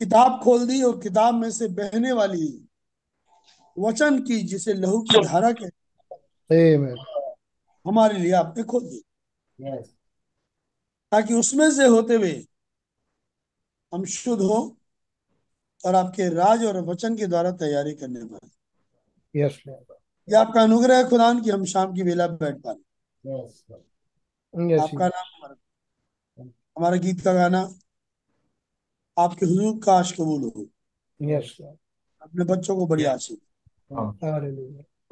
किताब खोल दी और किताब में से बहने वाली वचन की जिसे लहू की धारा के. हमारे लिए आपने खोल दी। Yes. ताकि उसमें से होते हुए हम शुद्ध हो और आपके राज और वचन के द्वारा तैयारी करने पाए Yes, ये आपका अनुग्रह है खुदान की हम शाम की बेला बैठ पाए। Yes, Yes, आपका नाम हमारा गीत का गाना आपके हुजूर का आज कबूल हो। अपने बच्चों को बड़ी से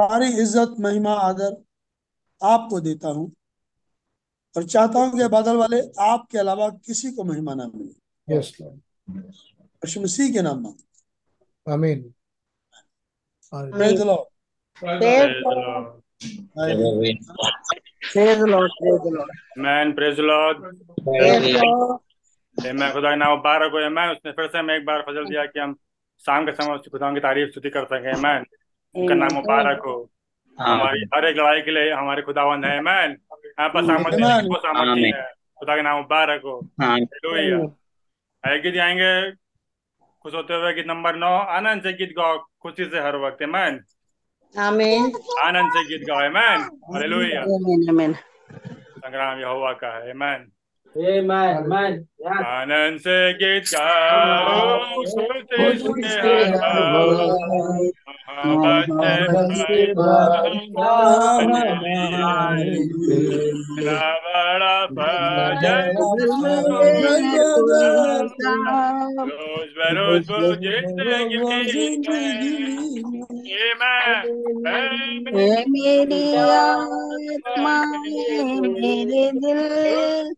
सारी इज़्ज़त महिमा आदर आपको देता हूँ और चाहता हूँ कि बादल वाले आपके अलावा किसी को महिमा ना मिले। मसीह के नाम मांग अमीन Praise the Lord. Praise the Lord. Praise the Lord. Man, praise the Lord. Praise the Lord. Amen. खुदा के नाम मुबारक हो Amen. उसने फिर से हमें एक बार फजल दिया कि हम शाम के समय उसकी खुदा की तारीफ़ स्तुति कर सके Amen. उनका नाम मुबारक हो हमारी हर एक लड़ाई के लिए हमारे खुदावंद है. यहाँ पर सामर्थ्य है खुदा के नाम मुबारक हो एक गीत आएँगे खुश होते हुए गीत नंबर नौ आनंद से गीत गाओ खुशी से हर वक्त Amen. Amen. आनंद से गीत गाओ. Amen. संग्राम यहोवा का है Amen. Amen. Amen. Yes. आनंद से गीत गाओ खुशी से हर मोहब्बत से भरा बड़ा भजन रोज बरोज वो ज़िंदगी ये मैं मेरी आत्मा मेरे दिल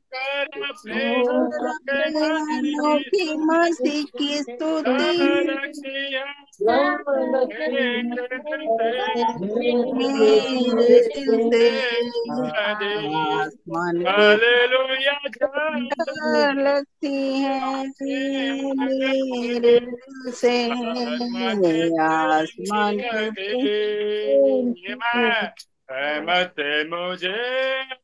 की स्तुति लगती है मेरे से आसमान रहमत मुझे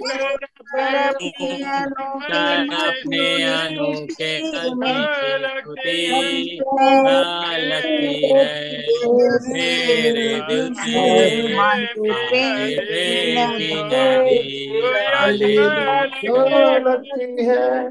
मेरी मेरे अनोखे लगती है मेरे दिल से आपके की लगती है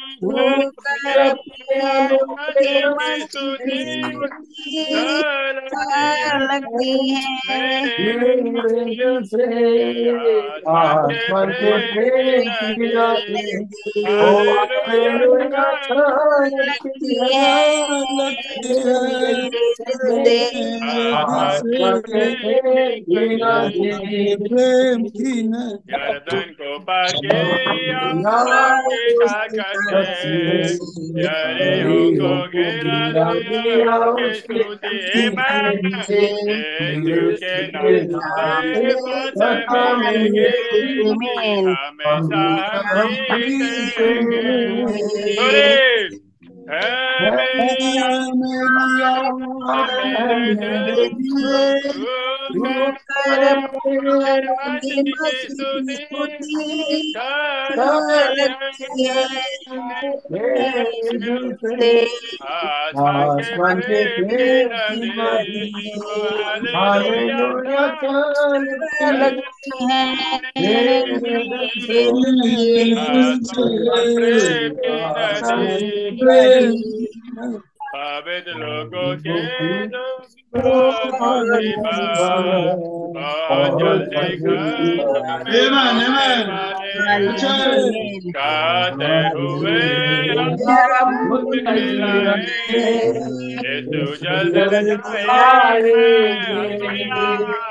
है दिल लगती न गर्दन को पाके Amen. huko! मिलेंगे Padre Amen, amen. Amen.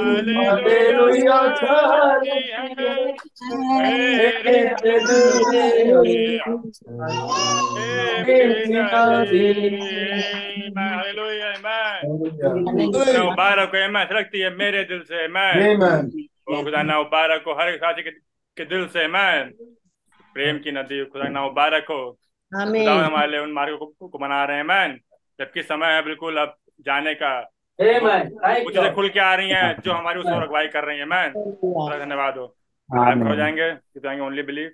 अच्छा मुबारक है मैं रखती है मेरे दिल से मैं. खुदा ना मुबारक हो हर एक साथी के, के दिल से मैं प्रेम की नदी खुदा ना मुबारक हो हमारे उन मार्गों को, को बना रहे हैं। मैन जबकि समय है बिल्कुल अब जाने का। कुछ you. चीज़ें खुल के आ रही हैं जो हमारी उस ओर अगुवाई कर रही है मैन धन्यवाद हो। हो जाएँगे जाएँगे only believe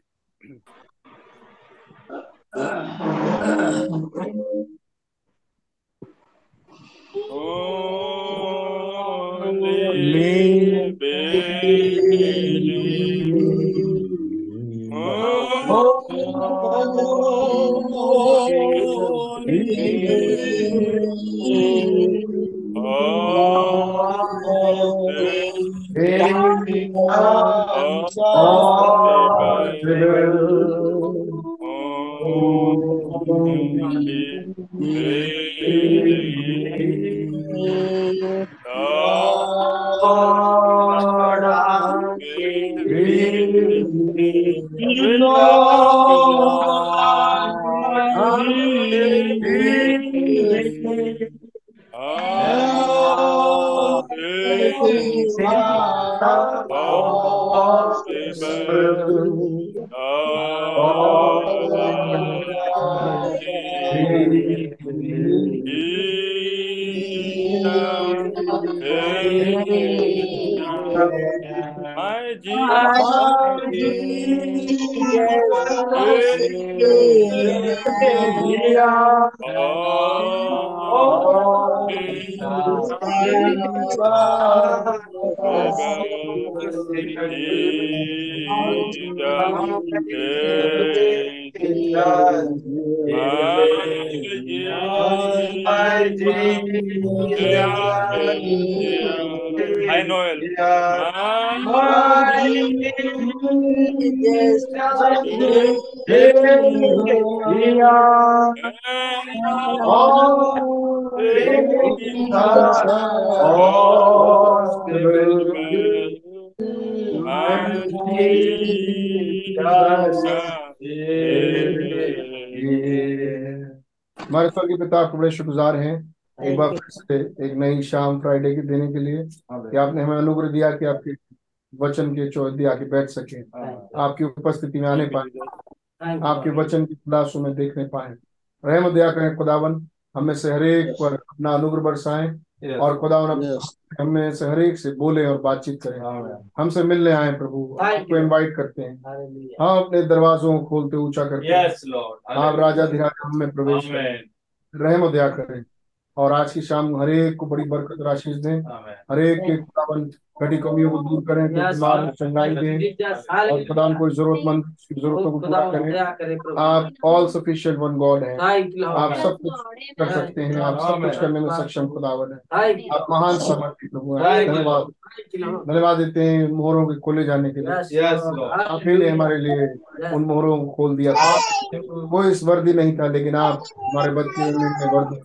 Only Oh, Hi Noel. हमारे स्वर्गीय पिता आपको बड़े शुक्रगुजार हैं। एक बार फिर से एक नई शाम फ्राइडे की देने के लिए कि आपने हमें अनुग्रह दिया कि आपके वचन के चौधरी आके बैठ सके। आपकी उपस्थिति में आने पाए। आपके वचन की खुलासों में देखने पाए। रहम दया करें खुदावन हमें से हरेक पर अपना अनुग्रह बरसाएँ और खुदावन हमें से हरेक से बोले और बातचीत करें। हमसे मिलने आए प्रभु। आपको इनवाइट करते हैं। हम अपने दरवाजों को खोलते ऊँचा करते हैं। Yes, आप राजा धीराज हमें प्रवेश करें. रहम दया करें। और आज की शाम हरेक को बड़ी बरकत राशि दें। हरेक के खुदावन घटी कमियों को दूर करें बीमार चंगाई दें और खुदा कोई जरूरतमंद की जरूरतों को पूरा करें। आप ऑल सफिशिएंट वन गॉड हैं। आप सब कुछ कर सकते हैं आप सब कुछ करने में सक्षम खुदावन है। आप महान समर्थी प्रभु हैं। धन्यवाद। धन्यवाद देते हैं मोहरों के खोले जाने के लिए। Yes, आप ही ने हमारे लिए उन मोहरों को खोल दिया था। कोई इस वर्दी नहीं था लेकिन आप हमारे बच्चे में वर्दी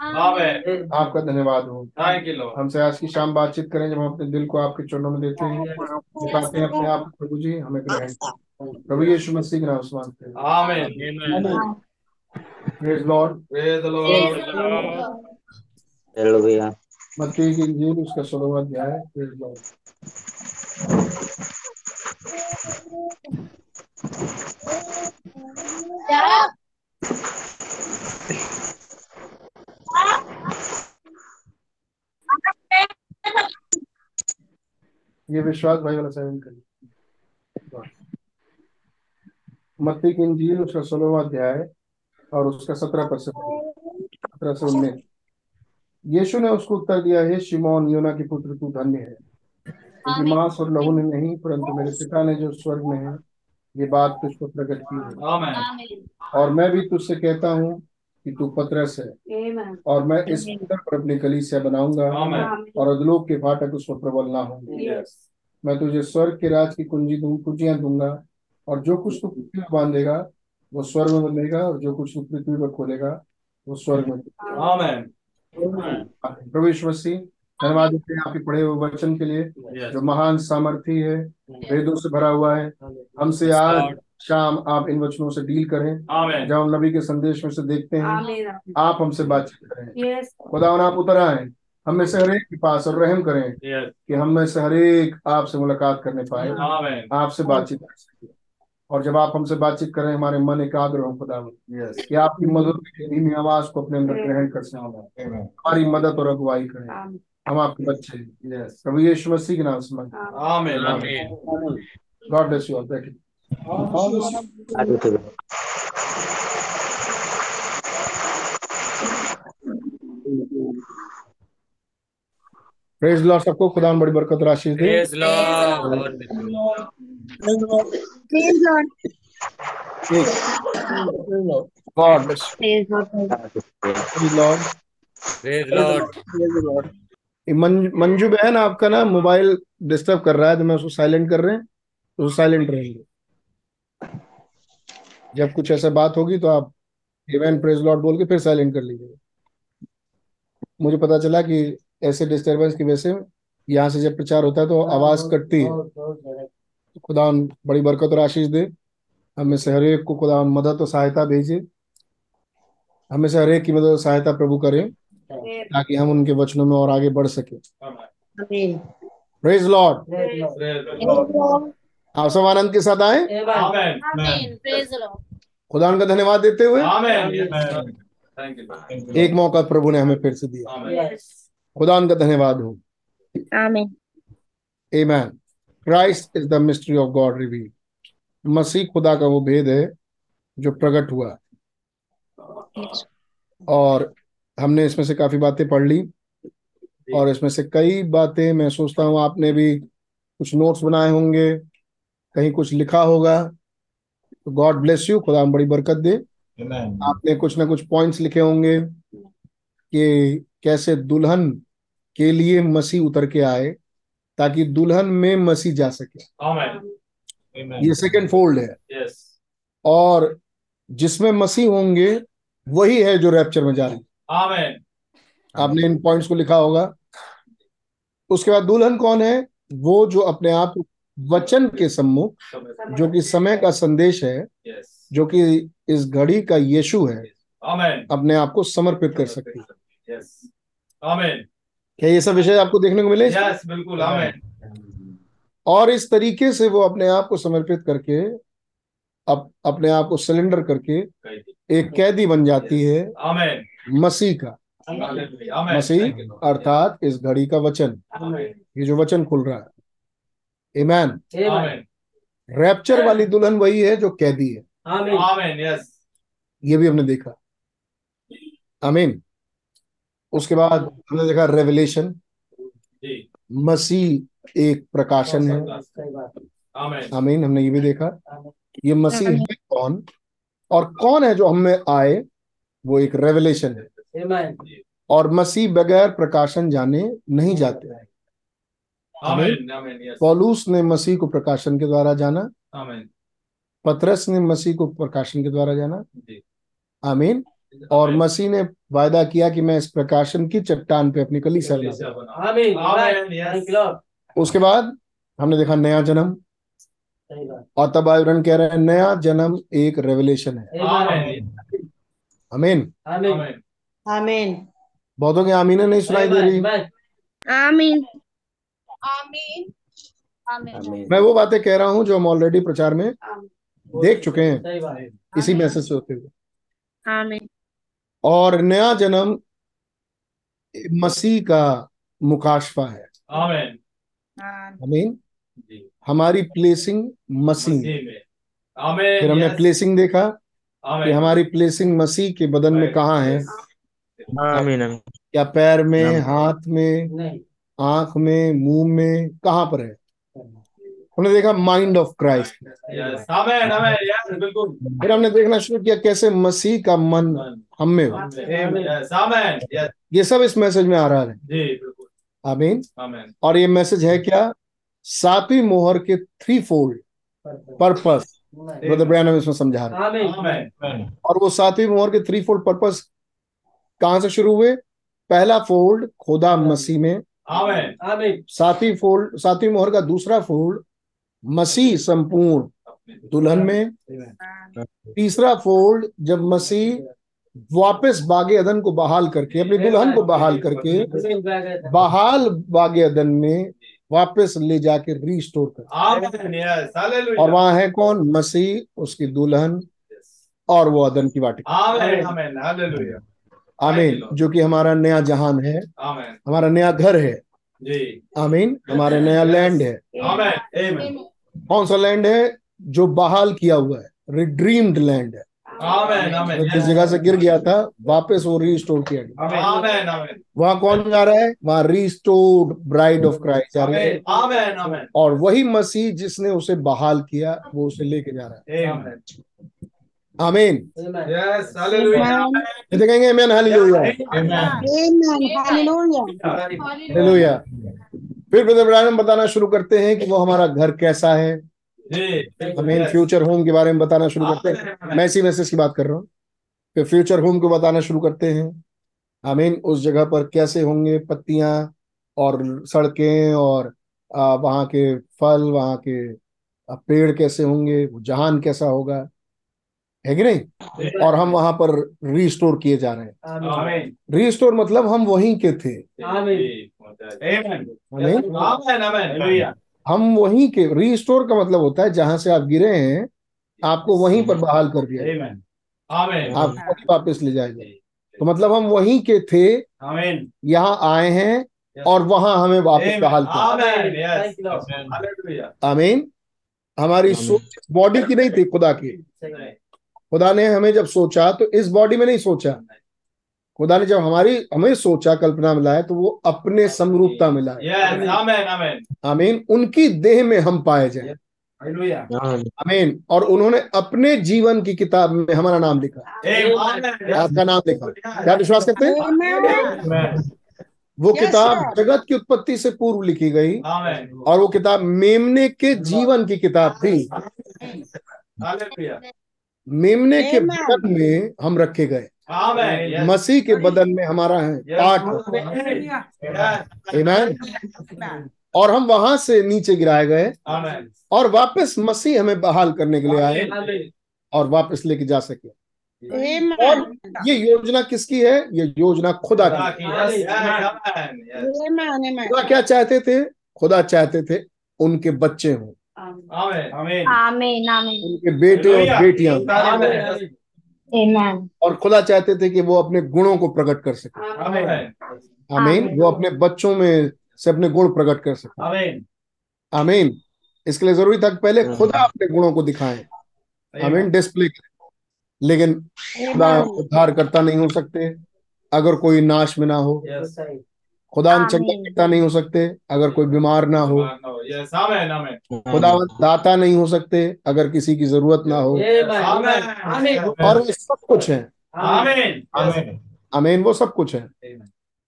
आपका धन्यवाद हो. हमसे आज की शाम बातचीत करें जब हम अपने दिल को आपके चरणों में देते हैं। बताते हैं। अपने आप प्रभु जी हमें ग्रहण प्रभु यीशु मसीह के नाम से मांगते हैं। आमीन। Praise Lord praise Lord hallelujah मत्ती की इंजील उसका 16वां अध्याय। प्रेज लॉर्ड ये विश्वास भाई वाला साइलेंट करिए मत्ती की इंजील उसका सोलहवां अध्याय और उसका सत्रह परसेंट। सत्रह से उन्नीस। यीशु ने उसको उत्तर दिया है शिमोन योना के पुत्र तू धन्य है। क्योंकि मांस और लहू ने नहीं परंतु मेरे पिता ने जो स्वर्ग में है ये बात तुझको प्रकट की है। और मैं भी तुझसे कहता हूँ कि तू पतरस है। और मैं इस पत्थर पर अपनी कलीसिया बनाऊँगा। और अधलोक के फाटक उस पर प्रबल ना होंगे। मैं तुझे स्वर्ग के राज की कुंजी दूँ कुंजियाँ दूँगा। और जो कुछ तू पृथ्वी में बांधेगा वो स्वर्ग में बंधेगा और जो कुछ तू पृथ्वी पर खोलेगा वो स्वर्ग में प्रवेश मसीह धन्यवाद देते हैं आपके पढ़े हुए वचन के लिए। जो महान सामर्थी है वेदों से भरा हुआ है। हमसे आज शाम आप इन वचनों से डील करें। जब हम नबी के संदेश में से देखते हैं आप हमसे बातचीत करें। खुदा आप उतर आए। हम में से हरेक के पास और रहम करें कि हम में से हरेक आपसे मुलाकात करने पाए। आपसे बातचीत कर सके। और जब आप हमसे बातचीत करें हमारे मन एकाग्र हो खुदा यस कि आपकी मधुर धीमी आवाज़ को अपने अंदर ग्रहण कर सकें। हमारी मदद और अगुवाई करें। हम आपके बच्चे हैं। प्रभु यीशु मसीह के नाम से मांगते हैं। Amen God bless you all बैठिए आगे प्रेज लॉर्ड सबको खुदा बड़ी बरकत राशि दे। Praise Lord God bless you Lord praise Lord मंज- मंजू बहन आपका ना मोबाइल डिस्टर्ब कर रहा है तो मैं उसको साइलेंट कर रहे हैं तो साइलेंट रहेंगे। जब कुछ ऐसा बात होगी तो आप इवन प्रेज लॉर्ड बोल के फिर साइलेंट कर लीजिएगा। मुझे पता चला कि ऐसे डिस्टरबेंस की वजह से यहाँ से जब प्रचार होता है तो आवाज़ कटती है। तो खुदा बड़ी बरकत और आशीष दे। हमें से हर एक को खुदा मदद और सहायता भेजे। हमें से हर एक की मदद और सहायता प्रभु करे ताकि हम उनके वचनों में और आगे बढ़ सके। प्रेज लॉर्ड प्रेज आप सब आनंद के साथ आए? आमेन खुदा का धन्यवाद देते हुए। आमेन थैंक यू एक मौका प्रभु ने हमें फिर से दिया। आमेन। खुदा का धन्यवाद हो। आमीन। Amen. Christ is the mystery of God revealed. मसीह खुदा का वो भेद है जो प्रकट हुआ। और हमने इसमें से काफ़ी बातें पढ़ ली। और इसमें से कई बातें मैं सोचता हूँ आपने भी कुछ नोट्स बनाए होंगे। कहीं कुछ लिखा होगा तो गॉड ब्लेस यू खुदा बड़ी बरकत दे। आपने कुछ ना कुछ पॉइंट्स लिखे होंगे कि कैसे दुल्हन के लिए मसीह उतर के आए ताकि दुल्हन में मसीह जा सके। आमेन ये सेकंड फोल्ड है। यस और जिसमें मसीह होंगे वही है जो रैप्चर में जा रही आमेन आपने इन पॉइंट्स को लिखा होगा। उसके बाद दुल्हन कौन है? वो जो अपने आप वचन के सम्मुख जो कि समय का संदेश है जो कि इस घड़ी का यीशु है अपने आप को समर्पित कर सकती है। क्या ये सब विषय आपको देखने को मिले? बिल्कुल और इस तरीके से वो अपने आप को समर्पित करके अप, अपने आप को सिलेंडर करके एक कैदी बन जाती है मसीह का। मसीह अर्थात इस घड़ी का वचन। ये जो वचन खुल रहा है। ईमान आमेन रैप्चर वाली दुल्हन वही है जो कैदी है। आमेन यस ये भी हमने देखा। आमीन उसके बाद हमने देखा रेवलेशन मसीह एक प्रकाशन है। आमेन आमीन हमने ये भी देखा। ये मसीह है कौन? और कौन है जो हमें आए? वो एक रेवलेशन है। और मसीह बगैर प्रकाशन जाने नहीं जाते। यस पौलूस ने मसीह को प्रकाशन के द्वारा जाना। आमेन। पतरस ने मसीह को प्रकाशन के द्वारा जाना। आमीन। और मसीह ने वायदा किया कि मैं इस प्रकाशन की चट्टान पे अपनी कलीसिया बनाऊँगा आमीन आमेन यस उसके बाद हमने देखा नया जन्म। और तब आयरन कह रहे हैं नया जन्म एक रेवलेशन है। अमीन आमीन। आमेन। आमीन। बहुतों की आमीने नहीं सुनाई दे रही। आमीन। आमीन। मैं वो बातें कह रहा हूँ जो हम ऑलरेडी प्रचार में देख चुके हैं। इसी मैसेज से होते हुए। और नया जन्म मसीह का मुकाशफा है। आमेन। आमीन। हमारी प्लेसिंग मसीह फिर हमने प्लेसिंग देखा कि हमारी प्लेसिंग मसीह के बदन में कहाँ है? आमीन। आमीन क्या पैर में हाथ में? आँख में मुँह में कहाँ पर है? हमने देखा माइंड ऑफ़ क्राइस्ट फिर हमने देखना शुरू किया कैसे मसीह का मन हम में हो। ये सब इस मैसेज में आ रहा है। जी आमीन आमीन और ये मैसेज है क्या? सातवीं मोहर के three fold purpose brother Branham इसमें समझा रहे हैं। और वो सातवीं मोहर के थ्री फोल्ड पर्पस कहाँ से शुरू हुए? पहला फोल्ड खुदा मसीह में आमीन सातवीं फोल्ड सातवीं मोहर का दूसरा फोल्ड मसीह संपूर्ण दुल्हन में। तीसरा फोल्ड जब मसीह वापस बागे अदन को बहाल करके अपनी दुल्हन को बहाल करके बहाल बागे अदन में वापस ले जाके रीस्टोर कर। और वहाँ है कौन? मसीह उसकी दुल्हन और वो अदन की वाटिका। आमीन जो कि हमारा नया जहान है आमीन। हमारा नया घर है। आमीन हमारा नया लैंड है। कौन सा लैंड है? जो बहाल किया हुआ है रिड्रीम्ड लैंड है। आमीन आमीन जिस जगह से गिर गया था वापस वो रीस्टोर किया गया। आमीन आमीन वहाँ कौन जा रहा है? वहाँ रीस्टोर्ड ब्राइड ऑफ़ क्राइस्ट जा रही है। आमीन आमीन और वही मसीह जिसने उसे बहाल किया वो उसे लेके जा रहा है। आमीन यस हालेलुया ये देखेंगे आमीन हालेलुया आमीन हालेलुया फिर ब्रदर इब्राहिम बताना शुरू करते हैं कि वो हमारा घर कैसा है। जी आमीन फ्यूचर होम के बारे में बताना शुरू करते हैं। मैं इसी मैसेज की बात कर रहा हूँ। फिर फ्यूचर होम को बताना शुरू करते हैं। आमीन उस जगह पर कैसे होंगे पत्तियाँ और सड़कें और वहाँ के फल वहाँ के पेड़ कैसे होंगे जहान कैसा होगा। है कि नहीं? और हम वहाँ पर रीस्टोर किए जा रहे हैं। आमीन रीस्टोर मतलब हम वहीं के थे। हम वहीं के रीस्टोर का मतलब होता है जहाँ से आप गिरे हैं आपको वहीं पर बहाल कर दिया जाए। आमीन आमीन आप वहीं वापस ले जाएगा तो मतलब हम वहीं के थे यहाँ आए हैं और वहाँ हमें वापस बहाल किया। आमीन आमीन हमारी सोच बॉडी की नहीं थी खुदा की। खुदा ने हमें जब सोचा तो इस बॉडी में नहीं सोचा। खुदा ने जब हमारी हमें सोचा कल्पना में लाया तो वो अपने समरूपता मिला यस आमीन आमीन आमीन। उनकी देह में हम पाए जाए। हालेलुया आमीन आमीन। और उन्होंने अपने जीवन की किताब में हमारा नाम लिखा। आपका नाम लिखा। क्या विश्वास करते हैं? वो किताब जगत की उत्पत्ति से पूर्व लिखी गई। और वो किताब मेमने के जीवन की किताब थी। हालेलुया मेमने के बदन में हम रखे गए। मसीह के बदन में हमारा है पाठ। ईमान और हम वहाँ से नीचे गिराए गए। और वापस मसीह हमें बहाल करने के लिए आए। और वापस लेके जा सके। और ये योजना किसकी है? ये योजना खुदा की। खुदा क्या चाहते थे? खुदा चाहते थे उनके बच्चे हों। आमीन। आमीन। आमीन उनके बेटे और बेटियाँ। और खुदा चाहते थे कि वो अपने गुणों को प्रकट कर सके। आमीन। आमीन। वो अपने बच्चों में से अपने गुण प्रकट कर सके। आमीन। आमीन। इसके लिए ज़रूरी था कि पहले खुदा अपने गुणों को दिखाए। आमीन। डिस्प्ले करें। लेकिन खुदा उद्धार करता नहीं हो सकते। अगर कोई नाश में ना हो। यस खुदा। चंगा नहीं हो सकते अगर कोई बीमार ना हो। खुदा दाता नहीं हो सकते अगर किसी की ज़रूरत ना हो। और वो सब कुछ है। आमीन। आमीन। आमीन। वो सब कुछ है।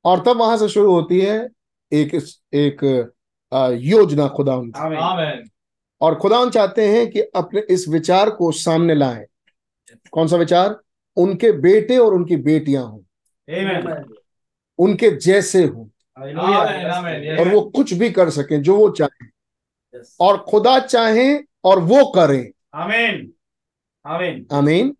और तब वहाँ से शुरू होती है एक एक योजना खुदा और खुदा चाहते हैं कि अपने इस विचार को सामने लाएँ। कौन सा विचार? उनके बेटे और उनकी बेटियाँ हों। उनके जैसे हों। और वो कुछ भी कर सकें जो वो चाहे। और खुदा चाहे और वो करें। आमीन आमीन आमीन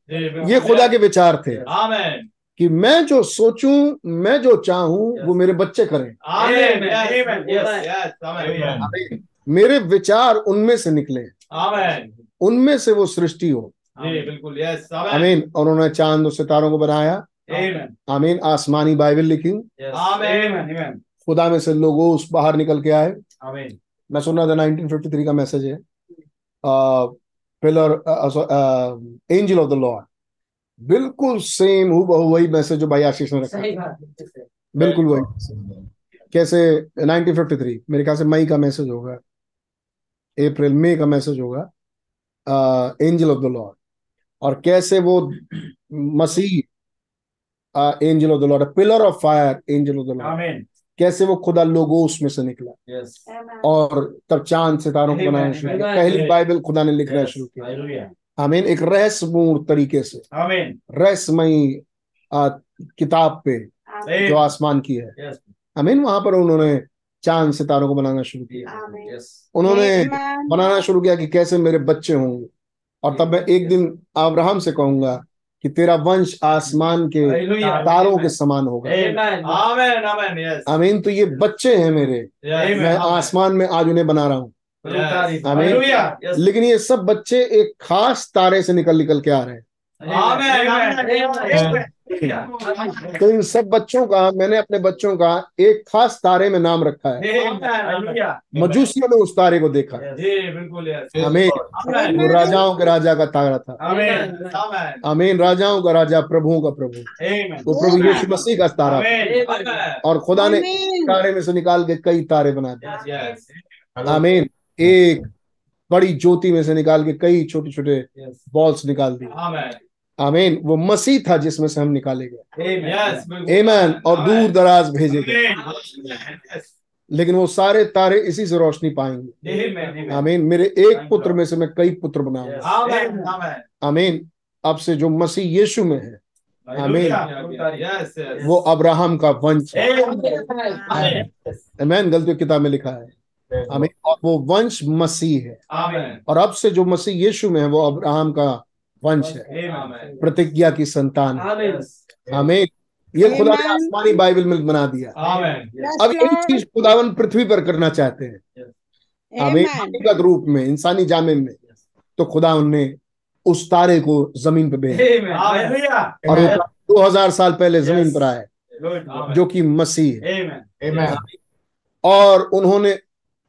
ये खुदा के विचार थे। आमीन कि मैं जो सोचूं मैं जो चाहूँ वो मेरे बच्चे करें। आमीन आमीन यस यस आमीन आमीन मेरे विचार उनमें से निकले। आमीन उनमें से वो सृष्टि हो। बिल्कुल यस आमीन आमीन और उन्होंने चाँद और सितारों को बनाया। आमीन आमीन। आसमानी बाइबल लिखी। आमीन। आमीन खुदा में से लोगोस बाहर निकल के आए। आमीन। मैं सुन रहा था 1953 का मैसेज है। Pillar angel of the Lord बिल्कुल सेम हु वही मैसेज जो भाई आशीष ने रखा। सही बात है बिल्कुल वही। कैसे? 1953 मेरे ख्याल से मई का मैसेज होगा। अप्रैल मई का मैसेज होगा। एंजल ऑफ़ द लॉर्ड और कैसे वो मसीह angel of the Lord pillar of fire angel of the Lord कैसे वो खुदा लोगोस में से निकला? यस और तब चाँद सितारों को बनाना शुरू किया। पहली बाइबल खुदा ने लिखना शुरू किया। हालेलुया आमीन। एक रहस्यपूर्ण तरीके से। रहस्यमयी किताब पे जो आसमान की है। यस आमीन। वहाँ पर उन्होंने चाँद सितारों को बनाना शुरू किया। उन्होंने बनाना शुरू किया कि कैसे मेरे बच्चे होंगे। और तब मैं एक दिन अब्राहम से कहूँगा कि तेरा वंश आसमान के तारों के समान होगा। अमीन आमीन आमीन यस आमीन। तो ये बच्चे हैं मेरे। मैं आसमान में आज उन्हें बना रहा हूँ। अमीन लेकिन ये सब बच्चे एक खास तारे से निकल निकल के आ रहे हैं। तो इन सब बच्चों का मैंने अपने बच्चों का एक खास तारे में नाम रखा है। मजूसियों ने उस तारे को देखा। आमीन। वो राजाओं के राजा का तारा था। आमीन। आमीन। आमीन राजाओं का राजा प्रभुओं का प्रभु। आमीन। वो प्रभु यीशु मसीह का तारा था। और खुदा ने तारे में से निकाल के कई तारे बना दिए। आमीन। एक बड़ी ज्योति में से निकाल के कई छोटे छोटे बॉल्स निकाल दिए। आमीन। आमीन वो मसीह था जिसमें से हम निकाले गए। यस एमैन और दूर दराज भेजे गए। लेकिन वो सारे तारे इसी से रोशनी पाएँगे। आमीन आमीन। मेरे एक पुत्र में से मैं कई पुत्र बनाऊँगा। आमीन आमीन आमीन। अब से जो मसीह यीशु में है यस वो अब्राहम का वंश है। आमीन आमीन गलती किताब में लिखा है। आमीन। और वो वंश मसीह है। और अब से जो मसीह यीशु में है वो अब्राहम का वंश है। प्रतिज्ञा की संतान। है आमीन। आमीन ये खुदा ने आसमानी बाइबल में बना दिया। अब एक चीज़ खुदावन पृथ्वी पर करना चाहते हैं। आमीन। हकीकत रूप में इंसानी जामे में। तो खुदा ने उस तारे को ज़मीन पे भेजा। और दो हज़ार साल पहले ज़मीन पर आए जो कि मसीह है। और उन्होंने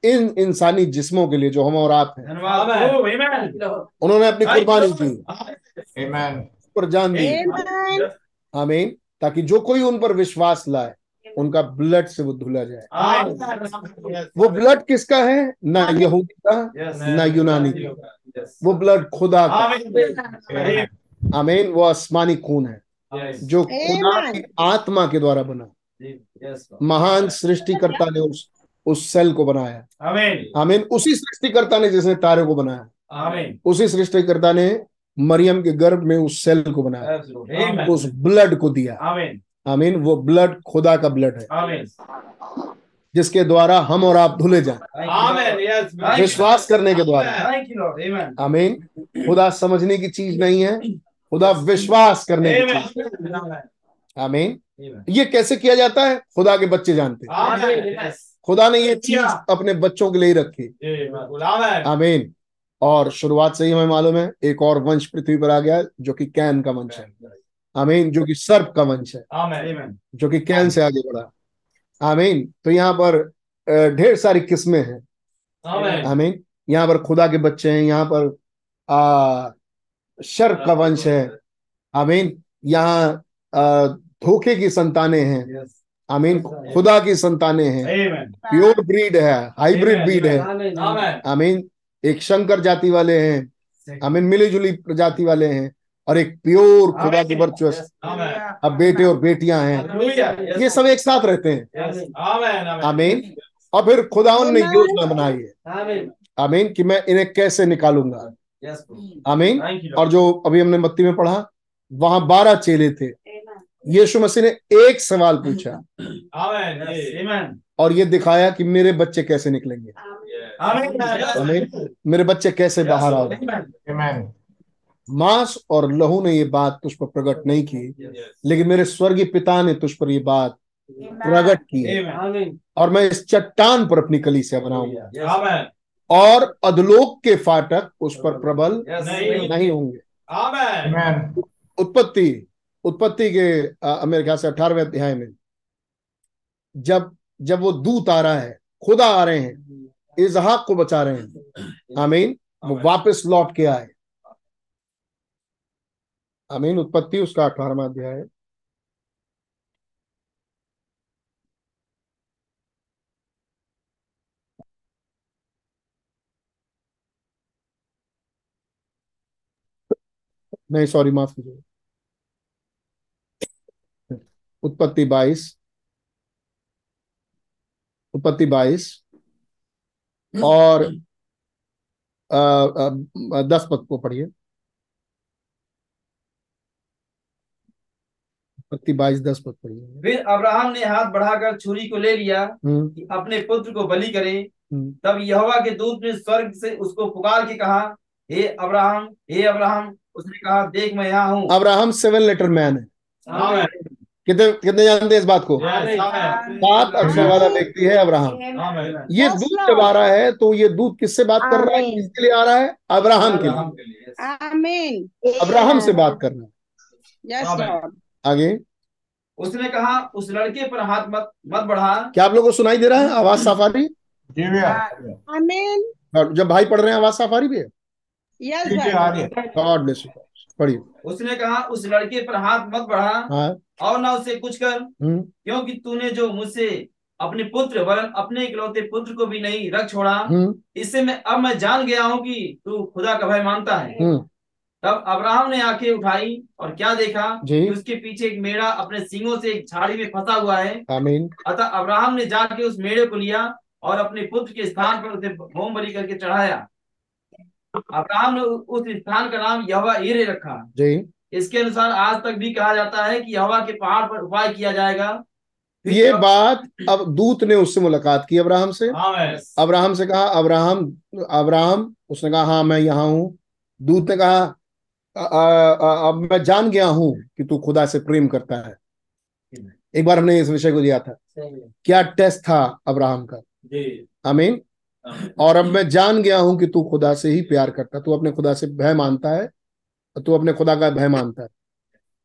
इन इंसानी जिस्मों के लिए जो हम और आप हैं। उन्होंने अपनी कुर्बानी की आमीन। पर जान दी। आमीन। ताकि जो कोई उन पर विश्वास लाए उनका ब्लड से वो धुला जाए। वो ब्लड किसका है? ना यहूदी का ना यूनानी का। वो ब्लड खुदा का। आमीन। आमीन। वो आसमानी खून है जो खुदा की आत्मा के द्वारा बना। यस महान सृष्टिकर्ता ने उस उस सेल को बनाया। आमीन। आमीन। उसी सृष्टिकर्ता ने जिसने तारे को बनाया। आमीन। उसी सृष्टिकर्ता ने मरियम के गर्भ में उस सेल को बनाया। उस ब्लड को दिया। आमीन। आमीन। वो ब्लड खुदा का ब्लड है। आमीन। जिसके द्वारा हम और आप धुले जाए। आमीन यस विश्वास करने के द्वारा। थैंक यू लॉर्ड आमीन आमीन। खुदा समझने की चीज़ नहीं है। खुदा विश्वास करने की चीज़ आमीन। आमीन ये कैसे किया जाता है? खुदा के बच्चे जानते हैं। आमीन यस खुदा ने ये चीज़ अपने बच्चों के लिए ही रखी। आमीन। और शुरुआत से ही हमें मालूम है एक और वंश पृथ्वी पर आ गया जो कि कैन का वंश है। आमीन जो कि सर्प का वंश है। जो कि कैन से आगे बढ़ा। आमीन तो यहाँ पर ढेर सारी किस्में हैं। आमीन यहाँ पर खुदा के बच्चे हैं यहाँ पर आ शर्प का वंश है। आमीन यहाँ धोखे की संतानें हैं। आमीन। खुदा की संतानें हैं। प्योर ब्रीड है हाइब्रिड ब्रीड है। आमीन। एक शंकर जाति वाले हैं। आमीन मिली जुली प्रजाति वाले हैं और एक प्योर खुदा की वर्चुअस अब बेटे और बेटियाँ हैं। ये सब एक साथ रहते हैं। आमीन आमीन आमीन। और फिर खुदावन ने योजना बनाई है। आमीन आमीन कि मैं इन्हें कैसे निकालूँगा। यस आमीन। और जो अभी हमने मत्ती में पढ़ा वहाँ बारह चेले थे। यीशु मसीह ने एक सवाल पूछा। और ये दिखाया कि मेरे बच्चे कैसे निकलेंगे। आमीन आमीन मेरे बच्चे कैसे बाहर आओगे। आमीन मांस और लहू ने ये बात तुझ पर प्रकट नहीं की लेकिन मेरे स्वर्गीय पिता ने तुझ पर ये बात प्रकट की। है और मैं इस चट्टान पर अपनी कलीसिया बनाऊँगा और अधलोक के फाटक उस पर प्रबल नहीं नहीं होंगे। उत्पत्ति। उत्पत्ति के अ, मेरे ख्याल से अठारहवें अध्याय में जब जब वो दूत आ रहा है खुदा आ रहे हैं इजहाक को बचा रहे हैं। आमीन? वो वापस लौट के आए। आमीन? उत्पत्ति उसका अठारहवा अध्याय है। नहीं सॉरी माफ़ कीजिए। उत्पत्ति बाईस। उत्पत्ति बाईस। और अ, अ, दस पद को पढ़िए। उत्पत्ति बाईस दस पद पढ़िए। फिर अब्राहम ने हाथ बढ़ाकर छुरी को ले लिया हम्म। कि अपने पुत्र को बलि करे। हम्म। तब यहोवा के दूत ने स्वर्ग से उसको पुकार के कहा हे अब्राहम हे अब्राहम उसने कहा देख मैं यहाँ हूँ। अब्राहम सेवन लेटर मैन है. कितने कितने जानते हैं इस बात को? सात अक्षर वाला व्यक्ति है अब्राहम। ये दूध जब आ रहा है तो ये दूत किससे बात कर रहा है? किसके लिए आ रहा है? अब्राहम के लिए। अब्राहम के लिए, yes. आमीन। अब्राहम से बात कर रहा है। लॉर्ड आगे। उसने कहा उस लड़के पर हाथ मत मत बढ़ा। क्या आप लोगों को सुनाई दे रहा है? आवाज़ साफ़ आ रही जी भैया आमीन। और जब भाई पढ़ रहे हैं आवाज़ साफ़ आ रही भी है? यस जी जी आ रही है गॉड ब्लेस यू पढ़िए। उसने कहा उस लड़के पर हाथ मत बढ़ा। हाँ। और ना उसे कुछ कर। हम्म। क्योंकि तूने जो मुझसे अपने पुत्र वरन अपने इकलौते पुत्र को भी नहीं रख छोड़ा हम्म। इससे मैं अब मैं जान गया हूँ कि तू खुदा का भय मानता है। हम्म। तब अब्राहम ने आँखें उठाई और क्या देखा? कि उसके पीछे एक मेढ़ा अपने सिंगों से एक झाड़ी में फंसा हुआ है। आमीन। अतः अब्राहम ने जाके उस मेड़े को लिया और अपने पुत्र के स्थान पर उसे होम बलि करके चढ़ाया। अब्राहम ने उस स्थान का नाम यहोवा ईरे रखा। जी। इसके अनुसार आज तक भी कहा जाता है कि हवा के पहाड़ पर उपाय किया जाएगा। ये बात अब दूत ने उससे मुलाकात की अब्राहम से। अब्राहम से कहा अब्राहम अब्राहम उसने कहा हाँ मैं यहाँ हूँ। दूत ने कहा "अ- अ- अ- अब मैं जान गया हूँ कि तू खुदा से प्रेम करता है। एक बार हमने इस विषय को दिया था। क्या टेस्ट था अब्राहम का? आमीन। और अब मैं जान गया हूँ कि तू खुदा से ही प्यार करता तू अपने खुदा से भय मानता है। तू अपने खुदा का भय मानता है।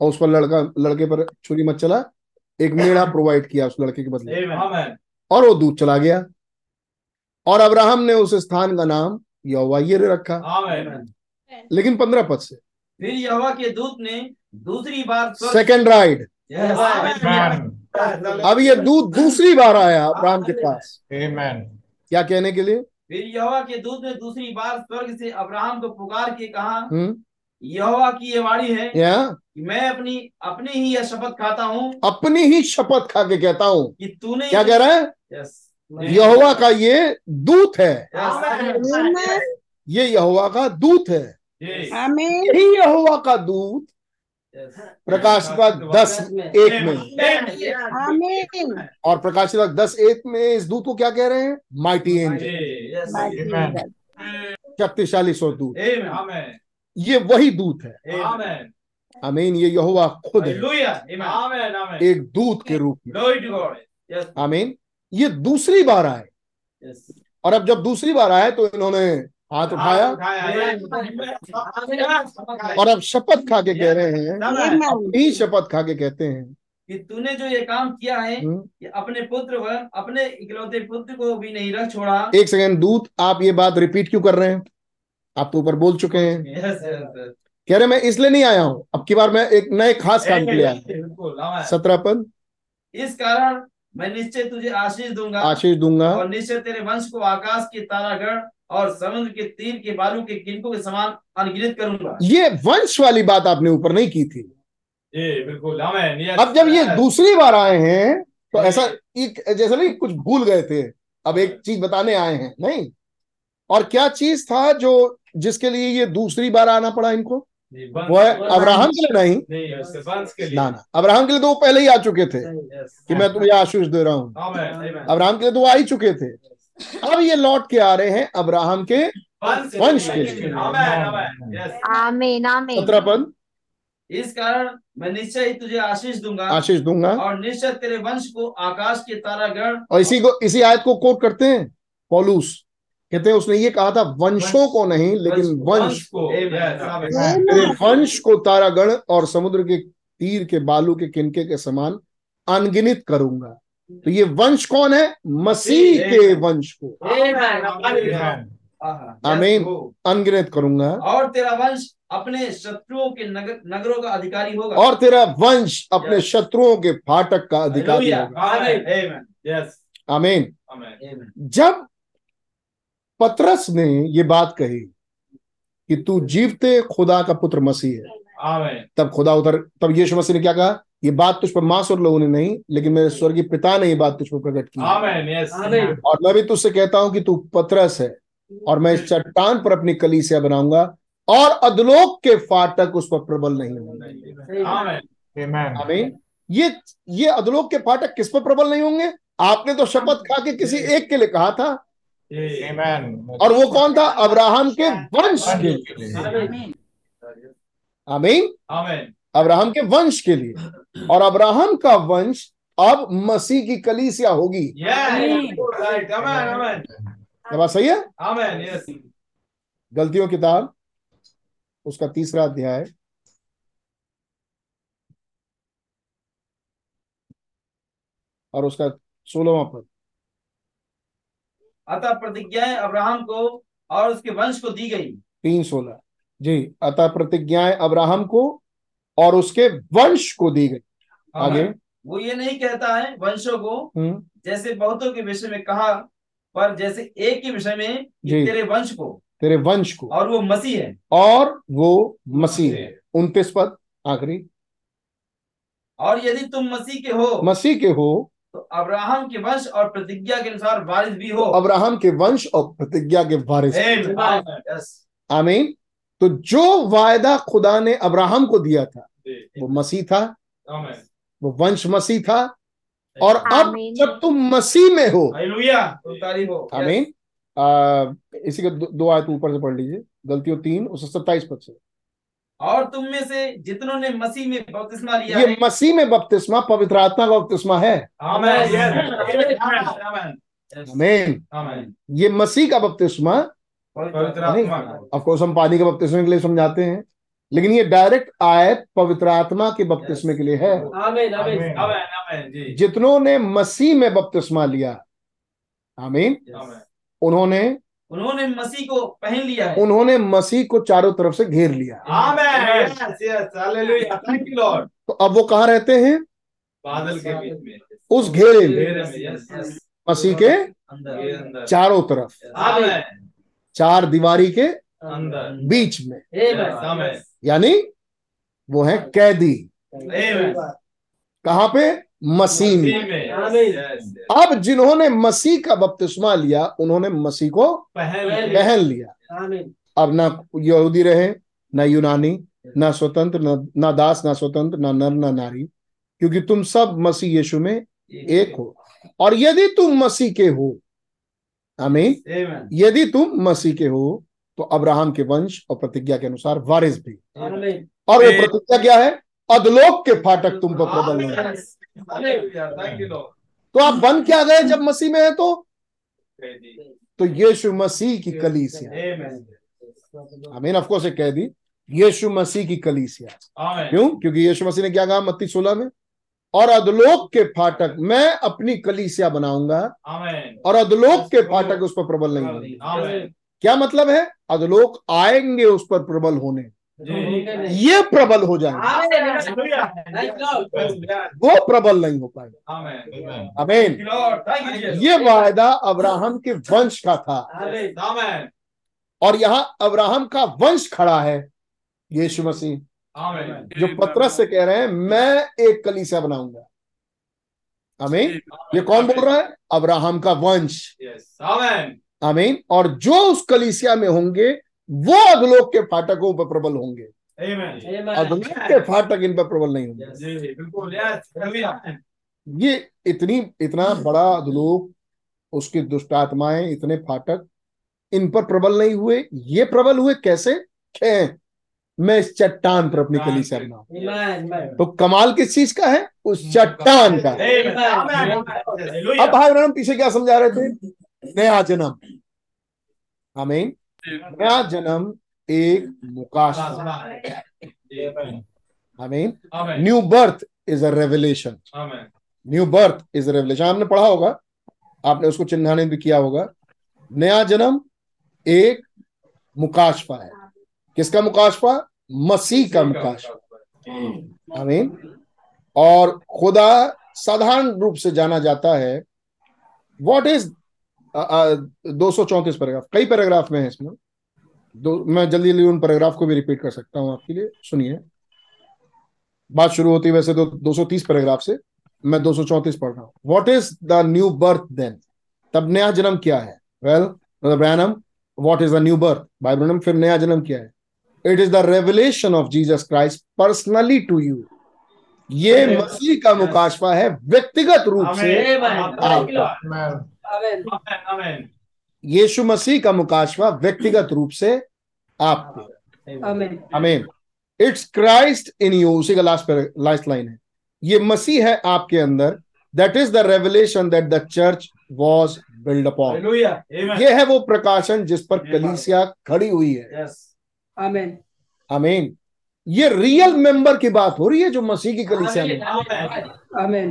और उस पर लड़का लड़के पर छुरी मत चला। एक मेढ़ा प्रोवाइड किया उस लड़के के बदले। और वो दूध चला गया। और अब्राहम ने उस स्थान का नाम यहोवा यिरे रखा। लेकिन पंद्रह पद से। फिर यहोवा के दूत ने दूसरी बार सेकेंड राइड अब ये दूध दूसरी बार आया अब्राहम के पास। Amen. क्या कहने के लिए? फिर यहोवा के दूत ने दूसरी बार स्वर्ग से अब्राहम को पुकार के कहा हम्म। यहोवा की ये वाणी है या? कि मैं अपनी अपनी ही यह शपथ खाता हूँ। अपनी ही शपथ खा के कहता हूँ। कि तूने क्या कह रहा है? यस। यहोवा का ये दूत है। ये यहोवा का दूत है। जी। यही यहोवा का दूत प्रकाश का दस एक में। और प्रकाश का दस एक में इस दूत को क्या कह रहे हैं? माइटी एंजल शक्तिशाली सौ दूत. ये वही दूत है। Amen. आमीन ये यहोवा खुद है. एक दूत के रूप में। आमीन ये दूसरी बार आए। और अब जब दूसरी बार आए तो इन्होंने हाथ उठाया। और अब शपथ खा के कह रहे हैं। ही शपथ खा के कहते हैं। कि तूने जो ये काम किया है हम्म, कि अपने पुत्र व अपने इकलौते पुत्र को भी नहीं रख छोड़ा। एक सेकंड दूत आप ये बात रिपीट क्यों कर रहे हैं? आप तो ऊपर बोल चुके हैं। कह रहे मैं इसलिए नहीं आया हूँ। अब की बार मैं एक नए खास काम के लिए आया सत्रह पद। इस कारण मैं निश्चय तुझे आशीष दूँगा आशीष दूँगा। और निश्चय तेरे वंश को आकाश के तारागण और समुद्र के तीर के बालू के किनकों के समान अनगिनत करूँगा। ये वंश वाली बात आपने ऊपर नहीं की थी। जी बिल्कुल अब जब ये दूसरी बार आए हैं तो ऐसा एक जैसा नहीं कुछ भूल गए थे। अब एक चीज़ बताने आए हैं नहीं? और क्या चीज़ था जो जिसके लिए ये दूसरी बार आना पड़ा इनको? वो है अब्राहम के लिए नहीं? नहीं उसके वंश के लिए। ना ना अब्राहम के लिए तो वो पहले ही आ चुके थे कि मैं तुम्हें आशीष दे रहा हूँ। Amen. Amen. अब्राहम के लिए तो वो आ ही चुके थे। अब ये लौट के आ रहे हैं अब्राहम के वंश के लिए। आमीन सत्रह पद इस कारण मैं निश्चय ही तुझे आशीष दूँगा आशीष दूँगा। और निश्चय तेरे वंश को आकाश के तारागण और इसी को इसी आयत को कोट करते हैं पौलुस। कहते हैं उसने ये कहा था वंशों को नहीं लेकिन वंश को। वंश को। तारागण और समुद्र के तीर के बालू के किनके के समान अनगिनित करूँगा। तो ये वंश कौन है? मसीह के वंश को। आमीन। अनगिनत करूँगा। और तेरा वंश अपने शत्रुओं के नगर नगरों का अधिकारी होगा। और तेरा वंश अपने शत्रुओं के फाटक का अधिकारी होगा। Amen. Amen. आमीन। Amen. Amen. जब पतरस ने ये बात कही कि तू जीवते खुदा का पुत्र मसीह है तब खुदा उधर तब यीशु मसीह ने क्या कहा ये बात तुझ पर मांस और लोगों ने नहीं लेकिन मेरे स्वर्गीय पिता ने ये बात तुझ पर प्रकट की है। Amen. Yes. Amen. और मैं भी तुझसे कहता हूँ कि तू पतरस है और मैं इस चट्टान पर अपनी कलीसिया बनाऊँगा और अधलोक के फाटक उस पर प्रबल नहीं होंगे ये ये अधलोक के फाटक किस पर प्रबल नहीं होंगे आपने तो शपथ खा के किसी एक के लिए कहा था. और वो कौन था? अब्राहम के वंश के लिए। Amen. आमीन। अब्राहम के वंश के लिए। और अब्राहम का वंश अब मसीह की कलीसिया होगी। बात सही है. गलतियों किताब उसका तीसरा अध्याय। और उसका सोलहवा पद। अतः प्रतिज्ञाएँ अब्राहम को और उसके वंश को दी गई। तीन सोलह। जी अतः प्रतिज्ञाएँ अब्राहम को और उसके वंश को दी गई। आगे। वो ये नहीं कहता है वंशों को हम्म। जैसे बहुतों के विषय में कहा पर जैसे एक के विषय में तेरे वंश को। तेरे वंश को। और वो मसीह है। और वो मसीह है। उनतीस पद आखिरी। और यदि तुम मसीह के हो मसीह के हो तो अब्राहम के वंश और प्रतिज्ञा के अनुसार वारिस भी हो। अब्राहम के वंश और प्रतिज्ञा के वारिस। आमीन। तो जो वायदा खुदा ने अब्राहम को दिया था वो मसीह था वो वंश मसीह था और अब जब तुम मसीह में हो. तो हो. आमीन। इसी के दो, दो आयत ऊपर से पढ़ लीजिए। गलतियों तीन उससे सत्ताईस पद से। और तुम में से जितनों ने मसीह में बपतिस्मा लिया ये मसीह में बपतिस्मा पवित्र आत्मा का बपतिस्मा है Amen. Yes. Amen. Amen. आमीन. ये मसीह का बपतिस्मा पवित्र नहीं आत्मा का। ऑफकोर्स हम पानी के बपतिस्मे के लिए समझाते हैं लेकिन ये डायरेक्ट आयत पवित्र आत्मा के बपतिस्मे के लिए है आमीन आमीन Amen. Amen. जी. जितनों ने मसीह में बपतिस्मा लिया आमीन उन्होंने उन्होंने मसीह को पहन लिया है। उन्होंने मसीह को चारों तरफ़ से घेर लिया. Yes. Yes. तो अब वो कहा रहते हैं? बादल के बीच में। उस घेरे में। घेरे में यस Yes. मसीह के अंदर। चारों तरफ़। चार दीवारी के अंदर। बीच में। यानी वो है कैदी। आमेन कहाँ पे? मसीह में। यस अब जिन्होंने मसीह का बपतिस्मा लिया उन्होंने मसीह को पहन लिया। अब ना यहूदी रहे ना यूनानी ना स्वतंत्र ना, ना दास ना स्वतंत्र ना नर ना नारी क्योंकि तुम सब मसीह यीशु में एक हो। और यदि तुम मसीह के हो आमीन यदि तुम मसीह के हो तो अब्राहम के वंश और प्रतिज्ञा के अनुसार वारिस भी। और वो प्रतिज्ञा क्या है? अधलोक के फाटक तुम पर प्रबल हो। यू तो आप बन क्या गए जब मसीह में है तो? तो यीशु मसीह की कलीसिया। आमेन ऑफ़ कोर्स कह दी। यीशु मसीह की कलीसिया। क्यों? क्योंकि यीशु मसीह ने क्या कहा? मत्ती सोलह में? और अधलोक के फाटक मैं अपनी कलीसिया बनाऊँगा। और अधलोक के फाटक उस पर प्रबल नहीं होंगे। क्या मतलब है? अधलोक आएँगे उस पर प्रबल होने। ये प्रबल हो जाएँगे। वो प्रबल नहीं हो पाएगा। आमेन अमीन लॉर्ड थैंक यू ये वायदा अब्राहम के वंश का था। और यहाँ अब्राहम का वंश खड़ा है यीशु मसीह। जो पत्रस से कह रहे हैं मैं एक कलीसिया बनाऊँगा। अमीन ये कौन बोल रहा है? अब्राहम का वंश। अमीन और जो उस कलीसिया में होंगे वो अधलोक के फाटकों पर प्रबल होंगे। आमेन अधलोक के फाटक इन पर प्रबल नहीं होंगे। बिल्कुल ये इतनी इतना बड़ा अधलोक उसकी दुष्ट आत्माएँ इतने फाटक इन पर प्रबल नहीं हुए। ये प्रबल हुए कैसे? खे मैं इस चट्टान पर अपनी कलीसिया बनाऊँ तो कमाल किस चीज़ का है? उस चट्टान का। अब भाई पीछे क्या समझा रहे थे? नया जन्म। आमीन नया जन्म एक मुकाशा आमीन amen new birth is a revelation new birth is a revelation आपने पढ़ा होगा आपने उसको चिन्हाने भी किया होगा। नया जन्म एक मुकाशफा है। किसका मुकाशफा मसीह का मुकाशफा आमीन और खुदा साधारण रूप से जाना जाता है। वॉट इज़ दो सौ चौंतीस पैराग्राफ। कई पैराग्राफ में है इसमें। दो मैं जल्दी जल्दी उन पैराग्राफ को भी रिपीट कर सकता हूँ आपके लिए। सुनिए। बात शुरू होती है वैसे तो 230 पैराग्राफ से। मैं 234 पढ़ रहा हूँ। What is the new birth then तब नया जन्म क्या है? Well Branham what is the new birth भाई ब्रैनम फिर नया जन्म क्या है? It is the revelation of Jesus Christ personally to you ये मसीह का मुकाशफा है व्यक्तिगत रूप से। यीशु मसीह का मुकाशफा व्यक्तिगत रूप से आपको। आमीन इट्स क्राइस्ट इन यू उसी का लास्ट लास्ट लाइन है। ये मसीह है आपके अंदर। That is the revelation that the church was build upon ये है वो प्रकाशन जिस पर कलीसिया खड़ी हुई है। Yes. Amen. आमीन ये रियल मेंबर की बात हो रही है जो मसीह की कलीसिया में। Amen.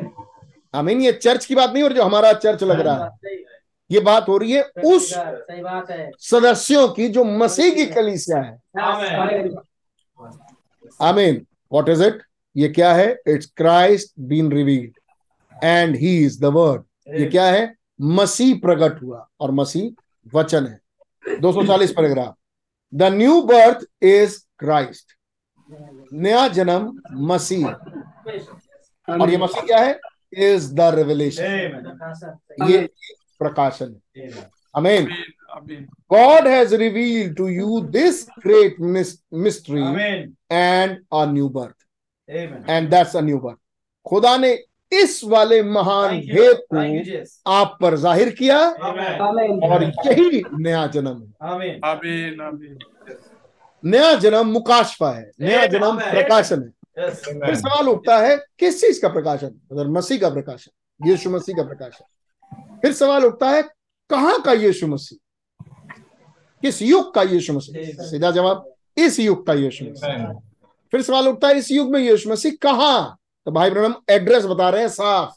आमीन ये चर्च की बात नहीं और जो हमारा चर्च लग रहा है ये बात हो रही है उस है सदस्यों की जो मसीह की कलीसिया है। आमीन। व्हाट इज़ इट ये क्या है? It's Christ been revealed and he is the word ये क्या है? मसीह प्रकट हुआ और मसीह वचन है। 240 paragraph. The new birth is Christ नया जन्म मसीह। और ये मसीह क्या है? इज़ द रिवलेशन ये प्रकाशन। Amen God has reveal to you this great mystery and a new birth and that's a new birth खुदा ने इस वाले महान भेद को आप पर ज़ाहिर किया और यही नया जन्म। है नया जन्म मुकाशफा है। नया जन्म प्रकाशन है। Yes. फिर सवाल उठता है किस चीज़ का प्रकाशन? अगर मसीह का प्रकाशन यीशु मसीह का प्रकाशन। फिर सवाल उठता है कहाँ का यीशु मसीह? किस युग का यीशु मसीह? सीधा जवाब इस युग का यीशु मसीह। फिर सवाल उठता है इस युग में यीशु मसीह कहाँ? तो भाई ब्रह्म एड्रेस बता रहे हैं साफ़।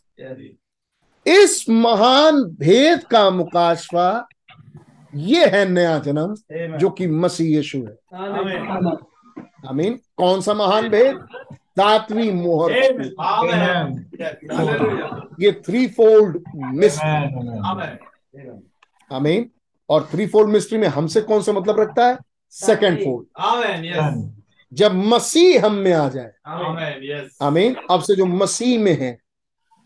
इस महान भेद का मुकाशवा ये है नया जन्म जो कि मसीह यीशु है. आमीन कौन सा महान भेद सातवीं मोहर. ये थ्री फोल्ड मिस्ट्री. आमीन और थ्री फोल्ड मिस्ट्री में हमसे कौन सा मतलब रखता है? सेकेंड फोल्ड जब मसीह हम में आ जाए। Amen. Yes. आमीन अब से जो मसीह में है।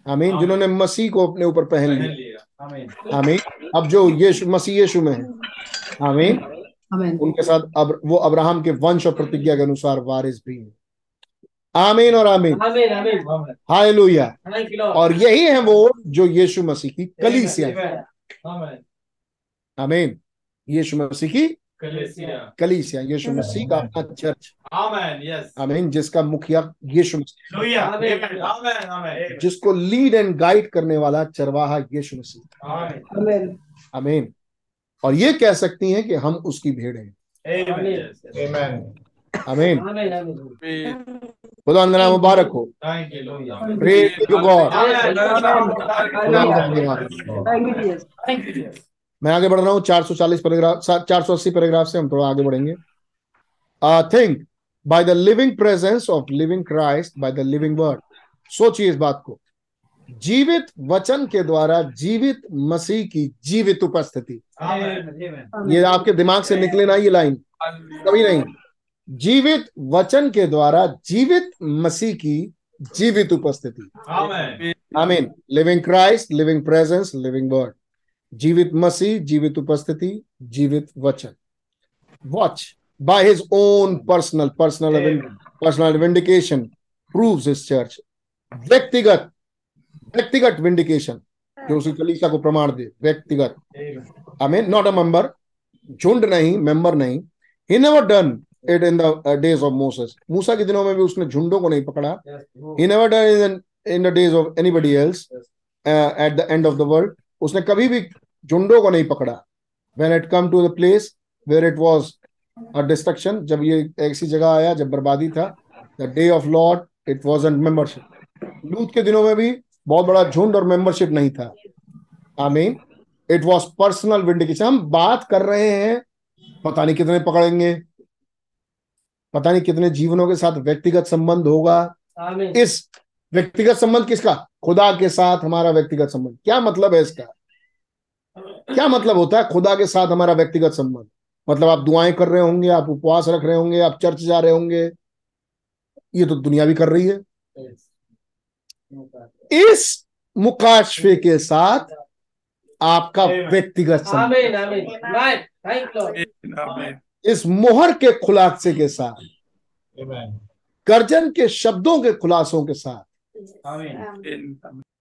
आमीन जिन्होंने मसीह को अपने ऊपर पहन लिया. आमीन अब जो यीशु मसीह यीशु में है। आमीन Amen. उनके साथ अब वो अब्राहम के वंश और प्रतिज्ञा के अनुसार वारिस भी है आमीन और आमीन हाय आमीन Amen. Hallelujah thank you Lord और यही है वो जो यीशु मसीह की कलीसिया है Amen. Amen. आमीन यीशु मसीह की. कलीसिया यीशु मसीह का अपना चर्च Amen. Yes. आमीन जिसका मुखिया यीशु मसीह. जिसको लीड एंड गाइड करने वाला चरवाहा यीशु मसीह Amen. Amen. आमीन और ये कह सकती हैं कि हम उसकी भेड़ हैं। आमीन खुदा नाम मुबारक हो। Thank you, Lord. Praise to God. Amen. खुदा का धन्यवाद Thank you, Jesus. Thank you, Jesus. मैं आगे बढ़ रहा हूँ 440 पैराग्राफ 480 पैराग्राफ से हम थोड़ा आगे बढ़ेंगे। I think by the living presence of living Christ by the living word सोचिए इस बात को। जीवित वचन के द्वारा जीवित मसीह की जीवित उपस्थिति। ये आपके दिमाग से निकले ना ये लाइन। कभी नहीं। जीवित वचन के द्वारा जीवित मसीह की जीवित उपस्थिति. आमीन living Christ living presence living word जीवित मसीह जीवित उपस्थिति जीवित वचन। Watch by his own personal personal personal vindication proves his church व्यक्तिगत व्यक्तिगत विंडिकेशन जो उसकी कलीसा को प्रमाण दे व्यक्तिगत। I mean not a member झुंड नहीं मेंबर नहीं। He never done it in the days of Moses मूसा के दिनों में भी उसने झुंडों को नहीं पकड़ा। He never done in in the days of anybody else at the end of the world उसने कभी भी झुंडों को नहीं पकड़ा। When it come to the place where it was a destruction जब ये ऐसी जगह आया जब बर्बादी था the day of Lord it was end membership लूथ के दिनों में भी बहुत बड़ा झुंड और मेंबरशिप नहीं था। आमीन इट वॉज़ पर्सनल विंडिकेशन हम बात कर रहे हैं पता नहीं कितने पकड़ेंगे पता नहीं कितने जीवनों के साथ व्यक्तिगत संबंध होगा। इस व्यक्तिगत संबंध किसका? खुदा के साथ हमारा व्यक्तिगत संबंध। क्या मतलब है इसका? क्या मतलब होता है खुदा के साथ हमारा व्यक्तिगत संबंध? मतलब आप दुआएँ कर रहे होंगे आप उपवास रख रहे होंगे आप चर्च जा रहे होंगे। ये तो दुनिया भी कर रही है। इस मुकाशफे के साथ आपका व्यक्तिगत संबंध। आमीन आमीन राइट थैंक लॉर्ड आमीन इस मोहर के खुलासे के साथ Amen. गर्जन के शब्दों के खुलासों के साथ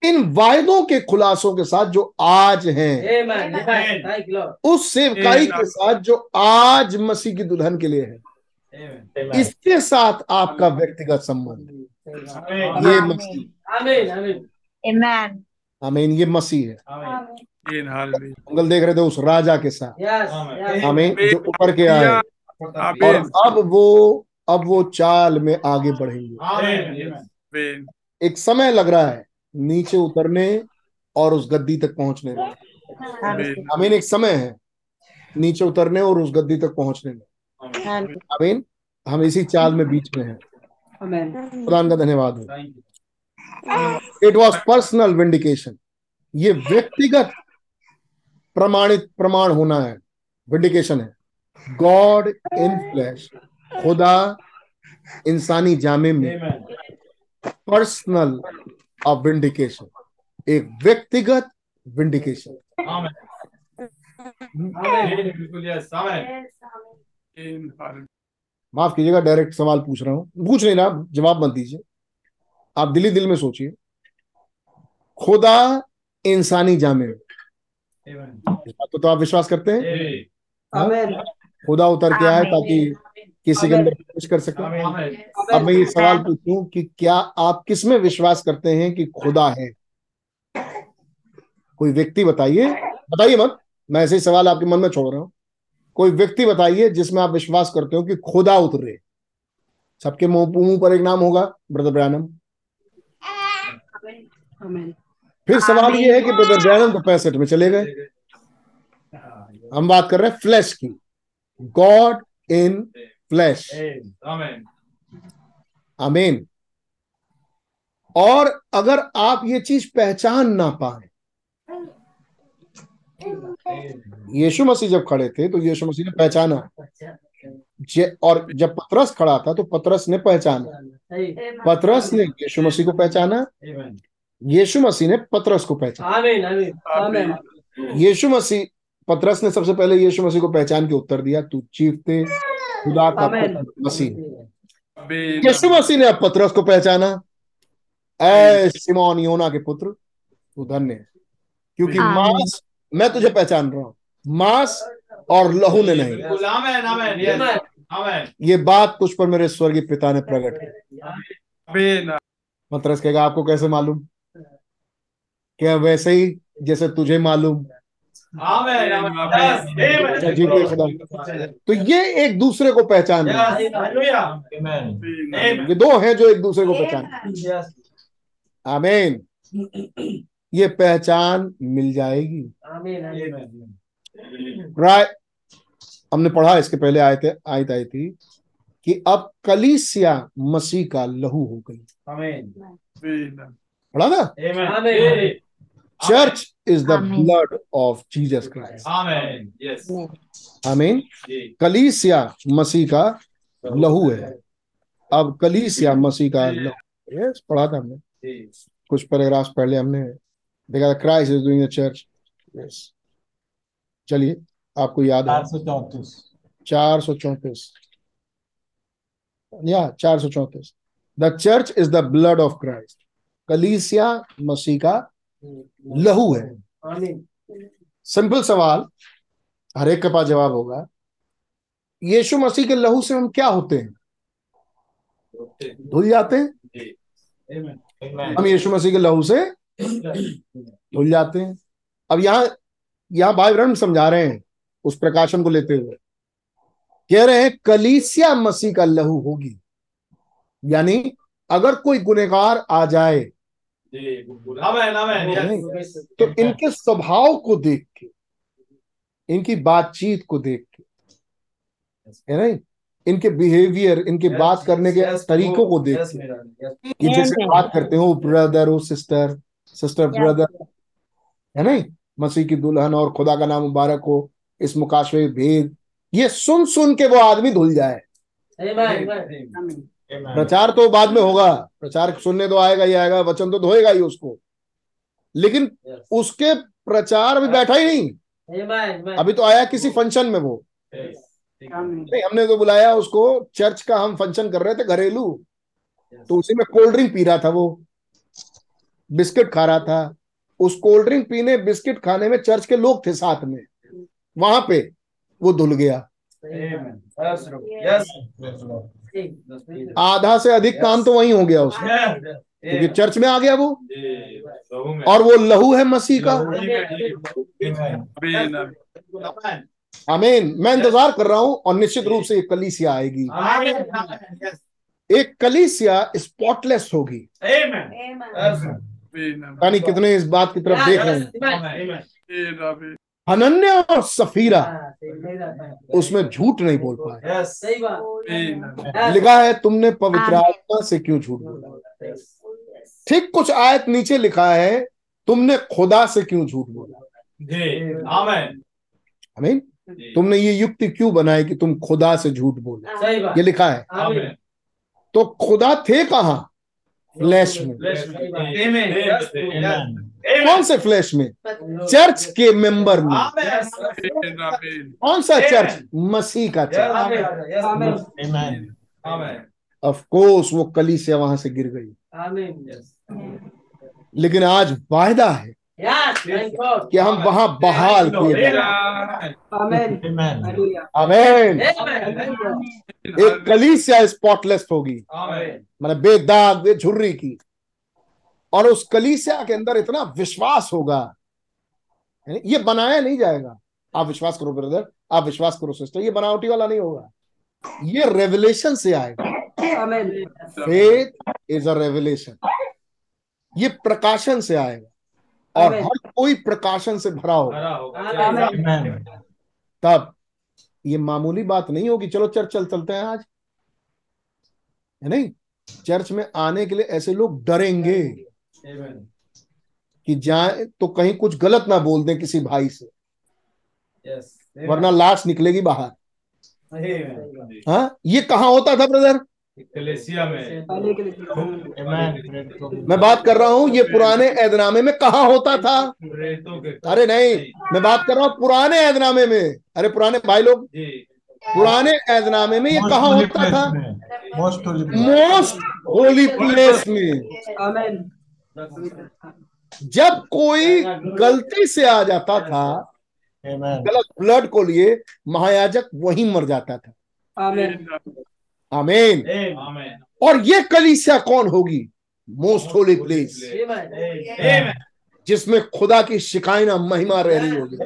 इन वायदों के खुलासों के साथ जो आज हैं आमीन उस सेवकाई के साथ जो आज मसीह की दुल्हन के लिए है इसके साथ आपका व्यक्तिगत संबंध। ये मसीह। आमीन आमीन Amen. आमीन ये मसीह है आमीन मंगल देख रहे थे उस राजा के साथ यस आमीन। जो ऊपर के आए और अब वो अब वो चाल में आगे बढ़ेंगे एक समय लग रहा है नीचे उतरने और उस गद्दी तक पहुँचने में आमीन आमीन एक समय है नीचे उतरने और उस गद्दी तक पहुँचने में अमीन हम इसी चाल में बीच में हैं आमीन खुदा का धन्यवाद हो thank you it was personal vindication ये व्यक्तिगत प्रमाणित प्रमाण होना है। विंडिकेशन है। गॉड इन फ्लैश खुदा इंसानी जामे में। पर्सनल ऑफ़ विंडिकेशन एक व्यक्तिगत विंडिकेशन माफ़ कीजिएगा डायरेक्ट सवाल पूछ रहा हूँ। पूछ नहीं रहा जवाब मत दीजिए। आप दिली दिल में सोचिए। खुदा इंसानी जामे में Amen. इस बात को तो आप विश्वास करते हैं? खुदा उतर के आए ताकि किसी के अंदर प्रवेश कर सके। अब मैं ये सवाल पूछूँ कि क्या आप किसमें विश्वास करते हैं कि खुदा है? कोई व्यक्ति बताइए। बताइए मत। मैं ऐसे ही सवाल आपके मन में छोड़ रहा हूँ। कोई व्यक्ति बताइए जिसमें आप विश्वास करते हो कि खुदा उतरे। सबके मुँह मुँह पर एक नाम होगा ब्रदर ब्रैनम। आमीन फिर सवाल ये है कि ब्रदर ब्रैनम तो पैंसठ में चले गए। हम बात कर रहे हैं फ्लैश की। God in flash Amen. आमीन और अगर आप ये चीज़ पहचान ना पाए। यीशु मसीह जब खड़े थे तो यीशु मसीह ने पहचाना। जे- और जब पतरस खड़ा था तो पतरस ने पहचाना। पतरस ने यीशु मसीह को पहचाना। Amen. यीशु मसीह ने पतरस को पहचाना। आमीन आमीन आमीन। यीशु मसीह पतरस ने सबसे पहले यीशु मसीह को पहचान के उत्तर दिया तू चीफ थे खुदा का मसीह यीशु मसीह ने अब पतरस को पहचाना। ऐ सिमोन योना के पुत्र तू धन्य है क्योंकि मांस मैं तुझे पहचान रहा हूँ। मांस और लहू ने नहीं. ये बात तुझ पर मेरे स्वर्गीय पिता ने प्रकट की। आमीन। पतरस कहेगा आपको कैसे मालूम? क्या वैसे ही जैसे तुझे मालूम। खुदा तो ये एक दूसरे को पहचान हैं। Amen. ये दो हैं जो एक दूसरे को पहचान। आमेन ये पहचान मिल जाएगी. राय हमने पढ़ा इसके पहले आए थे आयत आई थी कि अब कलीसिया मसीह का लहू हो गई। पढ़ा ना? Amen. Amen. Church is the Amen. Blood of Jesus Christ Amen. Yes. आमीन जी. कलीसिया मसीह का लहू है। अब कलीसिया मसीह का लहू। यस पढ़ा था हमने। कुछ पैराग्राफ पहले हमने। देखा था Christ is doing the church yes चलिए आपको याद है। चार सौ चौंतीस। या चार सौ चौंतीस। The church is the blood of Christ कलीसिया मसीह का लहू है। सिंपल सवाल हर एक के पास जवाब होगा। यीशु मसीह के लहू से हम क्या होते हैं? धुल जाते हैं. हम यीशु मसीह के लहू से धुल जाते हैं। अब यहाँ यहाँ भाई ब्रह्म समझा रहे हैं उस प्रकाशन को लेते हुए। कह रहे हैं कलीसिया मसीह का लहू होगी। यानी अगर कोई गुनेगार आ जाए आमेन नहीं। तो इनके स्वभाव को देख के इनकी बातचीत को देख के है नहीं इनके बिहेवियर इनके बात करने के तरीकों को देख के। कि जैसे बात करते हो ब्रदर हो सिस्टर सिस्टर ब्रदर है नहीं मसीह की दुल्हन और खुदा का नाम मुबारक हो इस मुकाशवे भेद ये सुन सुन के वो आदमी धुल जाए। प्रचार तो बाद में होगा। प्रचार सुनने तो आएगा ही आएगा वचन तो धोएगा ही उसको। लेकिन उसके प्रचार अभी बैठा ही नहीं। अभी तो आया किसी फ़ंक्शन में वो। नहीं हमने तो बुलाया उसको चर्च का हम फ़ंक्शन कर रहे थे घरेलू। तो उसी में कोल्ड ड्रिंक पी रहा था वो। बिस्किट खा रहा था। उस कोल्ड ड्रिंक पीने बिस्किट खाने में चर्च के लोग थे साथ में। वहाँ पे वो धुल गया। आधा से अधिक काम तो वही हो गया उसका क्योंकि चर्च में आ गया वो। और वो लहू है मसीह का। आमीन मैं इंतज़ार कर रहा हूँ और निश्चित रूप से एक कलीसिया आएगी। एक कलीसिया स्पॉटलेस होगी। यानी कितने इस बात की तरफ़ देख रहे हैं। अनन्या और सफीरा। उसमें झूठ नहीं बोल पाए। सही बात। लिखा है तुमने पवित्र आत्मा से क्यों झूठ बोला? ठीक कुछ आयत नीचे लिखा है तुमने खुदा से क्यों झूठ बोला? आमेन। आमीन। तुमने ये युक्ति क्यों बनाई कि तुम खुदा से झूठ बोले ये लिखा है। तो खुदा थे कहा? फ्लैश में। कौन से फ्लैश में? चर्च के मेंबर में। कौन सा चर्च मसीह का चर्च ऑफ़ कोर्स वो कली से वहाँ से गिर गई। लेकिन आज वायदा है कि हम वहाँ बहाल किए आमीन एक कलीसिया स्पॉटलेस होगी। मतलब बेदाग बेझुर्री की। और उस कलीसिया के अंदर इतना विश्वास होगा। ये बनाया नहीं जाएगा। आप विश्वास करो ब्रदर आप विश्वास करो सिस्टर ये बनावटी वाला नहीं होगा। ये रेवलेशन से आएगा। फेथ इज़ अ रेवलेशन ये प्रकाशन से आएगा। और. हर कोई प्रकाशन से भरा होगा। तब ये मामूली बात नहीं होगी। चलो चर्च चल चलते हैं आज। है नहीं? चर्च में आने के लिए ऐसे लोग डरेंगे। कि जाए तो कहीं कुछ गलत ना बोल दें किसी भाई से। वरना लाश निकलेगी बाहर। हाँ ये कहा होता था ब्रदर में। मैं बात कर रहा हूँ ये पुराने ऐदनामे में कहा होता था? अरे नहीं मैं बात कर रहा हूँ पुराने ऐदनामे में। अरे पुराने भाई लोग पुराने ऐदनामे में ये कहा होता था? मोस्ट मोस्ट होली प्लेस में। जब कोई गलती से आ जाता था गलत ब्लड को लिए महायाजक वहीं मर जाता था। आमीन आमेन और ये कलीसिया कौन होगी? मोस्ट होली प्लेस जिसमें खुदा की शिकायना महिमा रह रही होगी।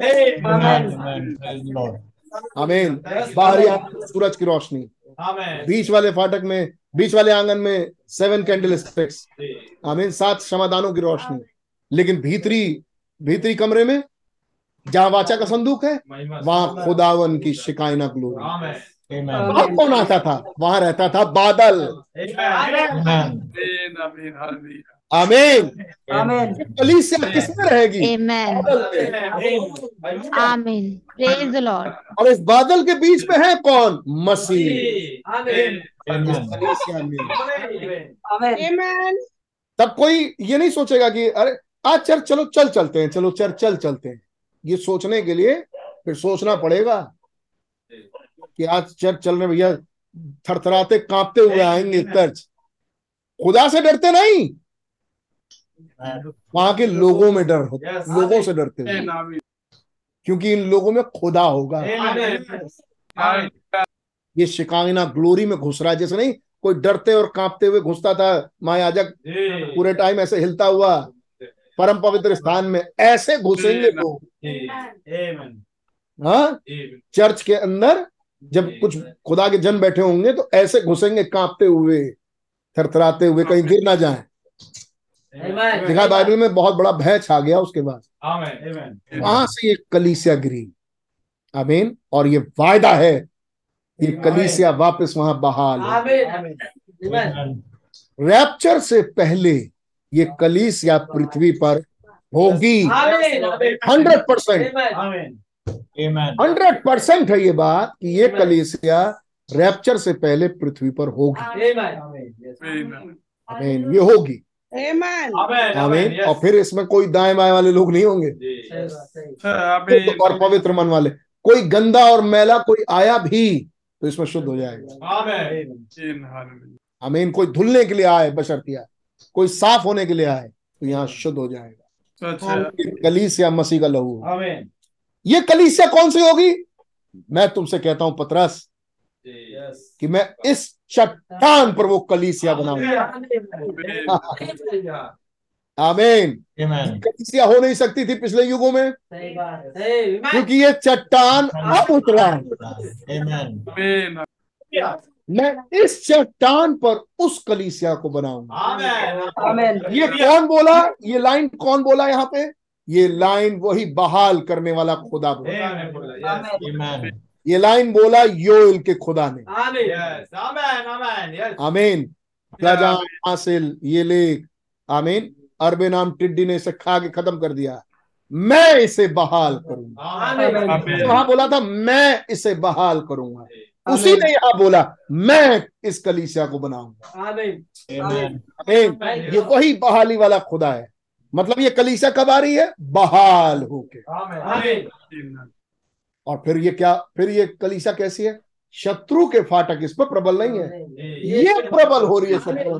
आमीन बाहरी सूरज की रोशनी। बीच वाले फाटक में बीच वाले आँगन में सेवन कैंडल स्टिक्स आमीन सात क्षमादानों की रोशनी। लेकिन भीतरी भीतरी कमरे में जहाँ वाचा का संदूक है वहाँ खुदावन की शिकायना ग्लोरी अब कौन आता था? वहाँ रहता था बादल। आमीन। कलीसिया किसमें रहेगी। Amen. Amen. Praise the Lord. और इस बादल के बीच में है कौन? मसीह। कलीसिया तब कोई ये नहीं सोचेगा कि अरे आज चर्च चलो चल चलते हैं चलो चर्च चल चलते हैं। ये सोचने के लिए फिर सोचना पड़ेगा कि आज चर्च चल रहे भैया थरथराते कांपते हुए आएँगे चर्च। खुदा से डरते नहीं। वहाँ के लोगों में डर होता Yes. लोगों से डरते हुए। क्योंकि इन लोगों में खुदा होगा। ये शिकायना ग्लोरी में घुस रहा है। जैसे नहीं कोई डरते और कांपते हुए घुसता था महायाजक पूरे टाइम ऐसे हिलता हुआ। परम पवित्र स्थान में ऐसे घुसेंगे लोग। हाँ? चर्च के अंदर जब कुछ खुदा के जन बैठे होंगे तो ऐसे घुसेंगे कांपते हुए थरथराते हुए कहीं गिर ना जाए. देखा बाइबल में बहुत बड़ा भय छा गया उसके बाद Amen. Amen. वहाँ से ये कलीसिया गिरी आमीन और ये वायदा है ये कलीसिया वापस वहाँ बहाल Amen. Amen. Amen. रैप्चर से पहले ये कलीसिया पृथ्वी पर होगी hundred percent Amen. Amen. Amen. Hundred percent है ये बात कि ये कलीसिया रैप्चर से पहले पृथ्वी पर होगी Amen. Amen. ये होगी. आमीन। Yes. और फिर इसमें कोई दाएँ बाएँ वाले लोग नहीं होंगे। और पवित्र मन वाले। कोई गंदा और मैला कोई आया भी तो इसमें शुद्ध हो जाएगा। Amen. आमीन। कोई धुलने के लिए आए बशर्तिया कोई साफ़ होने के लिए आए तो यहाँ शुद्ध हो जाएगा। ये कलीसिया मसीह का लहू? Amen. ये कलीसिया कौन सी होगी? मैं तुमसे कहता हूँ पतरस. कि मैं इस चट्टान पर वो कलीसिया बनाऊँगा आमीन कलीसिया हो नहीं सकती थी पिछले युगों में। है. क्योंकि ये चट्टान अब उतरा। है मैं इस चट्टान पर उस कलीसिया को बनाऊँगा. ये कौन बोला? ये लाइन कौन बोला यहाँ पे? ये लाइन वही बहाल करने वाला खुदा बोला. ये लाइन बोला योएल के खुदा ने. आमीन। राजा हासिल ये लेख। आमीन। अरबे नाम टिड्डी ने इसे खा के खत्म कर दिया। मैं इसे बहाल करूँगा। वहाँ बोला था मैं इसे बहाल करूँगा। उसी ने यहाँ बोला मैं इस कलीसिया को बनाऊँगा। ये वही बहाली वाला खुदा है। मतलब ये कलीसिया कब आ रही है? बहाल होके. और फिर ये क्या फिर ये कलीसिया कैसी है? शत्रु के फाटक इस पर प्रबल नहीं है। ये प्रबल हो रही है शत्रु.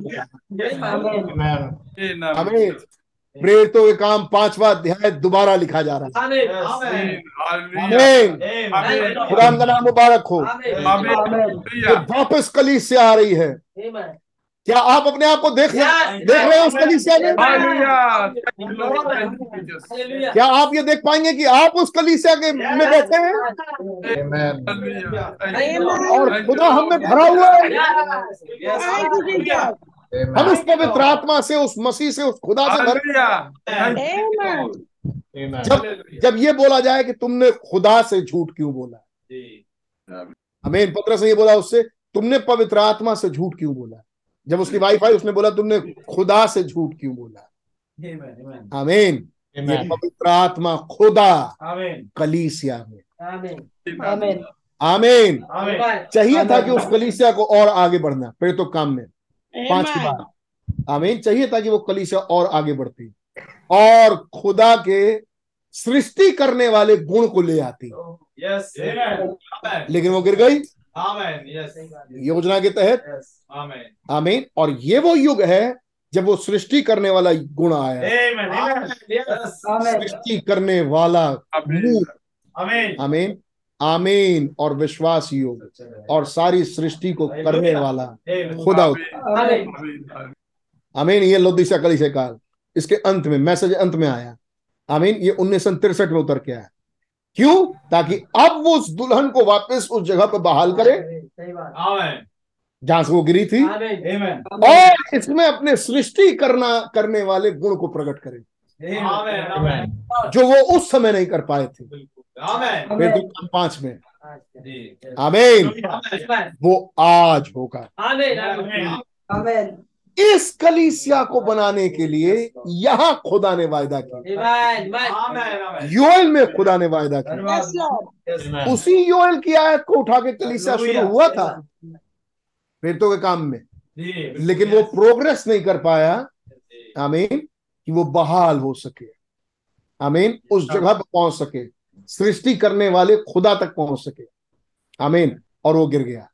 हमें प्रेरितों के काम पांचवा अध्याय दोबारा लिखा जा रहा है. खुदा का नाम मुबारक हो। वापस कलीसिया आ रही है. क्या आप अपने आप को देख देख रहे हैं उस कलीसिया में क्या आप ये देख पाएँगे कि आप उस कलीसिया के में बैठे हैं? और खुदा हमें भरा हुआ है. हम उस पवित्र आत्मा से उस मसीह से उस खुदा से भरे. जब जब ये बोला जाए कि तुमने खुदा से झूठ क्यों बोला? जी. हमें पत्र से ये बोला उससे तुमने पवित्र आत्मा से झूठ क्यों बोला? जब उसकी वाइफ आई उसने बोला तुमने खुदा से झूठ क्यों बोला Amen. Amen. आमीन पवित्र आत्मा खुदा Amen. कलीसिया में. आमीन चाहिए था कि उस कलीसिया को और आगे बढ़ना फिर तो काम में पाँच की Amen. बात आमीन चाहिए था कि वो कलीसिया और आगे बढ़ती और खुदा के सृष्टि करने वाले गुण को ले आती. Amen. लेकिन वो गिर गई. योजना के तहत? Yes. आमीन और ये वो युग है जब वो सृष्टि करने वाला गुण आया। Amen. Amen. Yes. सृष्टि करने वाला आमीन आमीन और विश्वास योग। और सारी सृष्टि को करने वाला। खुदा Amen. आमीन ये लोदिशा कलीसिया काल। इसके अंत में मैसेज अंत में आया। आमीन ये उन्नीस सौ तिरसठ में उतर के आया। क्यों ताकि अब वो उस दुल्हन को वापस उस जगह पर बहाल करे सही जहाँ से वो गिरी थी Amen. Amen. और इसमें अपने सृष्टि करना करने वाले गुण को प्रकट करे Amen. Amen. जो वो उस समय नहीं कर पाए थे पाँच में जी. आमीन. वो आज होगा Amen. Amen. Amen. इस कलीसिया को बनाने के लिए यहाँ खुदा ने वायदा किया. योएल में खुदा ने वायदा किया. उसी योएल की आयत को उठा के कलीसिया शुरू हुआ था। फिर तो के काम में। लेकिन वो प्रोग्रेस नहीं कर पाया. आमीन। कि वो बहाल हो सके। आमीन। उस जगह पर पहुँच सके। सृष्टि करने वाले खुदा तक पहुँच सके। आमीन। और वो गिर गया।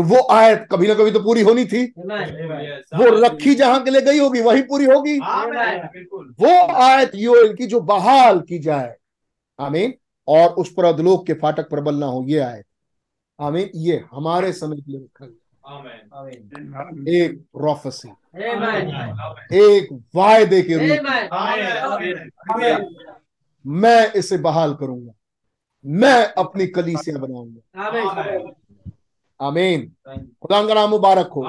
तो वो आयत कभी ना कभी तो पूरी होनी थी। वो रखी जहाँ के लिए गई होगी वही पूरी होगी। वो आयत योएल की जो बहाल की जाए। आमीन। और उस पर अधलोक के फाटक प्रबल ना हो ये आयत। आमीन ये हमारे समय के लिए रखा गया। एक प्रोफेसी एक वायदे के रूप। में इसे बहाल करूँगा। मैं अपनी कलीसिया बनाऊँगा। Amen. आमीन खुदा का नाम मुबारक हो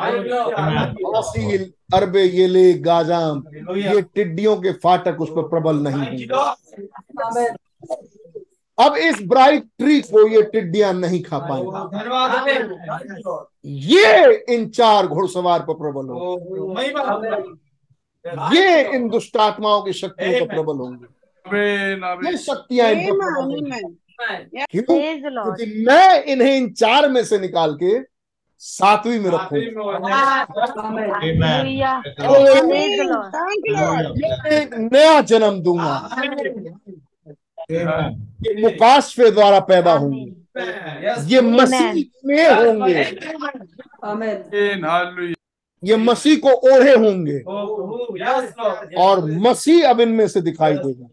अरबे ये ले गाजाम ये टिड्डियों के फाटक उस पर प्रबल नहीं होंगे। अब इस ब्राइट ट्री को ये टिड्डियाँ नहीं खा पाएँगी। ये इन चार घुड़सवार पर प्रबल होंगे। ये इन दुष्ट आत्माओं की शक्तियों पर प्रबल होंगे। ये शक्तियाँ इन पर क्यों. क्योंकि मैं इन्हें इन चार में से निकाल के सातवीं में रखूँगा. ये एक नया जन्म दूँगा। ये मुकाशफे द्वारा पैदा होंगे। ये मसीह में होंगे। ये मसीह को ओढ़े होंगे। और मसीह अब इनमें से दिखाई देगा।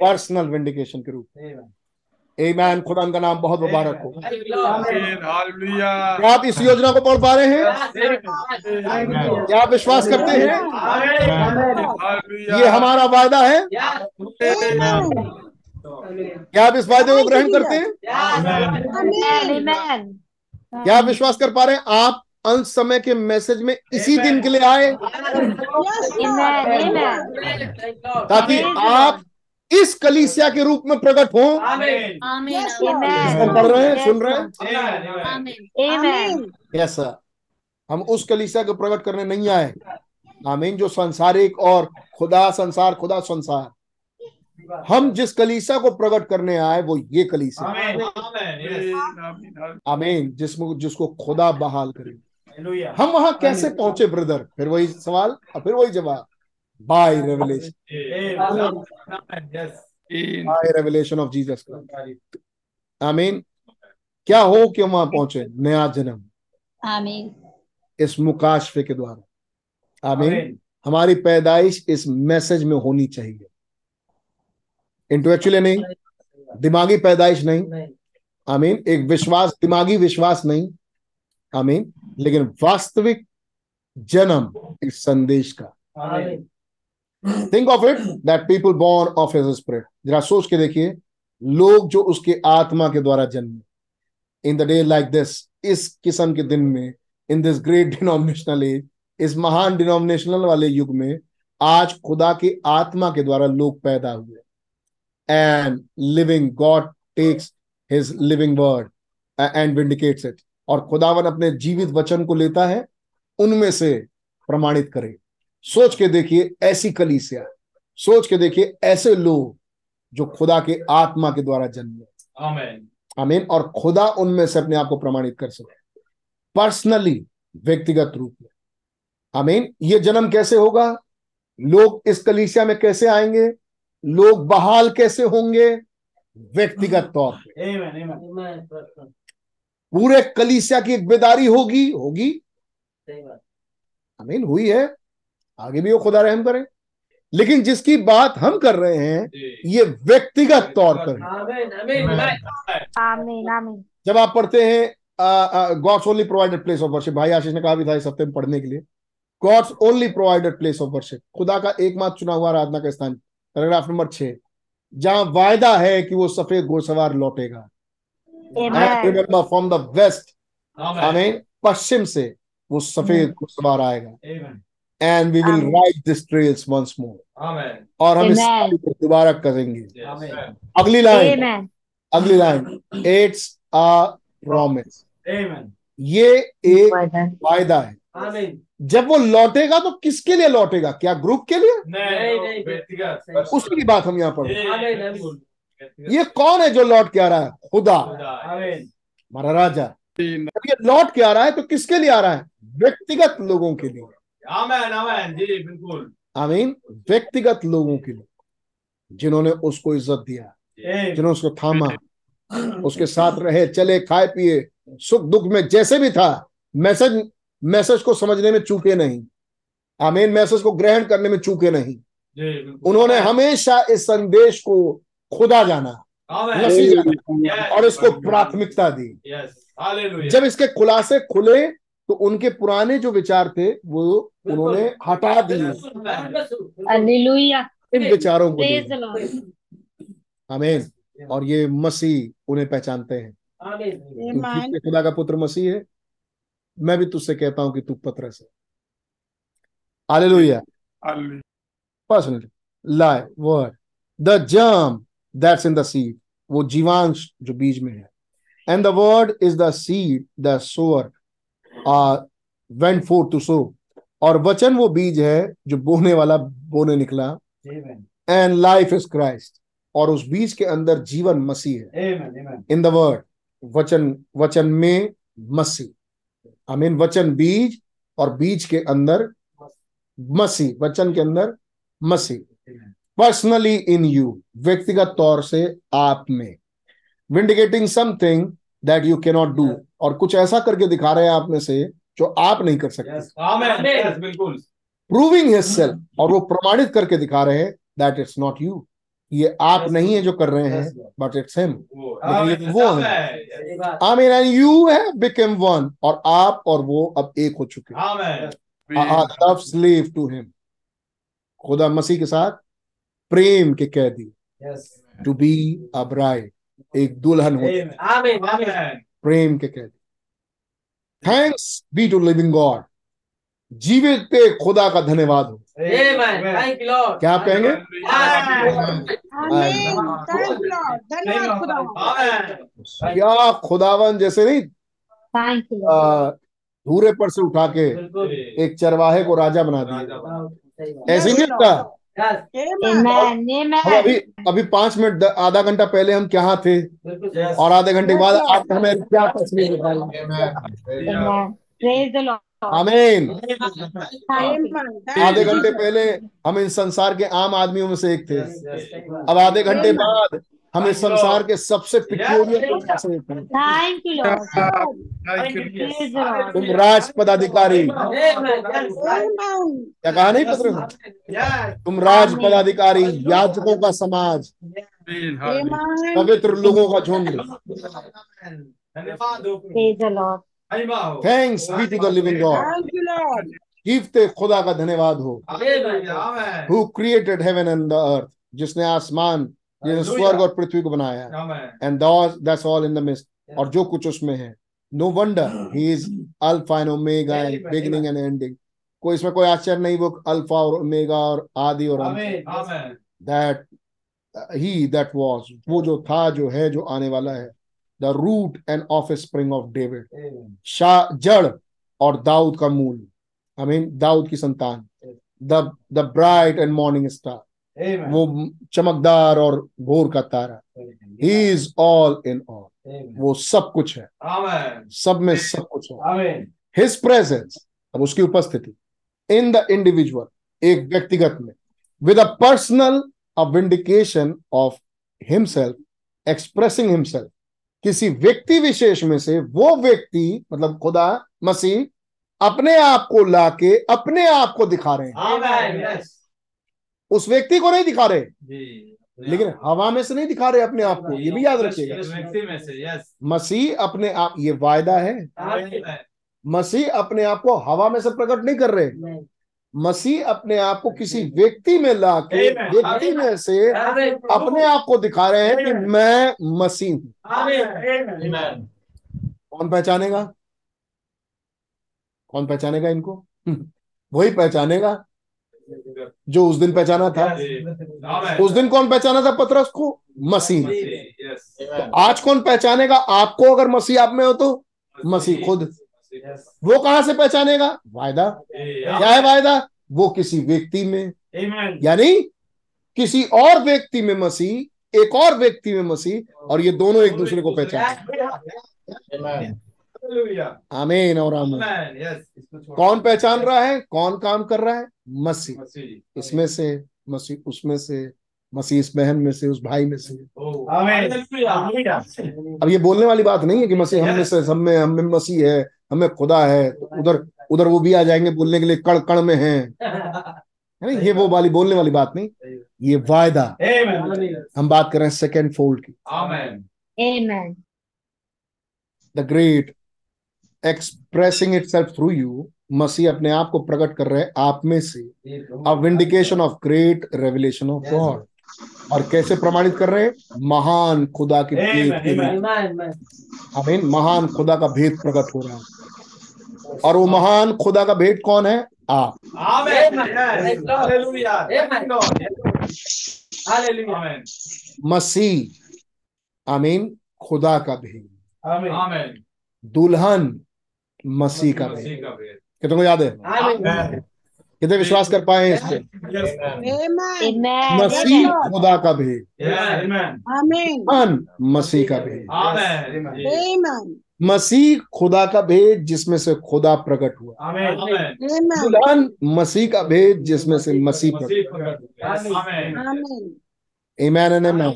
पर्सनल विंडिकेशन के रूप में। Amen. खुदा का नाम बहुत मुबारक हो। आप इस योजना को पढ़ पा रहे हैं? क्या आप विश्वास करते हैं? ये हमारा वायदा है। क्या आप इस वायदे को ग्रहण करते हैं. क्या आप विश्वास कर पा रहे हैं? आप अंत समय के मैसेज में इसी दिन के लिए आए. ताकि आप इस कलीसिया के रूप में प्रकट हों. पढ़ रहे हैं? सुन रहे हैं. यस सर हम उस कलीसिया को प्रकट करने नहीं आए। आमीन जो संसारिक और खुदा संसार खुदा संसार। हम जिस कलीसिया को प्रकट करने आए वो ये कलीसा आमीन जिसमें जिसको खुदा बहाल करे। हम वहाँ कैसे पहुँचे ब्रदर फिर वही सवाल और फिर वही जवाब। By revelation by revelation of Jesus Christ आमीन क्या हो कि हम वहाँ पहुँचे? नया जन्म। Amen. इस मुकाशफे के द्वारा। आमीन हमारी पैदाइश इस मैसेज में होनी चाहिए। इंटेलेक्चुअली नहीं। दिमागी पैदाइश नहीं। आमीन एक विश्वास दिमागी विश्वास नहीं। आमीन लेकिन वास्तविक जन्म इस संदेश का। Think of it that people born of his spirit जरा सोच के देखिए, लोग जो उसके आत्मा के द्वारा जन्मे। In the day like this इस किस्म के दिन में in this great denominational age इस महान डिनोमिनेशनल वाले युग में, आज खुदा के आत्मा के द्वारा लोग पैदा हुए। And living God takes his living word and vindicates it और खुदावन अपने जीवित वचन को लेता है, उनमें से प्रमाणित करे सोच के देखिए ऐसी कलीसिया सोच के देखिए ऐसे लोग जो खुदा के आत्मा के द्वारा जन्मे। आमीन और खुदा उनमें से अपने आप को प्रमाणित कर सके। पर्सनली व्यक्तिगत रूप में। आमीन ये जन्म कैसे होगा? लोग इस कलीसिया में कैसे आएँगे? लोग बहाल कैसे होंगे? व्यक्तिगत तौर पे। पूरे कलीसिया की एक बेदारी होगी होगी। आमीन हुई है। आगे भी वो खुदा रहम करे। लेकिन जिसकी बात हम कर रहे हैं ये व्यक्तिगत तौर पर. जब आप पढ़ते हैं God's only provided place of worship भाई आशीष ने कहा भी था इस हफ़्ते में पढ़ने के लिए। God's only provided place of worship खुदा का एकमात्र चुना हुआ आराधना का स्थान। पैराग्राफ नंबर छह। जहाँ वायदा है कि वो सफ़ेद घोड़सवार लौटेगा। Amen. Remember from the west हमें पश्चिम से वो सफ़ेद घुड़सवार आएगा। And we will write this trails once more और हम इस Amen. दोबारा करेंगे। अगली लाइन अगली लाइन इट्स अ प्रॉमिस ये एक वायदा है। जब वो लौटेगा तो किसके लिए लौटेगा? क्या ग्रुप के लिए? उसी की बात हम यहाँ पर ये कौन है जो लौट के आ रहा है? खुदा। हमारा राजा। जब ये लौट के आ रहा है तो किसके लिए आ रहा है? व्यक्तिगत लोगों के लिए। आमीन व्यक्तिगत लोगों के लिए जिन्होंने उसको इज़्ज़त दिया जिन्होंने उसको थामा उसके साथ रहे चले खाए पिए सुख दुख में जैसे भी था मैसेज मैसेज को समझने में चूके नहीं। आमीन। मैसेज को ग्रहण करने में चूके नहीं। उन्होंने हमेशा इस संदेश को खुदा जाना जाना और इसको प्राथमिकता दी। जब इसके खुलासे खुले तो उनके पुराने जो विचार थे वो उन्होंने हटा दिए। इन विचारों को. आमीन। और ये मसीह उन्हें पहचानते हैं। खुदा का पुत्र मसीह है। मैं भी तुझसे कहता हूँ कि तू पत्र है। हालेलुया। Hallelujah. Personally lie word the germ that's in the seed वो जीवांश जो बीज में है। And the word is the seed the sower uh, went to sow और वचन वो बीज है जो बोने वाला बोने निकला। And लाइफ इज़ क्राइस्ट और उस बीज के अंदर जीवन मसीह है। इन द वर्ड वचन वचन में मसीह। आई मीन वचन बीज और बीज के अंदर मसीह। वचन के अंदर मसीह। पर्सनली इन यू व्यक्तिगत तौर से आप में। Vindicating something that you cannot do और कुछ ऐसा करके दिखा रहे हैं आप में से जो आप नहीं कर सकते। Amen. Yes, बिल्कुल। प्रूविंग हिज सेल्फ और वो प्रमाणित करके दिखा रहे हैं दैट इट्स नॉट यू ये आप yes, नहीं है जो कर रहे हैं बट इट्स हिम वो लेकिन वो है। Mean and you have become one और आप और वो अब एक हो चुके हैं। टू हिम खुदा मसीह के साथ प्रेम के कैदी। टू बी अ ब्राइड एक दुल्हन हो. प्रेम के कैदी thanks be to living God जीवित पे खुदा का धन्यवाद हो। Amen. Thank you, Lord. क्या आप कहेंगे. क्या खुदावन जैसे नहीं? थैंक यू आ, धूरे पर से उठा के एक चरवाहे को राजा बना दिया ऐसे नहीं होता? Amen. हम अभी अभी पाँच मिनट आधा घंटा पहले हम क्या थे? बिल्कुल और आधे घंटे के बाद आप हमें क्या तस्वीर आमेन Amen. आधे घंटे पहले हम इन संसार के आम आदमियों में से एक थे। अब आधे घंटे बाद हम इस संसार के सबसे लॉर्ड तुम राज पदाधिकारी. क्या कहा नहीं पत्र तुम राज पदाधिकारी याजकों का समाज। पवित्र लोगों का झुंड। धन्यवाद प्रेज द लॉर्ड धन्यवाद thanks be to the living God कीर्ते खुदा का धन्यवाद हो. Who created heaven and the earth जिसने आसमान जिसने स्वर्ग और पृथ्वी को बनाया Amen. And that's all in the mist और जो कुछ उसमें है। No wonder he is alpha and omega and beginning and ending कोई इसमें कोई आश्चर्य नहीं वो अल्फ़ा और ओमेगा और आदि और. दैट ही दैट वाज वो जो था जो है जो आने वाला है। The root and offspring of David Shah जड़ और दाऊद का मूल। आई मीन दाऊद की संतान। The the bright and morning star Amen. वो चमकदार और भोर का तारा he is all in all वो सब कुछ है Amen. सब में सब कुछ है हिज प्रेजेंस अब उसकी उपस्थिति इन द इंडिविजुअल एक व्यक्तिगत में with a personal a vindication of himself expressing himself किसी व्यक्ति विशेष में से वो व्यक्ति मतलब खुदा मसीह अपने आप को लाके अपने आप को दिखा रहे हैं Amen. Yes. उस व्यक्ति को नहीं दिखा रहे। लेकिन हवा में से नहीं दिखा रहे अपने आप को ये भी याद रखिएगा। इस व्यक्ति में से यस मसीह अपने आप ये वायदा है। मसीह अपने आप को हवा में से प्रकट नहीं कर रहे। मसीह अपने आप को किसी व्यक्ति में ला के व्यक्ति में से अपने आप को दिखा रहे हैं कि मैं मसीह हूँ। कौन पहचानेगा? कौन पहचानेगा इनको? वही पहचानेगा। जो उस दिन पहचाना था। उस दिन कौन पहचाना था पतरस को? मसीह। तो आज कौन पहचानेगा? आपको अगर मसीह आप में हो तो मसीह। खुद। वो कहाँ से पहचानेगा? वायदा। क्या है वायदा? वो किसी व्यक्ति में। यानी किसी और व्यक्ति में मसीह एक और व्यक्ति में मसीह और ये दोनों एक दूसरे को पहचान. आमीन और आमीन। कौन पहचान रहा है? कौन काम कर रहा है? मसीह। मसीह। इसमें से मसीह उसमें से मसीह इस बहन में से उस भाई में से। Oh. अब ये बोलने वाली बात नहीं है कि मसीह हम में से सब में हम में मसीह है हमें खुदा है तो उधर उधर वो भी आ जाएँगे बोलने के लिए कण कण में हैं। है ना? ये वो वाली बोलने वाली बात नहीं। ये वायदा। हम बात कर रहे हैं सेकेंड फोल्ड की। The great expressing itself through you मसीह अपने आप को प्रकट कर रहे हैं आप में से। A vindication of great revelation of God और कैसे प्रमाणित कर रहे हैं? महान खुदा की। Amen. महान खुदा का भेद प्रकट हो रहा है। और वो महान खुदा का भेद कौन है? आप. मसीह आमीन खुदा का भेद। Amen. Amen. दुल्हन मसीह का भेद। कितने को याद है? कितने विश्वास कर पाए हैं इस पे. मसीह खुदा का भेद। मसीह का भेद. मसीह खुदा का भेद जिसमें से खुदा प्रकट हुआ. दुल्हन मसीह का भेद जिसमें से मसीह प्रकट हुआ। Amen. Amen.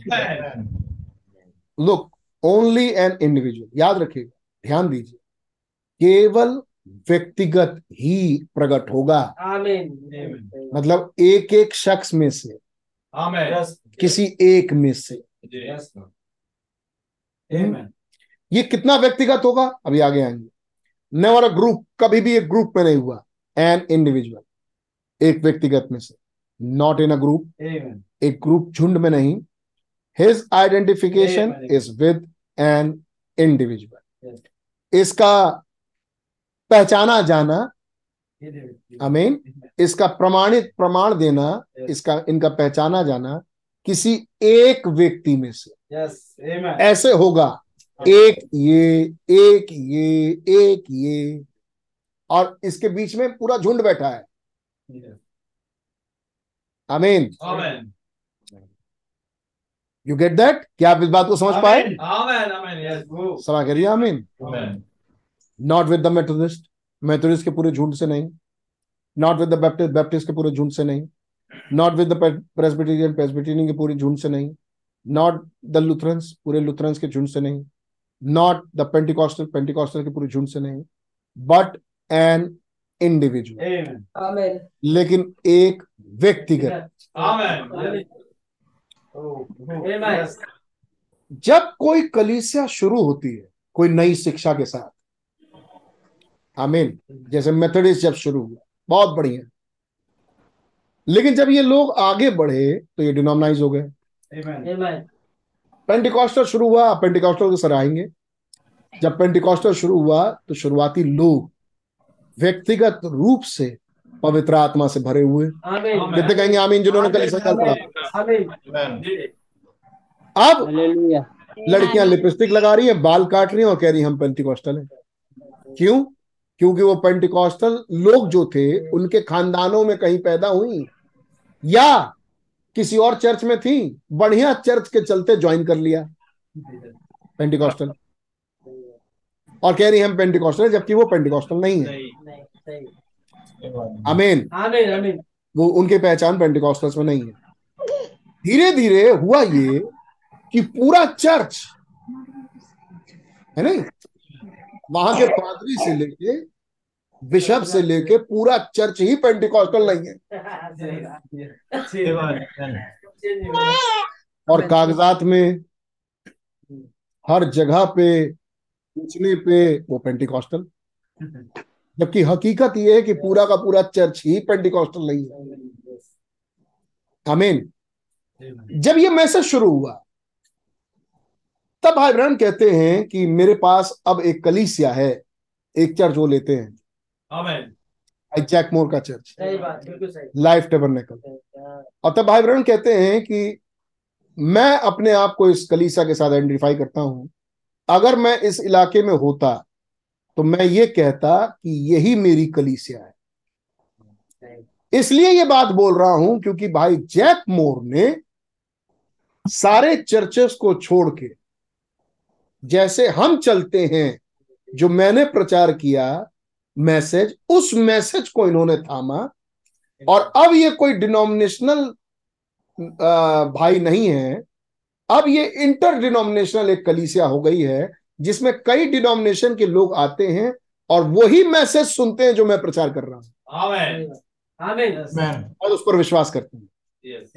Look, only an individual. याद रखिएगा ध्यान दीजिए। केवल व्यक्तिगत ही प्रकट होगा। Amen. मतलब एक एक शख्स में से Amen. किसी एक में से। ये कितना व्यक्तिगत होगा? अभी आगे आएँगे। नेवर अ ग्रुप कभी भी एक ग्रुप में नहीं हुआ। एन इंडिविजुअल एक व्यक्तिगत में से। नॉट इन अ ग्रुप एक ग्रुप झुंड में नहीं। His identification is with an individual इसका पहचाना जाना। अमीन इसका प्रमाणित प्रमाण देना इसका इनका पहचाना जाना किसी एक व्यक्ति में से। Yes. ऐसे होगा। एक ये एक ये एक ये। और इसके बीच में पूरा झुंड बैठा है। अमीन यू गेट दैट क्या आप इस बात को समझ पाए? Amen. Amen. Yes. Go. समा करिए अमीन. Not with the Methodist Methodist के पूरे झुंड से नहीं. Not with the Baptist Baptist के पूरे झुंड से नहीं. Not with the Presbyterian Presbyterian के पूरे झुंड से नहीं. नॉट द लुथरन्स पूरे लुथरन्स के झुंड से नहीं. नॉट द पेंटिकॉस्टल पेंटिकॉस्टल के पूरे झुंड से नहीं. But an individual Amen. Amen. लेकिन एक व्यक्तिगत. Oh. जब कोई कलीसिया शुरू होती है कोई नई शिक्षा के साथ आमीन जैसे मेथोडिस्ट जब शुरू हुआ बहुत बढ़िया लेकिन जब ये लोग आगे बढ़े तो ये डिनोमनाइज हो गए Amen. Amen. शुरू हुआ पेंटिकॉस्टल को सराहेंगे जब पेंटिकॉस्टर शुरू हुआ तो शुरुआती लोग व्यक्तिगत रूप से पवित्र आत्मा से भरे हुए. कितने कहेंगे आमीन जिन्होंने काल पढ़ा Amen. Amen. अब लड़कियाँ लिपस्टिक लगा रही हैं बाल काट रही हैं और कह रही हैं हम पेंटिकॉस्टल हैं क्यों क्योंकि वो पेंटिकॉस्टल लोग जो थे उनके खानदानों में कहीं पैदा हुई या किसी और चर्च में थी बढ़िया चर्च के चलते ज्वाइन कर लिया पेंटिकॉस्टल और कह रही हम पेंटिकॉस्टल हैं जबकि वो पेंटिकॉस्टल नहीं है। अमेन. Amen. वो उनकी पहचान पेंटिकॉस्टल्स में नहीं है धीरे धीरे हुआ ये कि पूरा चर्च है नहीं वहाँ के पादरी से लेके बिशप से लेके पूरा चर्च ही पेंटिकॉस्टल नहीं है। और कागजात में हर जगह पे, पूछने पे वो पेंटिकॉस्टल जबकि हकीकत ये है कि पूरा का पूरा चर्च ही पेंटिकॉस्टल नहीं है। आमीन जब ये मैसेज शुरू हुआ तब भाई ब्रहण कहते हैं कि मेरे पास अब एक कलीसिया है एक चर्च वो लेते हैं। आई जैक मोर का चर्च। सही बात बिल्कुल सही। लाइफ टेबरनेकल और तब भाई ब्रहण कहते हैं कि मैं अपने आप को इस कलीसिया के साथ आइडेंटिफाई करता हूँ। अगर मैं इस इलाके में होता तो मैं ये कहता कि यही मेरी कलीसिया है। इसलिए ये बात बोल रहा हूँ क्योंकि भाई जैक मोर ने सारे चर्चेस को छोड़ के जैसे हम चलते हैं जो मैंने प्रचार किया मैसेज उस मैसेज को इन्होंने थामा। और अब ये कोई डिनोमिनेशनल भाई नहीं है। अब ये इंटर डिनोमिनेशनल एक कलीसिया हो गई है जिसमें कई डिनोमिनेशन के लोग आते हैं और वही मैसेज सुनते हैं जो मैं प्रचार कर रहा हूँ। और उस पर विश्वास करते हैं। Yes.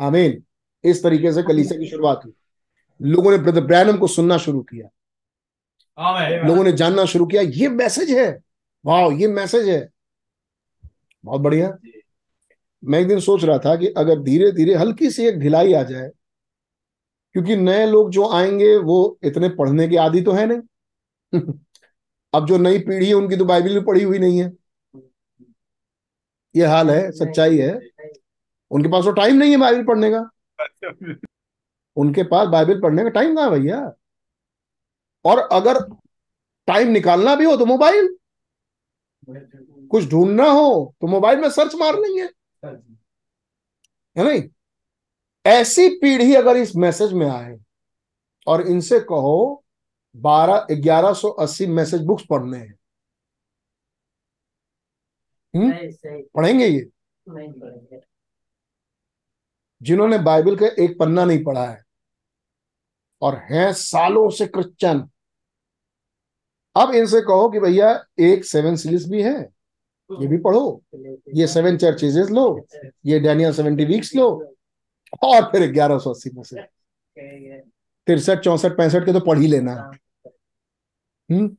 आमीन। इस तरीके से कलीसिया की शुरुआत हुई। लोगों ने ब्रदर ब्रैनम को सुनना शुरू किया। लोगों ने जानना शुरू किया ये मैसेज है। वाह ये मैसेज है। बहुत बढ़िया। मैं एक दिन सोच रहा था कि अगर धीरे धीरे हल्की सी एक ढिलाई आ जाए क्योंकि नए लोग जो आएँगे वो इतने पढ़ने के आदि तो है नहीं। अब जो नई पीढ़ी है उनकी तो बाइबल भी पढ़ी हुई नहीं है। ये हाल है सच्चाई है। उनके पास तो टाइम नहीं है बाइबल पढ़ने का। उनके पास बाइबल पढ़ने का टाइम कहाँ भैया? और अगर टाइम निकालना भी हो तो मोबाइल। कुछ ढूंढना हो तो मोबाइल में सर्च मार लेंगे है नहीं? ऐसी पीढ़ी अगर इस मैसेज में आए और इनसे कहो बारह ग्यारह सौ अस्सी मैसेज बुक्स पढ़ने हैं। हम्म? पढ़ेंगे ये? जिन्होंने बाइबल का एक पन्ना नहीं पढ़ा है। और हैं सालों से क्रिश्चियन अब इनसे कहो कि भैया, एक सेवन सीरीज़ भी है, ये भी पढ़ो। ये सेवन चर्चेज लो, ये डैनियल सेवेंटी वीक्स लो, और फिर ग्यारह सौ अस्सी में से। तिरसठ, चौसठ, पैंसठ के तो पढ़ ही लेना। हम्म?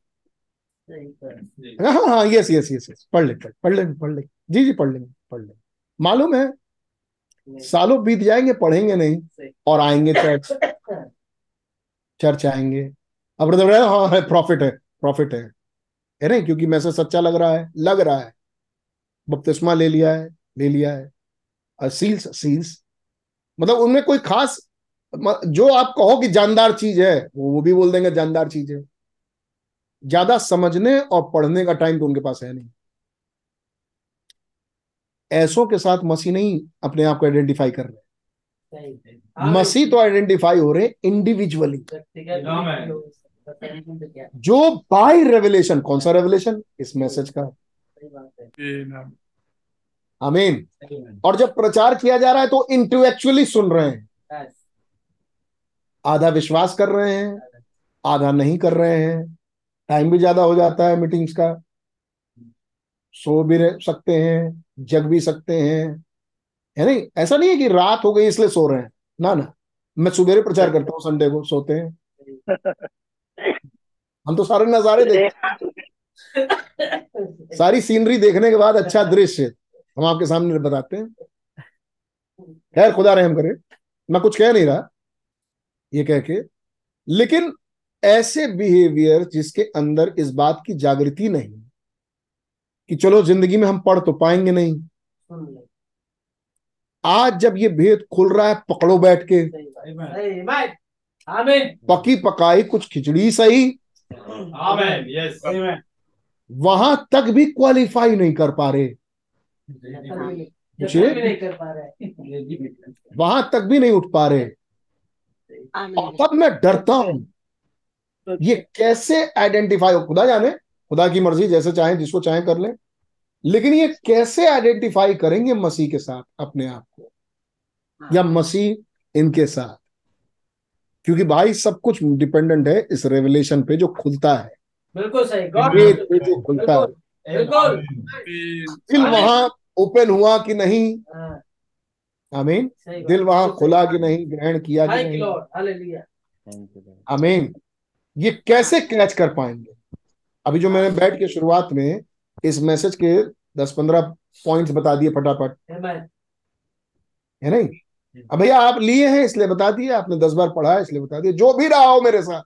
हाँ हाँ यस यस यस यस पढ़ ले पढ़ लेंगे पढ़ लेंगे। जी जी, पढ़ लेंगे पढ़ लेंगे। मालूम है, सालों बीत जाएँगे, पढ़ेंगे नहीं, और आएँगे चर्च चर्च आएँगे। अब ब्रदर हाँ है प्रॉफिट है प्रॉफिट है। है नहीं? क्योंकि मैसेज सच्चा लग रहा है, लग रहा है। बपतिस्मा ले लिया है, ले लिया है। सील्स सील्स मतलब उनमें कोई खास जो आप कहो कि जानदार चीज़ है, वो वो भी बोल देंगे जानदार चीज़ है। ज़्यादा समझने और पढ़ने का टाइम तो उनके पास है नहीं। ऐसों के साथ मसीह नहीं अपने आप को आइडेंटिफाई कर रहे मसीह तो आइडेंटिफाई हो रहे इंडिविजुअली जो बाय रेवलेशन कौन सा रेवलेशन इस मैसेज का। आमीन और जब प्रचार किया जा रहा है तो इंटेलेक्चुअली सुन रहे हैं। आधा विश्वास कर रहे हैं आधा नहीं कर रहे हैं। टाइम भी ज़्यादा हो जाता है मीटिंग्स का। सो भी रह सकते हैं जग भी सकते हैं। है नहीं? ऐसा नहीं है कि रात हो गई इसलिए सो रहे हैं। ना ना। मैं सुबेरे प्रचार करता हूँ संडे को सोते हैं। हम तो सारे नजारे देखते सारी सीनरी देखने के बाद अच्छा दृश्य हम आपके सामने बताते हैं। खैर, खुदा रहम करे। मैं कुछ कह नहीं रहा, ये कह के। लेकिन ऐसे बिहेवियर जिसके अंदर इस बात की जागृति नहीं, कि चलो ज़िंदगी में हम पढ़ तो पाएँगे नहीं। आज जब ये भेद खुल रहा है पकड़ो बैठ के। पकी पकाई कुछ खिचड़ी सही। यस वहाँ तक भी क्वालिफाई नहीं कर पा रहे। वहाँ तक भी नहीं उठ पा रहे। और तब मैं डरता हूँ। ये कैसे आइडेंटिफाई हो? खुदा जाने। खुदा की मर्ज़ी जैसे चाहे जिसको चाहे कर ले। लेकिन ये कैसे आइडेंटिफाई करेंगे मसीह के साथ अपने आप को? या मसीह इनके साथ? क्योंकि भाई सब कुछ डिपेंडेंट है इस रेवलेशन पे जो खुलता है। बिल्कुल सही। गॉड पे जो खुलता है। दिल वहाँ ओपन हुआ कि नहीं? हाँ, आमीन दिल वहाँ खुला कि नहीं ग्रहण किया कि नहीं? Lord. आमीन ये कैसे कैच कर पाएँगे? अभी जो मैंने बैठ के शुरुआत में इस मैसेज के दस पंद्रह पॉइंट्स बता दिए फटाफट। है नहीं? अब भैया आप लिए हैं, इसलिए बता दिए, आपने दस बार पढ़ा है इसलिए बता दिए। जो भी रहा हो मेरे साथ।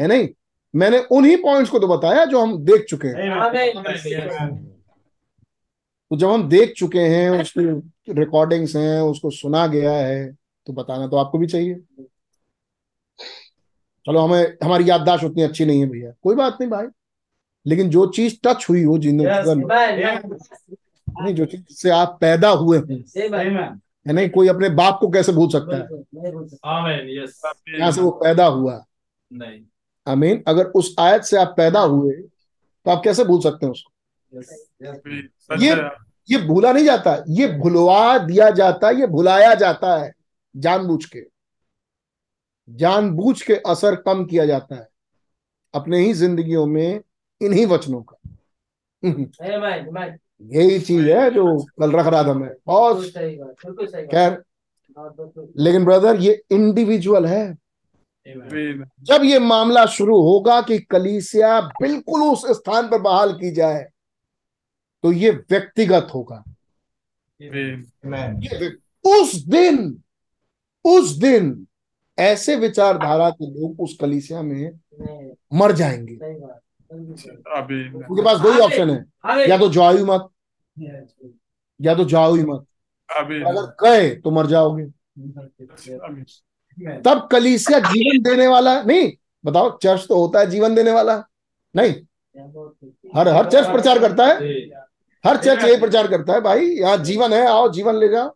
है नहीं? मैंने उन्हीं पॉइंट्स को तो बताया जो हम देख चुके हैं। तो जब हम देख चुके हैं, उसकी रिकॉर्डिंग्स हैं, उसको सुना गया है तो बताना तो आपको भी चाहिए। चलो हमें, हमारी याददाश्त उतनी अच्छी नहीं है भैया। कोई बात नहीं भाई। लेकिन जो चीज़ टच हुई हो जिन नहीं जो चीज़ से आप पैदा हुए हैं। है नहीं? कोई अपने बाप को कैसे भूल सकता है? यहाँ से वो पैदा हुआ। नहीं। आमीन अगर उस आयत से आप पैदा हुए तो आप कैसे भूल सकते हैं उसको? ये ये भूला नहीं जाता। ये भुलवा दिया जाता है ये भुलाया जाता है जानबूझ के। जानबूझ के असर कम किया जाता है। अपने ही जिंदगियों में इन्हीं वचनों का. यही चीज़ है जो कल रख रहा था मैं। बहुत सही बात, बिल्कुल सही बात। खैर हाँ, लेकिन ब्रदर ये इंडिविजुअल है। जब ये मामला शुरू होगा कि कलीसिया बिल्कुल उस स्थान पर बहाल की जाए तो ये व्यक्तिगत होगा। ये उस दिन उस दिन ऐसे विचारधारा के लोग उस कलीसिया में मर जाएँगे। आमीन उनके पास दो ही ऑप्शन है या तो जाओ ही मत या तो जाओ ही मत आमीन अगर गए तो मर जाओगे तब कलीसिया जीवन देने वाला नहीं बताओ चर्च तो होता है जीवन देने वाला नहीं हर हर चर्च प्रचार करता है हर चर्च यही प्रचार करता है भाई यहाँ जीवन है आओ जीवन ले जाओ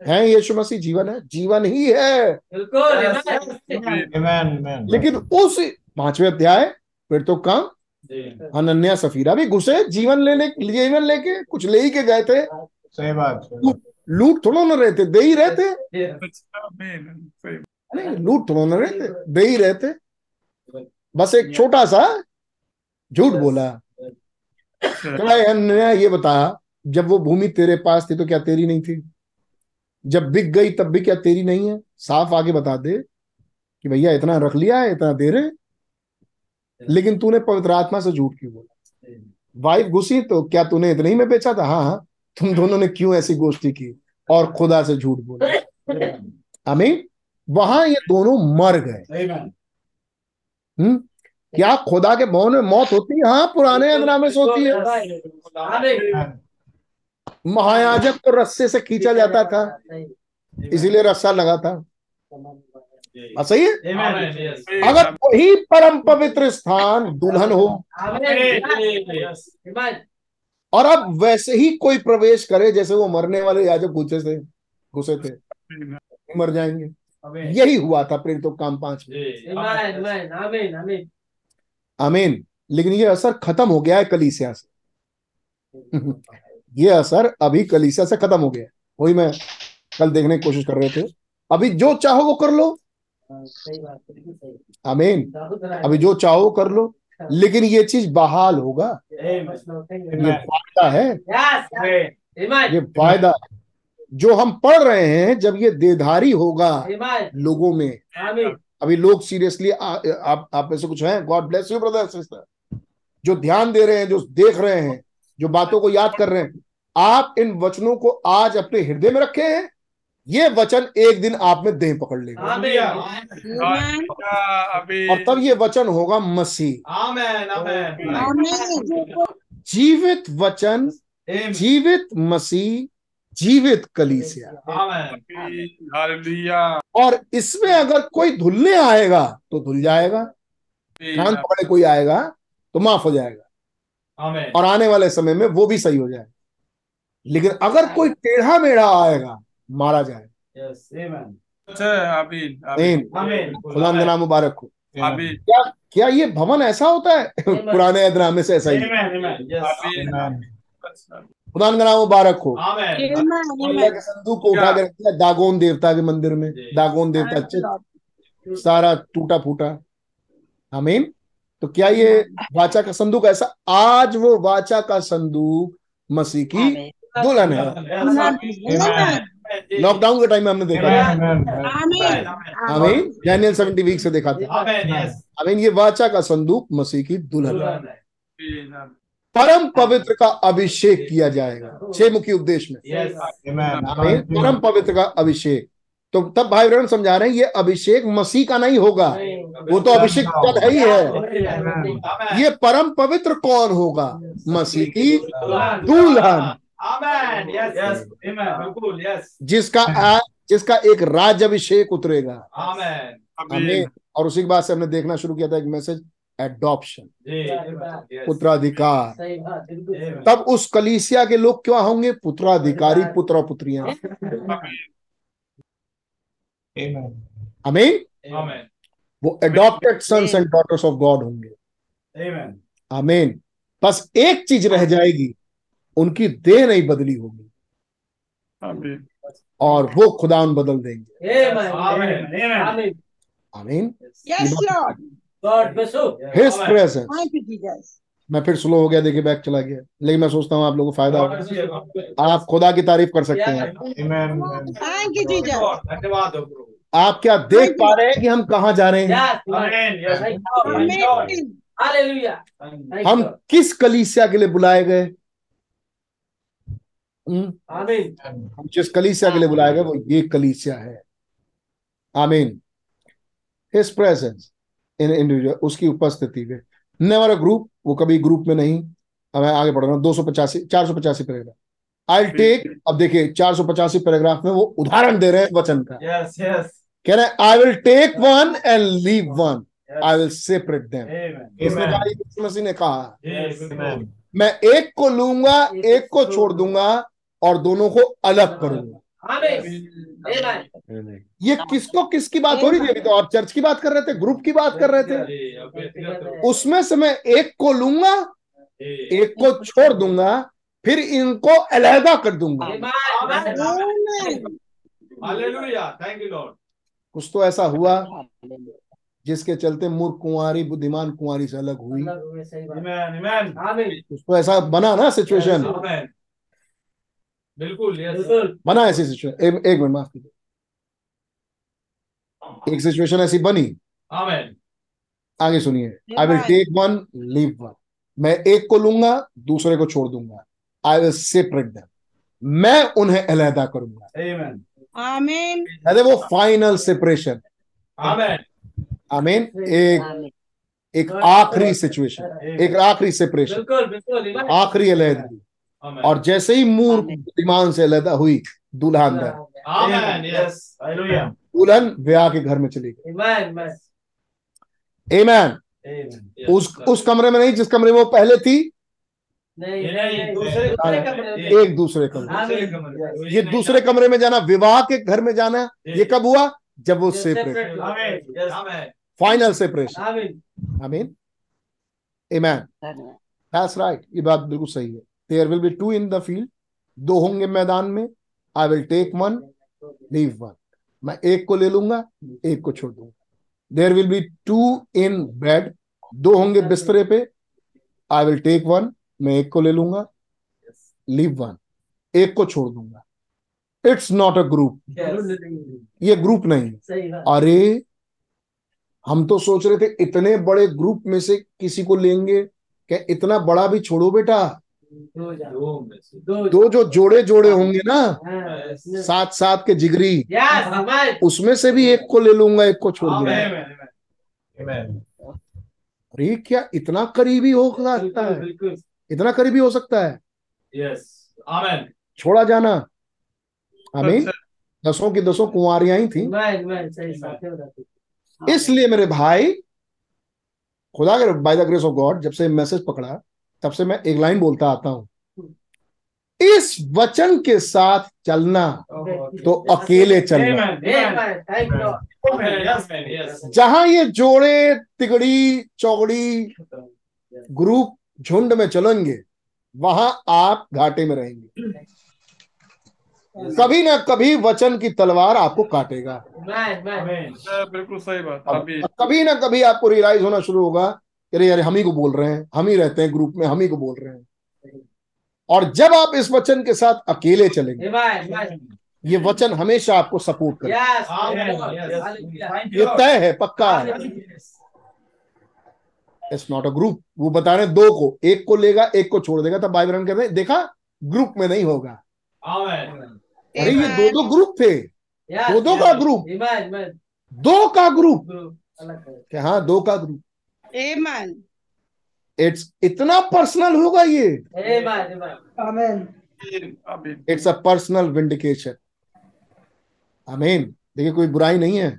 है यीशु मसीह जीवन है जीवन ही है लेकिन उस पाँचवें अध्याय फिर तो काम अनन्या सफीरा। भी घुसे जीवन लेने जीवन लेके कुछ ले ही के गए थे। सही बात लूट थोड़ा ना रहे थे दे ही रहे थे आमीन सही नहीं लूट थोड़ा ना रहते थे दे ही रहे थे बस एक छोटा सा झूठ बोला। क्या अनन्या ये बता जब वो भूमि तेरे पास थी तो क्या तेरी नहीं थी? जब बिक गई तब भी क्या तेरी नहीं है? साफ़ आगे बता दे कि भैया इतना रख लिया है इतना दे रहे लेकिन तूने पवित्र आत्मा से झूठ क्यों बोला? वाइफ घुसी तो क्या तूने इतने ही में बेचा था? हाँ हाँ। तुम दोनों ने क्यों ऐसी गोष्ठी की? और खुदा से झूठ बोला। अमीन वहाँ ये दोनों मर गए। हम्म? क्या खुदा के भवन में मौत होती है? हाँ पुराने अंदरामे से होती है। महायाजक को रस्से से खींचा जाता था। इसीलिए रस्सा लगा था। हाँ, सही है? अगर वही परम पवित्र स्थान दुल्हन हो और अब वैसे ही कोई प्रवेश करे जैसे वो मरने वाले याजक घुसे थे घुसे थे मर जाएँगे। यही हुआ था प्रेरित काम पाँच में। आमीन। लेकिन ये असर खत्म हो गया है कलीसिया से। ये असर अभी कलीसिया से खत्म हो गया है। वही मैं कल देखने की कोशिश कर रहे थे। अभी जो चाहो वो कर लो। आमीन। अभी जो चाहो कर लो लेकिन ये चीज़ बहाल होगा। ये फ़ायदा है। ये फ़ायदा है। जो हम पढ़ रहे हैं जब ये देधारी होगा लोगों में अभी लोग सीरियसली आप आप में से कुछ हैं? God bless you brother sister जो ध्यान दे रहे हैं जो देख रहे हैं जो बातों को याद कर रहे हैं आप इन वचनों को आज अपने हृदय में रखे हैं? ये वचन एक दिन आप में देह पकड़ लेगा। और तब ये वचन होगा मसीह। जीवित वचन जीवित मसीह जीवित कलीसिया। हालेलुया। और इसमें अगर कोई धुलने आएगा तो धुल जाएगा। कान पकड़े कोई आएगा तो माफ़ हो जाएगा। और आने वाले समय में वो भी सही हो जाएगा। लेकिन अगर कोई टेढ़ा मेढ़ा आएगा मारा जाएगा अच्छा आमीन आमीन। खुदा का नाम मुबारक हो। क्या क्या ये भवन ऐसा होता है? पुराने ऐतनामे से ऐसा ही। खुदा का नाम मुबारक हो। संदूक को उठा के रख दिया दागोन देवता के मंदिर में। दागोन देवता अच्छे सारा टूटा फूटा। आमीन। तो क्या ये वाचा का संदूक ऐसा? आज वो वाचा का संदूक मसीह की दुल्हन है। लॉकडाउन के टाइम में हमने देखा था। आमीन डैनियल सेवेंटी वीक से देखा था। आमीन ये वाचा का संदूक मसीह की दुल्हन। है। परम पवित्र का अभिषेक किया जाएगा। छह मुखी उपदेश में। आमीन परम पवित्र का अभिषेक। तो तब भाई बहन समझा रहे हैं ये अभिषेक मसीह का नहीं होगा। वो तो अभिषेक पद है ही है। ये परम पवित्र कौन होगा? मसीह की दुल्हन। जिसका आ, जिसका एक राज अभिषेक उतरेगा आमीन। और उसी के बाद से हमने देखना शुरू किया था एक मैसेज एडॉप्शन पुत्राधिकार। तब उस कलीसिया के लोग क्या होंगे? पुत्राधिकारी पुत्र और पुत्रियाँ। आमीन? वो adopted sons and daughters of God होंगे। आमीन। बस एक चीज़ रह जाएगी। उनकी देह नहीं बदली होगी। और वो खुदा उन बदल देंगे। आमीन। Yes, Lord. His presence. मैं फिर स्लो हो गया देखिए बैक चला गया। लेकिन मैं सोचता हूँ आप लोगों को फ़ायदा होगा। आप खुदा की तारीफ़ कर सकते हैं। आप क्या देख पा रहे हैं कि हम कहाँ जा रहे हैं? हम किस कलीसिया के लिए बुलाए गए? हम जिस कलीसिया के लिए बुलाए गए वो ये कलीसिया है। आमीन। हिज प्रेजेंस इन इंडिविजुअल उसकी उपस्थिति में। नेवर अ ग्रुप वो कभी ग्रुप में नहीं। अब मैं आगे पढ़ रहा हूँ दो सौ पचासी चार सौ पचासी पैराग्राफ आई टेक अब देखिए चार सौ पचासी पैराग्राफ में वो उदाहरण दे रहे हैं वचन का। Yes, yes. कह रहे I will take one and leave one I will separate them कहा मसीह ने कहा। Yes. मैं एक को लूँगा एक को छोड़ दूँगा। और दोनों को अलग करूँगा. ये किसको किसकी बात हो रही थी? अभी तो आप चर्च की बात कर रहे थे ग्रुप की बात कर रहे थे। उसमें से मैं एक को लूँगा एक को छोड़ दूँगा फिर इनको अलहदा कर दूँगा. कुछ तो ऐसा हुआ जिसके चलते मूर्ख कुंवारी बुद्धिमान कुंवारी से अलग हुई। Amen. Amen. Amen. कुछ तो ऐसा बना ना सिचुएशन Amen. बिल्कुल बना ऐसी सिचुएशन एक, एक मिनट माफ़ कीजिए। एक सिचुएशन ऐसी बनी. आगे सुनिए। I will take one leave one मैं एक को लूँगा दूसरे को छोड़ दूँगा। आई विल सेपरेट देम मैं उन्हें अलहदा करूँगा। Amen. Amen. अरे वो final separation Amen. I mean एक एक आखिरी सिचुएशन एक आखिरी सेपरेशन बिल्कुल बिल्कुल Amen. आखिरी अलहदगी. और जैसे ही मूर्ख बुद्धिमान से अलहदा हुई दूल्हा अंदर Amen. Yes. Hallelujah. दुल्हन ब्याह के घर में चली गई Amen. Amen. Amen. Amen. Yes. उस उस कमरे में नहीं जिस कमरे में वो पहले थी नहीं नहीं दूसरे दूसरे कमरे एक दूसरे कमरे दूसरे कमरे ये दूसरे कमरे में जाना विवाह के घर में जाना ये कब हुआ जब वो separate Amen. Yes. Amen. Final separation mean Amen. That's right. ये बात बिल्कुल सही है there will be two in the field दो होंगे मैदान में। I will take one leave one मैं एक को ले लूँगा एक को छोड़ दूँगा। There will be two in bed दो होंगे बिस्तरे पे। आई विल टेक वन मैं एक को ले लूँगा लीव वन एक को छोड़ दूँगा। It's not a group. ये ग्रुप नहीं अरे हम तो सोच रहे थे इतने बड़े ग्रुप में से किसी को लेंगे। क्या इतना बड़ा भी छोड़ो बेटा। दो दो दो जो जोड़े जोड़े होंगे ना हाँ. सात सात के जिगरी। उसमें से भी एक को ले लूँगा एक को छोड़ दूँगा। Amen. Amen. अरे क्या इतना करीबी हो सकता है? इतना करीबी हो सकता है? Yes. Amen. छोड़ा जाना। हमें दसों की दसों कुंवारियाँ ही थी। है इसलिए मेरे भाई खुदा के by the grace of God जब से मैसेज पकड़ा तब से मैं एक लाइन बोलता आता हूँ। इस वचन के साथ चलना तो अकेले चलना. जहाँ ये जोड़े तिगड़ी चौगड़ी ग्रुप झुंड में चलेंगे वहाँ आप घाटे में रहेंगे। कभी ना कभी वचन की तलवार आपको काटेगा. Amen. बिल्कुल सही बात। कभी ना कभी आपको रियलाइज़ होना शुरू होगा अरे यार हम ही को बोल रहे हैं हम ही रहते हैं ग्रुप में हम ही को बोल रहे हैं। और जब आप इस वचन के साथ अकेले चलेंगे. ये वचन हमेशा आपको सपोर्ट. Hallelujah. ये तय है पक्का है। इट्स नॉट अ ग्रुप वो बता रहे हैं दो को एक को लेगा एक को छोड़ देगा तब बाइबल कहते हैं। देखा ग्रुप में नहीं होगा। अरे ये दो दो ग्रुप थे। दो दो का ग्रुप. दो का ग्रुप है. हाँ दो का ग्रुप Amen. इट्स इतना पर्सनल होगा ये। Amen. Amen. अभी इट्स अ पर्सनल विंडिकेशन आमीन देखिए कोई बुराई नहीं है।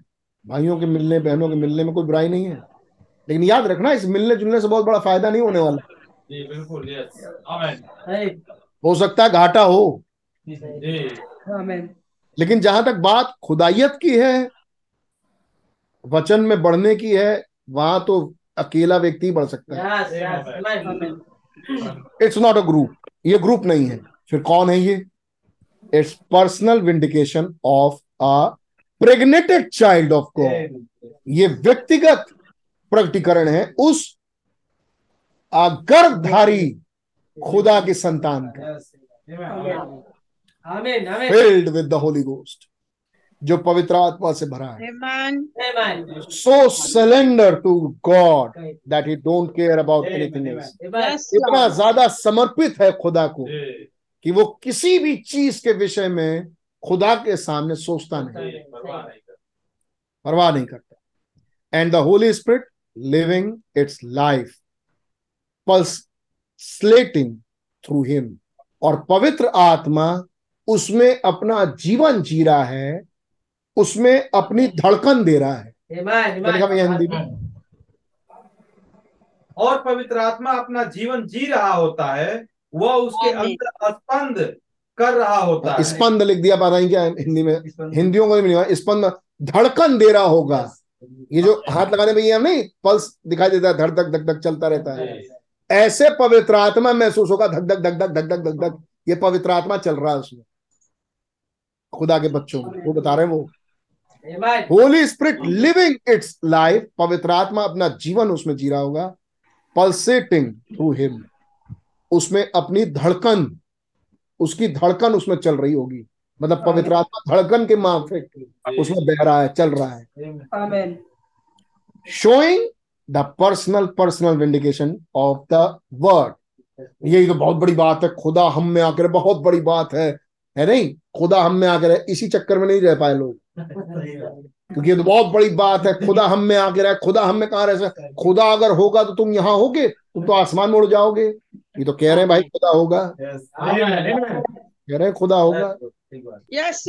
भाइयों के मिलने बहनों के मिलने में कोई बुराई नहीं है। लेकिन याद रखना इस मिलने जुलने से बहुत बड़ा फ़ायदा नहीं होने वाला। बिल्कुल आमेन हो सकता है घाटा हो। आमेन लेकिन जहाँ तक बात खुदाइत की है वचन में बढ़ने की है वहाँ तो अकेला व्यक्ति ही। बढ़ सकता है। इट्स नॉट अ ग्रुप ये ग्रुप नहीं है। फिर कौन है ये? It's personal vindication of a impregnated child of God ये व्यक्तिगत प्रकटीकरण है उस गर्भधारी खुदा की संतान का। Amen amen filled with the Holy Ghost जो पवित्र आत्मा से भरा है। So surrender to God that he don't care about anything else इतना ज़्यादा समर्पित है खुदा को कि वो किसी भी चीज़ के विषय में खुदा के सामने सोचता नहीं। परवाह नहीं करता। And the Holy Holy living its life pulsating through him और पवित्र आत्मा उसमें अपना जीवन जी रहा है उसमें अपनी धड़कन दे रहा है। हिंदी में और पवित्र आत्मा अपना जीवन जी रहा होता है वह उसके अंदर स्पंद कर रहा होता है। स्पंद लिख दिया पता नहीं क्या हिंदी में? हिंदियों को नहीं स्पंद धड़कन दे रहा होगा। ये जो हाथ लगाने में ये नहीं पल्स दिखाई देता है धड़ धक धक धक चलता रहता है। ऐसे पवित्र आत्मा महसूस होगा धक धक धक धक धक धक धक धक। ये पवित्र आत्मा चल रहा है उसमें। खुदा के बच्चों में वो बता रहे हैं वो. Holy Spirit living its life पवित्र आत्मा अपना जीवन उसमें जी रहा होगा पल्सेटिंग थ्रू हिम उसमें अपनी धड़कन उसकी धड़कन उसमें चल रही होगी। मतलब पवित्र आत्मा धड़कन के माफिक उसमें बह रहा है चल रहा है। Showing the personal personal vindication of the word यही तो बहुत बड़ी बात है खुदा हम में आकर बहुत बड़ी बात है। है नहीं? खुदा हम में आकर है इसी चक्कर में नहीं रह पाए लोग। क्योंकि ये तो बहुत बड़ी बात है खुदा हम में आके रहे खुदा हम में कहा रह सकता खुदा अगर होगा तो तुम यहाँ होगे तुम तो आसमान में उड़ जाओगे। ये तो कह रहे हैं भाई खुदा होगा। कह रहे हैं खुदा होगा। यस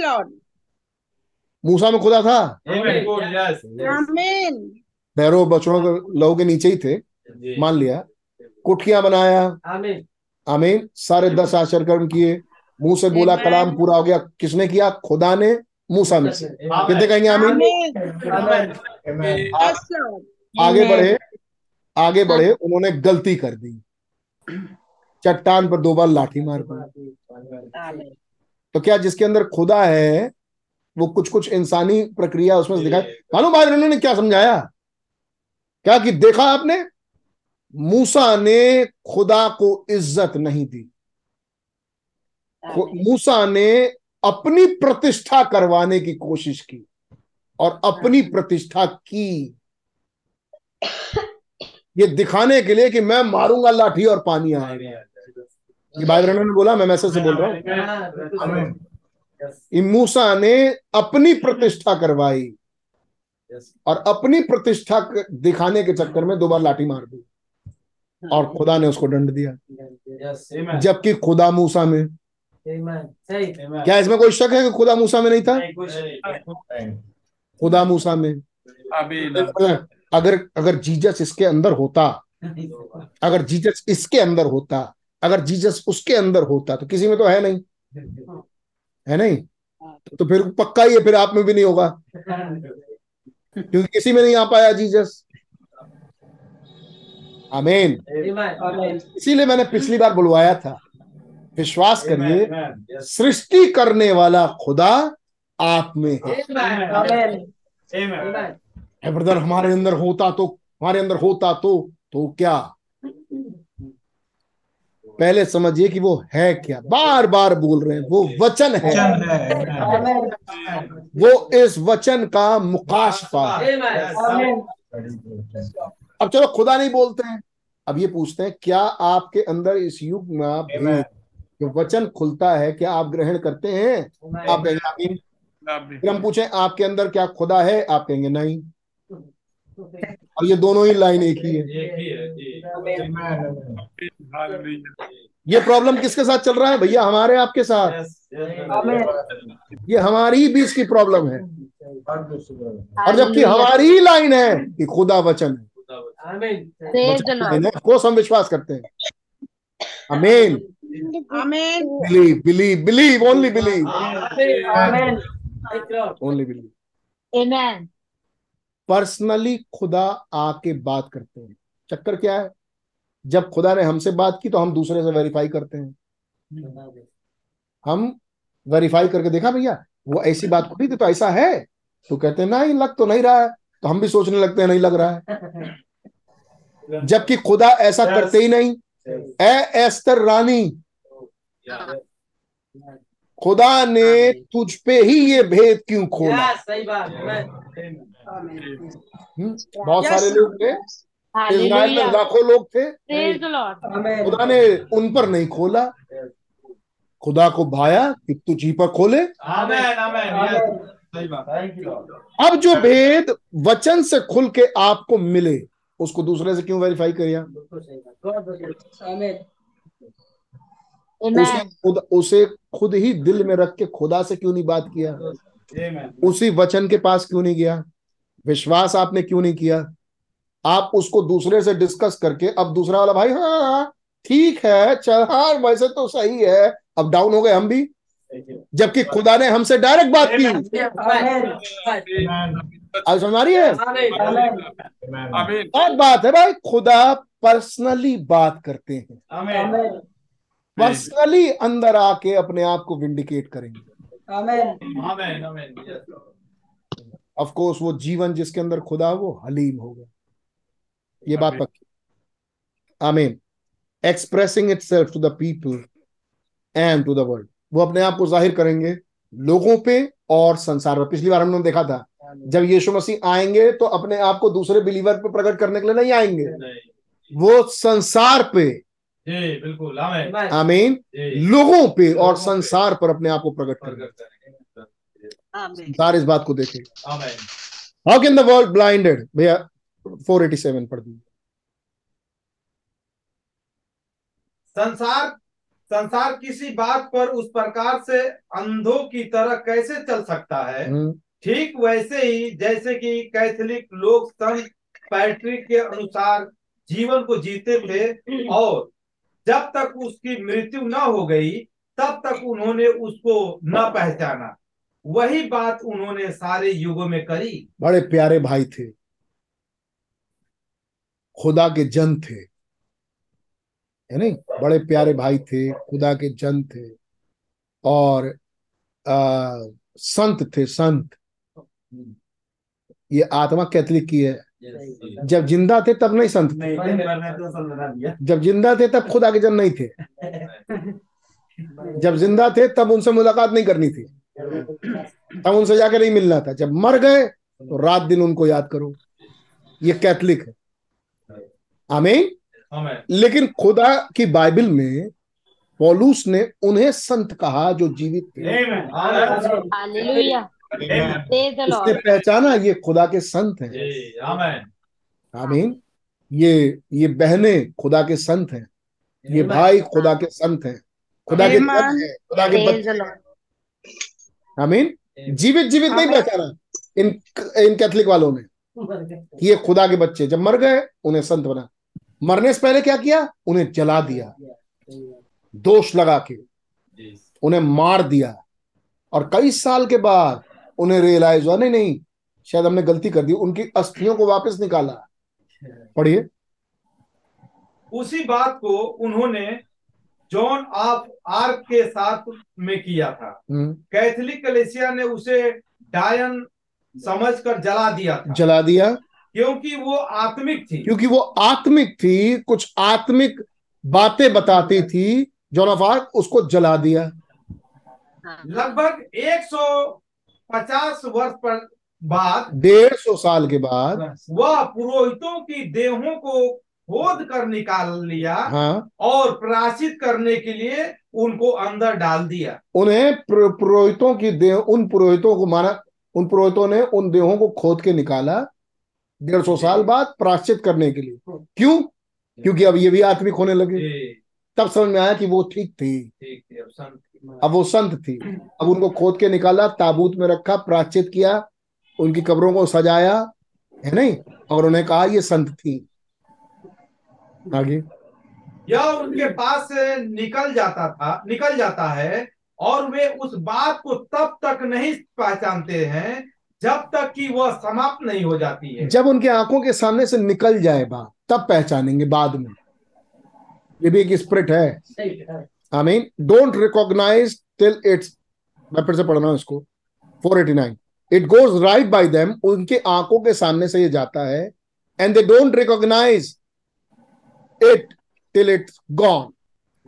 मूसा में खुदा था? आमीन भैरव बछड़ों के लहू के नीचे ही थे। मान लिया। कुठिया बनाया। आमीन आमीन। सारे दस आश्चर्य कर्म किए। मुँह से बोला कलाम पूरा हो गया। किसने किया? खुदा ने मूसा में से कितने कहेंगे आमीन। आगे बढ़े आगे बढ़े उन्होंने गलती कर दी। चट्टान पर दो बार लाठी मार दी। तो क्या जिसके अंदर खुदा है वो कुछ कुछ इंसानी प्रक्रिया उसमें से दिखाई मालूम भाई उन्होंने क्या समझाया? क्या कि देखा आपने? मूसा ने खुदा को इज़्ज़त नहीं दी। मूसा ने अपनी प्रतिष्ठा करवाने की कोशिश की और अपनी प्रतिष्ठा की। ये दिखाने के लिए कि मैं मारूँगा लाठी और पानी आएगा। ये भाई बहनों ने बोला मैं मैसेज से बोल रहा हूँ। मूसा ने अपनी प्रतिष्ठा करवाई और अपनी प्रतिष्ठा दिखाने के चक्कर में दो बार लाठी मार दी और खुदा ने उसको दंड दिया। जबकि खुदा मूसा में क्या इसमें कोई शक है कि खुदा मूसा में नहीं था खुदा मूसा में अगर अगर जीजस इसके अंदर होता अगर जीजस इसके अंदर होता अगर जीजस उसके अंदर होता तो किसी में तो है नहीं है नहीं तो फिर पक्का ही है फिर आप में भी नहीं होगा क्योंकि किसी में नहीं आ पाया जीजस आमीन आमीन इसीलिए मैंने पिछली बार बुलवाया था विश्वास करिए सृष्टि करने वाला खुदा आप में है। ब्रदर हमारे अंदर होता तो हमारे अंदर होता तो तो क्या? पहले समझिए कि वो है क्या। बार बार बोल रहे हैं वो वचन है। वो इस वचन का मुकाशफा है। अब चलो खुदा नहीं बोलते हैं। अब ये पूछते हैं क्या आपके अंदर इस युग में आप भी जो वचन खुलता है क्या आप ग्रहण करते हैं आप फिर हम पूछें आपके अंदर क्या खुदा है? आप कहेंगे नहीं। और ये दोनों ही लाइन एक ही है। ये प्रॉब्लम किसके साथ चल रहा है? भैया हमारे आपके साथ। ये हमारी बीच की प्रॉब्लम है। और जबकि हमारी ही लाइन है कि खुदा वचन है. कोर्स हम विश्वास करते हैं। अमेन आमीन believe believe believe only believe आमीन ओनली बिलीव Amen. पर्सनली खुदा आके बात करते हैं। चक्कर क्या है? जब खुदा ने हमसे बात की तो हम दूसरे से वेरीफाई करते हैं। हम वेरीफाई करके देखा भैया वो ऐसी बात को नहीं थी तो ऐसा है। तो कहते हैं नहीं लग तो नहीं रहा है। तो हम भी सोचने लगते हैं नहीं लग रहा है। जबकि खुदा ऐसा करते ही नहीं। ए एस्तर रानी खुदा ने तुझ पे ही ये भेद क्यों खोला? सही बात हम्म, बहुत सारे लोग थे। इजराइल में लाखों लोग थे। खुदा ने उन पर नहीं खोला। खुदा को भाया कि तुझी पर खोले। आमेन आमेन सही बात। थैंक यू लॉर्ड अब जो भेद वचन से खुल के आपको मिले उसको दूसरे से क्यों वेरीफाई करिए आमीन उसे खुद उसे खुद ही दिल में रख के खुदा से क्यों नहीं बात किया? उसी वचन के पास क्यों नहीं गया? विश्वास आपने क्यों नहीं किया? आप उसको दूसरे से डिस्कस करके अब दूसरा वाला भाई हाँ हाँ, ठीक है चल हाँ वैसे तो सही है। अब डाउन हो गए हम भी। जबकि खुदा ने हमसे डायरेक्ट बात की। आज समझ आ रही है? आमीन बात है भाई खुदा पर्सनली बात करते हैं। आमीन पर्सनली अंदर आके अपने आप को विंडिकेट करेंगे। आमीन आमीन आमीन यस लॉर्ड ऑफ़ कोर्स वो जीवन जिसके अंदर खुदा वो हलीम होगा ये बात। पक्की आमीन expressing itself to the people and to the world वो अपने आप को ज़ाहिर करेंगे लोगों पे और संसार पर पिछली बार हमने देखा था जब यीशु मसीह आएँगे तो अपने आप को दूसरे बिलीवर पे प्रकट करने के लिए नहीं आएँगे। नहीं। वो संसार पे जी बिल्कुल आमीन। लोगों पे और संसार पर अपने आप को प्रकट करेंगे। संसार इस बात को देखे। आमीन। How can the world blinded भैया 487 पढ़ दीजिए। संसार संसार किसी बात पर उस प्रकार से अंधों की तरह कैसे चल सकता है? हम्म, ठीक वैसे ही जैसे कि कैथोलिक लोग संत पैट्रिक के अनुसार जीवन को जीते थे और जब तक उसकी मृत्यु न हो गई तब तक उन्होंने उसको न पहचाना। वही बात उन्होंने सारे युगों में करी। बड़े प्यारे भाई थे। खुदा के जन थे। नहीं? बड़े प्यारे भाई थे खुदा के जन थे। और आ, संत थे संत। ये आत्मा कैथलिक की है? जब ज़िंदा थे तब नहीं संत थे। जब ज़िंदा थे तब खुदा के जन नहीं थे। जब ज़िंदा थे तब उनसे मुलाकात नहीं करनी थी। तब उनसे जाके नहीं मिलना था। जब मर गए तो रात दिन उनको याद करो। ये कैथलिक है। आमीन। लेकिन खुदा की बाइबल में पौलुस ने उन्हें संत कहा जो जीवित थे। उसने पहचाना ये खुदा के संत हैं। आमीन। आमीन। ये ये बहनें खुदा के संत हैं। ये भाई खुदा के संत हैं। खुदा के हैं खुदा के. आमीन। जीवित जीवित नहीं पहचाना इन इन कैथलिक वालों ने ये खुदा के बच्चे जब मर गए उन्हें संत बना। मरने से पहले क्या किया? उन्हें जला दिया। दोष लगा के। उन्हें मार दिया। और कई साल के बाद उन्हें रियलाइज़ हुआ नहीं नहीं शायद हमने गलती कर दी उनकी अस्थियों को वापस निकाला। पढ़िए। उसी बात को उन्होंने जॉन ऑफ़ आर्क के साथ में किया था। हम्म, कैथोलिक कलेसिया ने उसे डायन समझकर जला दिया था। जला दिया। क्योंकि वो आत्मिक थी। क्योंकि वो आत्मिक थी कुछ आत्मिक बातें बताती थी जॉन ऑफ़ आर्क उसको जला दिया। लगभग 150 वर्ष पर बाद डेढ़ सौ साल के बाद वह पुरोहितों की देहों को खोद कर निकाल लिया हाँ। और प्राचित करने के लिए उनको अंदर डाल दिया। उन्हें पुरोहितों की देह उन पुरोहितों को माना उन पुरोहितों ने उन देहों को खोद के निकाला डेढ़ सौ साल बाद प्राश्चित करने के लिए। क्यों? क्योंकि अब ये भी आत्मिक होने लगे। तब समझ में आया कि वो ठीक थी। ठीक है अब संत अब वो संत थी। अब उनको खोद के निकाला ताबूत में रखा प्राचित किया उनकी कब्रों को सजाया है नहीं? और उन्हें कहा ये संत थी। आगे। यह उनके पास से निकल जाता था निकल जाता है और वे उस बात को तब तक नहीं पहचानते हैं जब तक कि वह समाप्त नहीं हो जाती है। जब उनके आँखों के सामने से निकल जाए बात तब पहचानेंगे बाद में। ये भी एक स्प्रिट है। I mean don't recognize till it's मैं फिर से पढ़ रहा हूँ इसको 489 it goes right by them उनके आँखों के सामने से ये जाता है and they don't recognize it till it's gone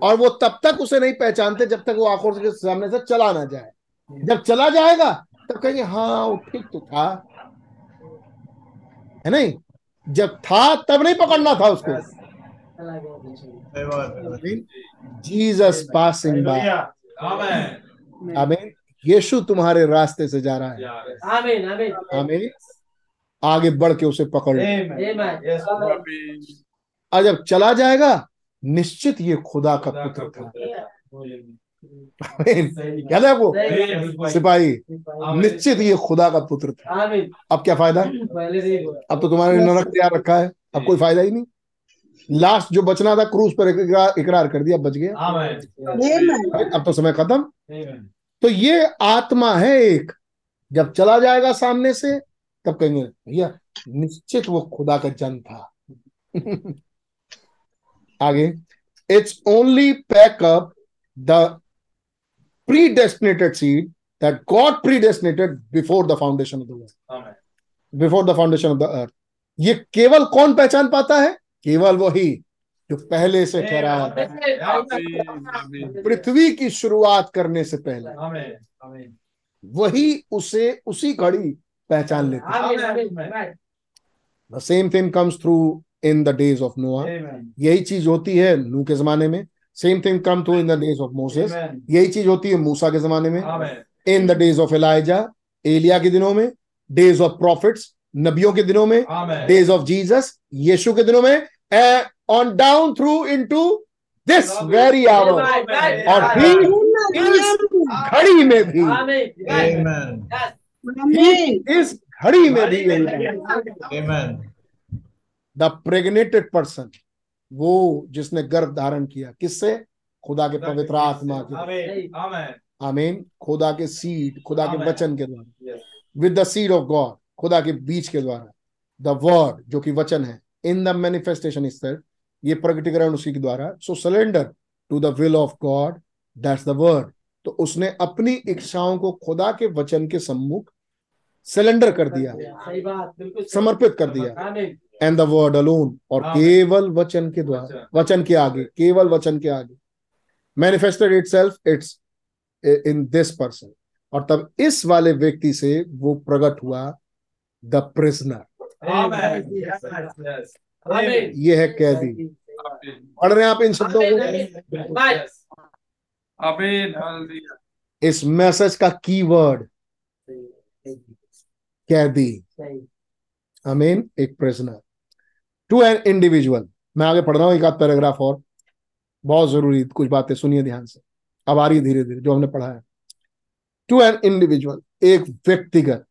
और वो तब तक उसे नहीं पहचानते जब तक वो आँखों के सामने से चला ना जाए। जब चला जाएगा, तब कहेंगे हाँ वो ठीक तो था। है नहीं? जब था, तब नहीं पकड़ना था उसको। जीसस पासिंग बाय आमीन यीशु तुम्हारे रास्ते से जा रहा है। आमीन आगे बढ़ के उसे पकड़। लो आमीन Yes, और जब चला जाएगा निश्चित ये खुदा का पुत्र था आमीन। याद है आपको? सिपाही निश्चित ये खुदा का पुत्र था। अब क्या फ़ायदा? अब तो तुम्हारे नरक तैयार रखा है। अब कोई फ़ायदा ही नहीं। लास्ट जो बचना था क्रूज पर इकरार कर दिया बच गया। अब तो समय खत्म। तो ये आत्मा है एक। जब चला जाएगा सामने से तब कहेंगे भैया निश्चित वो खुदा का जन था। आगे। It's only pick up the predestinated seed that God predestinated before the foundation of the world before the foundation of the earth ये केवल कौन पहचान पाता है? केवल वही जो पहले से ठहरा है। पृथ्वी की शुरुआत करने से पहले. वही उसे उसी घड़ी पहचान लेता the same thing comes through in the days of Noah यही चीज़ होती है नू के जमाने में। Same thing come through in the days of Moses यही चीज़ होती है मूसा के जमाने में। In the days of Elijah Elia के दिनों में। डेज़ ऑफ़ प्रॉफिट्स नबियों के दिनों में। डेज़ ऑफ़ जीसस यीशु के दिनों में। On down through into this very hour और इस घड़ी में भी। इस घड़ी में भी द प्रेग्नेटेड पर्सन वो जिसने गर्भ धारण किया किससे? खुदा के पवित्र आत्मा के। Amen. Amen. आमीन खुदा के सीड खुदा के वचन के द्वारा। Yes. With the seed of God खुदा के बीच के द्वारा। द वर्ड जो कि वचन है इन द मैनिफेस्टेशन इस ये प्रकटीकरण उसी के द्वारा। So surrender to the will of God that's the word तो उसने अपनी इच्छाओं को खुदा के वचन के सम्मुख सिलेंडर कर दिया। समर्पित कर दिया। एंड द वर्ड अलोन और केवल वचन के द्वारा वचन के आगे केवल वचन के आगे। Manifested itself it's in this person और तब इस वाले व्यक्ति से वो प्रकट हुआ द प्रिजनर ये है कैदी। पढ़ रहे हैं आप इन शब्दों को? इस मैसेज का की वर्ड कैदी। सही अमीन एक प्रिजनर टू एन इंडिविजुअल मैं आगे पढ़ रहा हूँ एक आध पैराग्राफ और। बहुत ज़रूरी कुछ बातें सुनिए ध्यान से। अब आ रही है धीरे धीरे जो हमने पढ़ा है। टू एन इंडिविजुअल एक व्यक्तिगत।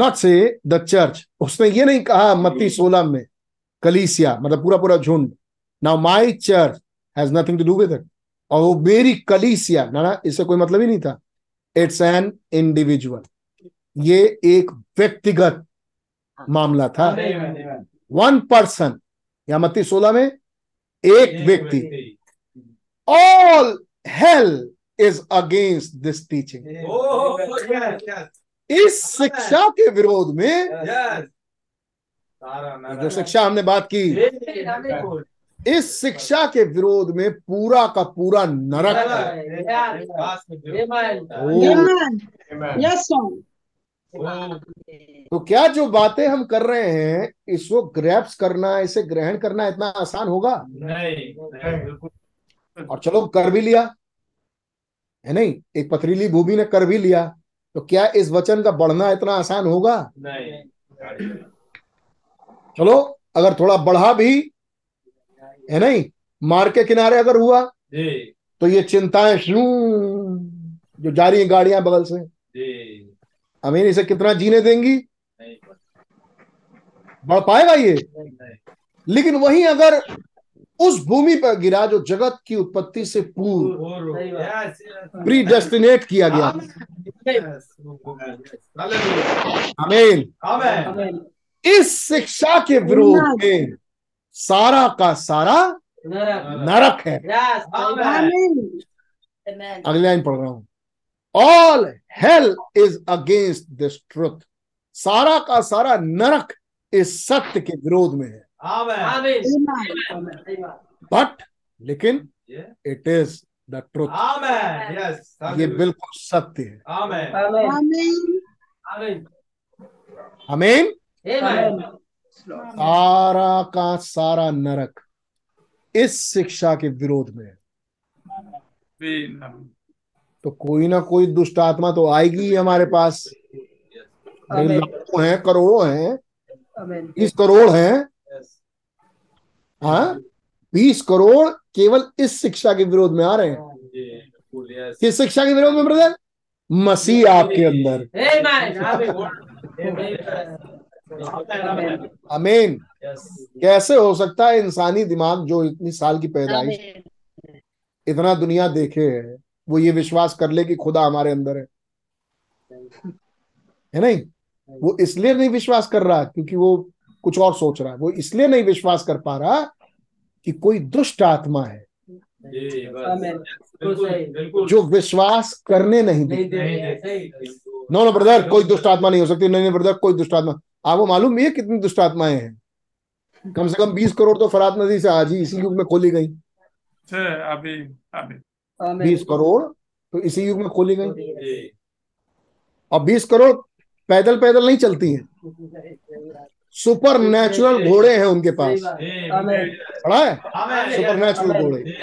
नॉट से द चर्च उसने ये नहीं कहा मत्ती सोलह में कलीसिया मतलब पूरा पूरा झुंड। Now my church has nothing to do with it और वो मेरी कलीसिया ना ना इससे कोई मतलब ही नहीं था। इट्स एन इंडिविजुअल ये एक व्यक्तिगत मामला था। वन पर्सन या मत्ती सोलह में एक व्यक्ति। All hell is against this teaching. इस शिक्षा के विरोध में। जो शिक्षा हमने बात की। इस शिक्षा के विरोध में पूरा का पूरा नरक तो क्या जो बातें हम कर रहे हैं इसको ग्रैप्स करना इसे ग्रहण करना इतना आसान होगा? नहीं नहीं, और चलो कर भी लिया। है नहीं? एक पथरीली भूमि ने कर भी लिया। तो क्या इस वचन का बढ़ना इतना आसान होगा? नहीं। चलो अगर थोड़ा बढ़ा भी है नहीं? मार के किनारे अगर हुआ तो ये चिंताएँ शू जो जा रही हैं गाड़ियाँ बगल से। अमीन इसे कितना जीने देंगी? नहीं। बढ़ पाएगा ये? नहीं। लेकिन वहीं अगर उस भूमि पर गिरा जो जगत की उत्पत्ति से पूर्व. प्री डेस्टिनेट किया गया. अमीन इस शिक्षा के विरोध में सारा का सारा नरक। है. Amen. लाइन पढ़ रहा हूँ। All hell is against this truth सारा का सारा नरक इस सत्य के विरोध में है। बट लेकिन इट इज़ द ट्रुथ ये बिल्कुल सत्य है। हमें सारा का सारा नरक इस शिक्षा के विरोध में है। तो कोई ना कोई दुष्ट आत्मा तो आएगी ही हमारे पास। हैं करोड़ों हैं। बीस करोड़ हैं हाँ? बीस करोड़ केवल इस शिक्षा के विरोध में आ रहे हैं। किस शिक्षा के विरोध में ब्रदर मसीह आपके अंदर। अमीन कैसे हो सकता है इंसानी दिमाग जो इतनी साल की पैदाइश इतना दुनिया देखे है वो ये विश्वास कर ले कि खुदा हमारे अंदर है। है नहीं? वो इसलिए नहीं विश्वास कर रहा क्योंकि वो कुछ और सोच रहा है। वो इसलिए नहीं विश्वास कर पा रहा कि कोई दुष्ट आत्मा है। आमीन बिल्कुल सही। जो विश्वास करने नहीं नहीं दे नो नो ब्रदर कोई दुष्ट आत्मा नहीं हो सकती। नहीं नहीं ब्रदर कोई दुष्ट आत्मा। आपको मालूम है कितनी दुष्ट आत्माएँ हैं? कम से कम बीस करोड़ तो फरात नदी से आज ही इसी युग में खोली गई। अभी अभी। बीस करोड़ तो इसी युग में खोली गई। और बीस करोड़ पैदल पैदल नहीं चलती हैं। सुपर नेचुरल घोड़े हैं उनके पास। आमीन पढ़ा है? सुपर नेचुरल घोड़े।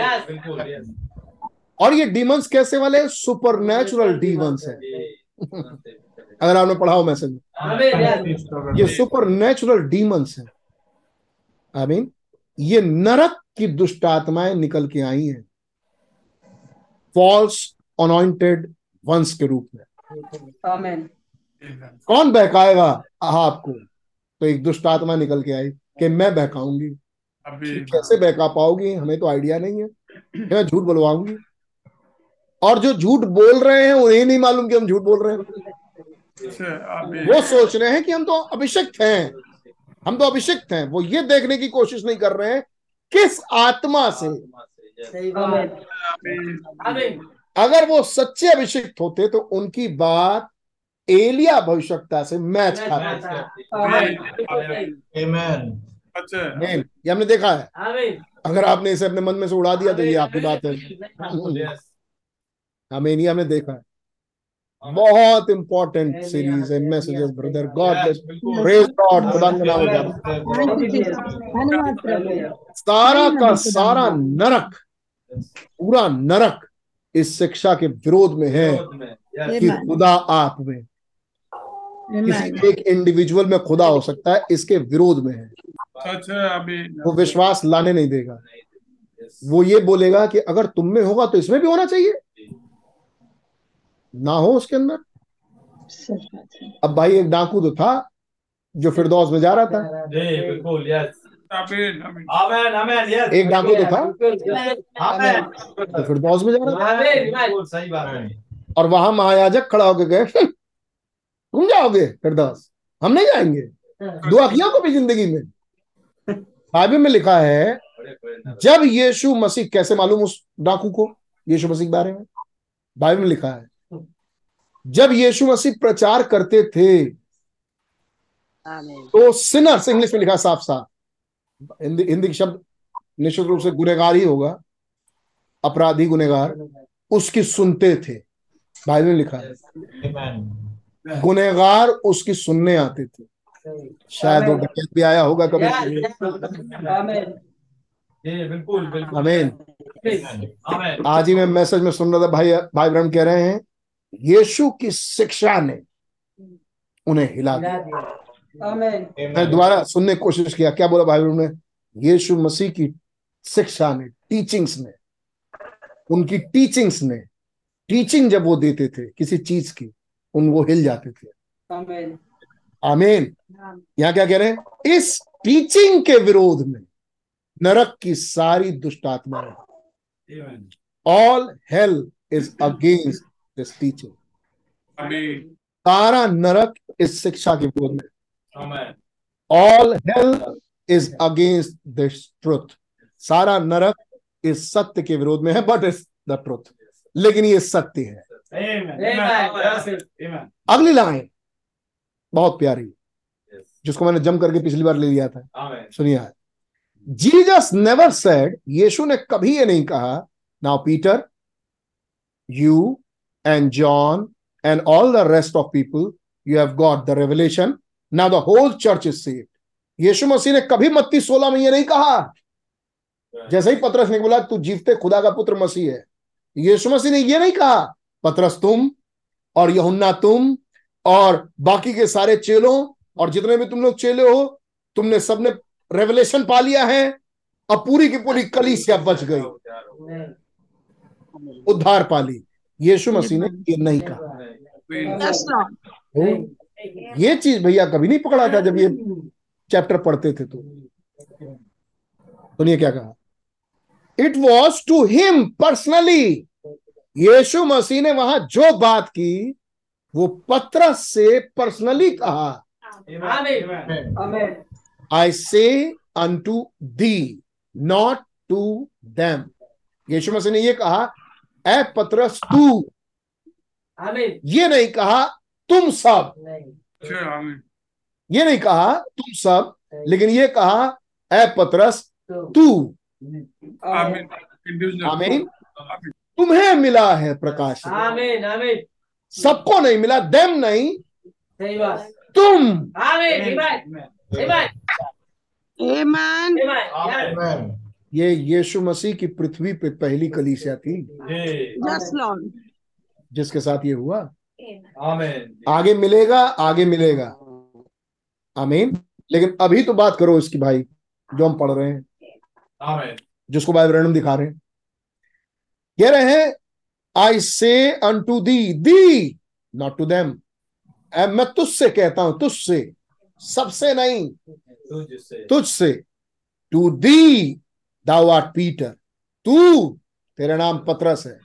और ये डीमंस कैसे वाले? सुपर नेचुरल डीमंस हैं। अगर आपने पढ़ा हो मैसेज में। ये सुपर नेचुरल डीमंस है। आई मीन ये नरक की दुष्ट आत्माएँ निकल के आई हैं। फॉल्स अनॉइंटेड वंश के रूप में। कौन बहकाएगा? आपको तो एक दुष्ट आत्मा निकल के आई कि मैं बहकाऊँगी। कैसे बहका पाओगी? हमें तो आइडिया नहीं है। कि मैं झूठ बुलवाऊँगी। और जो झूठ बोल रहे हैं उन्हें नहीं मालूम कि हम झूठ बोल रहे हैं। वो सोच रहे हैं कि हम तो अभिषिक्त हैं। हम तो अभिषिक्त हैं। वो ये देखने की कोशिश नहीं कर रहे हैं किस आत्मा से? सही बात। आमीन अगर वो सच्चे अभिषिक्त होते तो उनकी बात एलिया भविष्यता से मैच खाती आमीन अच्छा। Amen. ये हमने देखा है। अगर आपने इसे अपने मन में से उड़ा दिया तो ये आपकी बात है। हमें हमने देखा है। बहुत इंपॉर्टेंट सीरीज़ है। Messages brother God bless praise God खुदा का नाम हो सारा का सारा नरक पूरा नरक इस शिक्षा के विरोध में है कि खुदा आप में किसी एक इंडिविजुअल में खुदा हो सकता है इसके विरोध में है। अच्छा वो विश्वास लाने नहीं देगा। वो ये बोलेगा कि अगर तुम में होगा तो इसमें भी होना चाहिए। ना हो उसके अंदर। अब भाई एक डाकू तो था जो फिरदौस में जा रहा था। एक डाकू तो था तो फिरदौस में जा रहा था। सही बात है। और वहाँ महायाजक खड़ा होकर गए। तुम जाओगे फिरदौस हम नहीं जाएँगे। दुआ किया कभी ज़िंदगी में। बाइबल में लिखा है जब यीशु मसीह कैसे मालूम उस डाकू को यीशु मसीह के बारे में? बाइबल में लिखा है जब यीशु मसीह प्रचार करते थे तो सिनर्स इंग्लिश में लिखा साफ़ साफ़ हिंदी हिंदी शब्द निश्चित रूप से गुनेगार ही होगा अपराधी गुनेगार उसकी सुनते थे। बाइबल में लिखा है। गुनेगार उसकी सुनने आते थे। शायद वो डकैत भी आया होगा कभी। बिल्कुल बिल्कुल। आमीन आज ही मैं मैसेज में सुन रहा था भाई भाई ब्रह्म कह रहे हैं यीशु की शिक्षा ने उन्हें हिला दिया। मैं दोबारा सुनने की कोशिश किया क्या बोला भाई ब्रह्म ने? यीशु मसीह की शिक्षा ने टीचिंग्स ने उनकी टीचिंग्स ने टीचिंग जब वो देते थे किसी चीज़ की उन वो हिल जाते थे। आमीन। आमीन। यहाँ क्या कह रहे हैं? इस टीचिंग के विरोध में नरक की सारी दुष्ट आत्माएँ all hell is against this teaching सारा नरक इस शिक्षा के विरोध में। All hell is against this truth सारा नरक इस सत्य के विरोध में है बट इज़ द ट्रुथ लेकिन ये सत्य है। अगली लाइन। बहुत प्यारी। जिसको मैंने जम करके पिछली बार ले लिया था। सुनिए जीसस नेवर सेड यीशु ने कभी ये नहीं कहा now Peter you and John and all the rest of people you have got the revelation now the whole church is saved यीशु मसीह ने कभी मत्ती सोलह में ये नहीं कहा। जैसे ही पत्रस ने बोला तू जीवते खुदा का पुत्र मसीह है। यीशु मसीह ने ये नहीं कहा। पतरस तुम और यहुन्ना तुम और बाकी के सारे चेलों और जितने भी तुम लोग चेले हो तुमने सबने रेवलेशन पा लिया है अब पूरी की पूरी कलीसिया बच गई। उद्धार पा ली। यीशु मसीह ने ये नहीं कहा. तो ये चीज़ भैया कभी नहीं पकड़ा था जब ये चैप्टर पढ़ते थे तो। सुनिए क्या कहा। It was to him personally यीशु मसीह ने वहाँ जो बात की वो पत्रस से पर्सनली कहा। I say unto thee not to them यीशु मसीह ने ये कहा ए पत्रस तू। आमीन ये नहीं कहा तुम सब। अच्छा ये नहीं कहा तुम सब लेकिन ये कहा ए पत्रस तू। आमीन तुम्हें मिला है प्रकाश। आमीन आमीन। सबको नहीं मिला देम नहीं। सही बात। तुम। आमीन आमीन ये। यीशु मसीह की पृथ्वी पे पहली कलीसिया थी। जिसके साथ ये हुआ। आमीन आगे मिलेगा आगे मिलेगा। आमीन। लेकिन अभी तो बात करो इसकी भाई जो हम पढ़ रहे हैं। आमीन जिसको बाइबल रैंडम दिखा रहे हैं। कह रहे हैं I say unto thee thee not to them मैं तुझसे कहता हूँ तुझसे सबसे नहीं तुझसे। तुझसे। To thee thou art Peter तू तेरा नाम पत्रस है।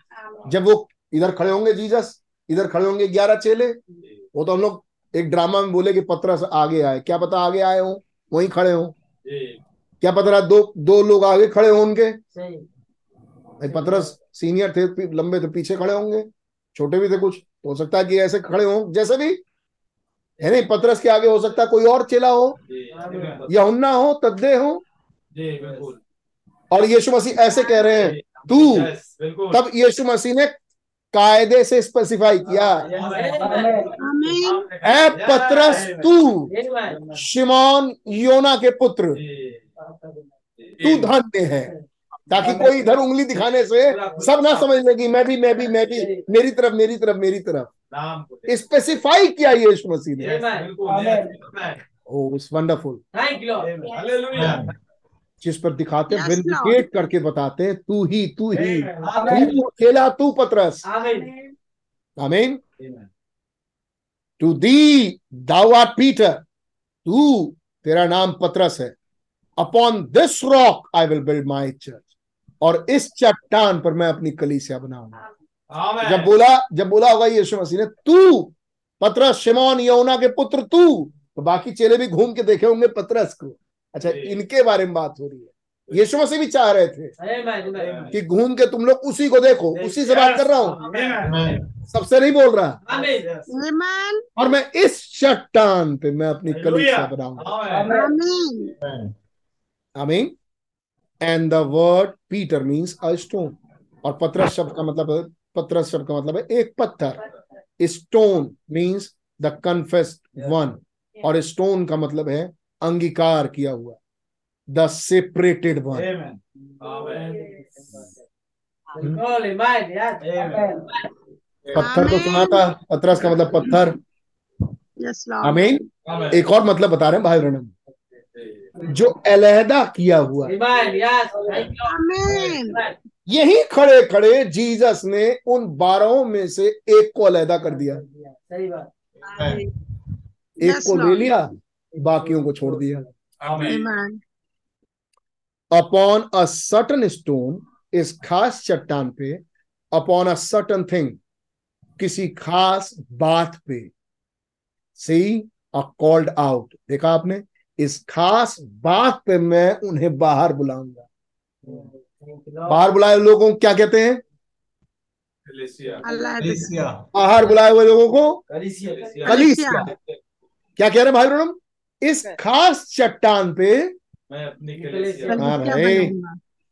जब वो इधर खड़े होंगे जीसस इधर खड़े होंगे ग्यारह चेले वो तो हम लोग एक ड्रामा में बोले कि पत्रस आगे आए। क्या पता आगे आए हो वहीं खड़े हो। क्या पता रहा दो दो लोग आगे खड़े हो उनके। पतरस सीनियर थे लंबे थे पीछे खड़े होंगे। छोटे भी थे कुछ तो हो सकता है कि ऐसे खड़े हो। जैसे भी है नहीं पतरस के आगे हो सकता है कोई और चेला हो या हुन्ना हो तद्दे हो। और यीशु मसीह ऐसे कह रहे हैं तू तब यीशु मसीह ने कायदे से स्पेसिफाई किया. ए पतरस तू शिमोन योना के पुत्र तू धन्य है। ताकि कोई इधर उंगली दिखाने से सब ना समझ लेगी मैं भी मैं भी मैं भी मेरी तरफ़ मेरी तरफ़ मेरी तरफ़। स्पेसिफाई किया यीशु मसीह ने। बिल्कुल इट्स वंडरफुल थैंक यू जिस पर दिखाते विंडिकेट करके बताते हैं तू ही। तू ही तू अकेला तू पतरस। आमीन आमीन to thee thou are Peter तू तेरा नाम पतरस है। Upon this rock I will build my church और इस चट्टान पर मैं अपनी कलीसिया बनाऊँगा। आमीन। जब बोला जब बोला होगा यीशु मसीह ने तू पतरस शिमोन यौना के पुत्र तू। तो बाकी चेले भी घूम के देखे होंगे पतरस को। अच्छा इनके बारे में बात हो रही है। यीशु मसीह भी चाह रहे थे कि घूम के तुम लोग उसी को देखो उसी से बात कर रहा हूँ। सबसे नहीं बोल रहा। और मैं इस चट्टान पे मैं अपनी। कलीसिया बनाऊँगा। आमीन आमीन। And the word Peter means a stone और पत्रस शब्द का मतलब पत्रस शब्द का मतलब है एक पत्थर। Stone means the confessed one और स्टोन का मतलब है अंगीकार किया हुआ। द सेपरेटेड वन पत्थर को सुना था? पत्रस का मतलब पत्थर। Yes, आमीन एक और मतलब बता रहे हैं भाई ब्रहण जो अलहदा किया हुआ. यही खड़े खड़े जीसस ने उन बारहों में से एक को अलहदा कर दिया। सही बात। एक को ले लिया बाकियों को छोड़ दिया। अपॉन अ सर्टन स्टोन इस खास चट्टान पे अपॉन अ सर्टन थिंग किसी खास बात पे। सी अ कॉल्ड आउट देखा आपने? इस खास बात पे मैं उन्हें बाहर बुलाऊँगा। बाहर बुलाए हुए लोगों को क्या कहते हैं? बाहर बुलाए हुए लोगों को? कलीसिया कलीसिया। क्या कह रहे हैं भाई ब्रह्म इस खास चट्टान पे मैं अपनी हाँ भाई।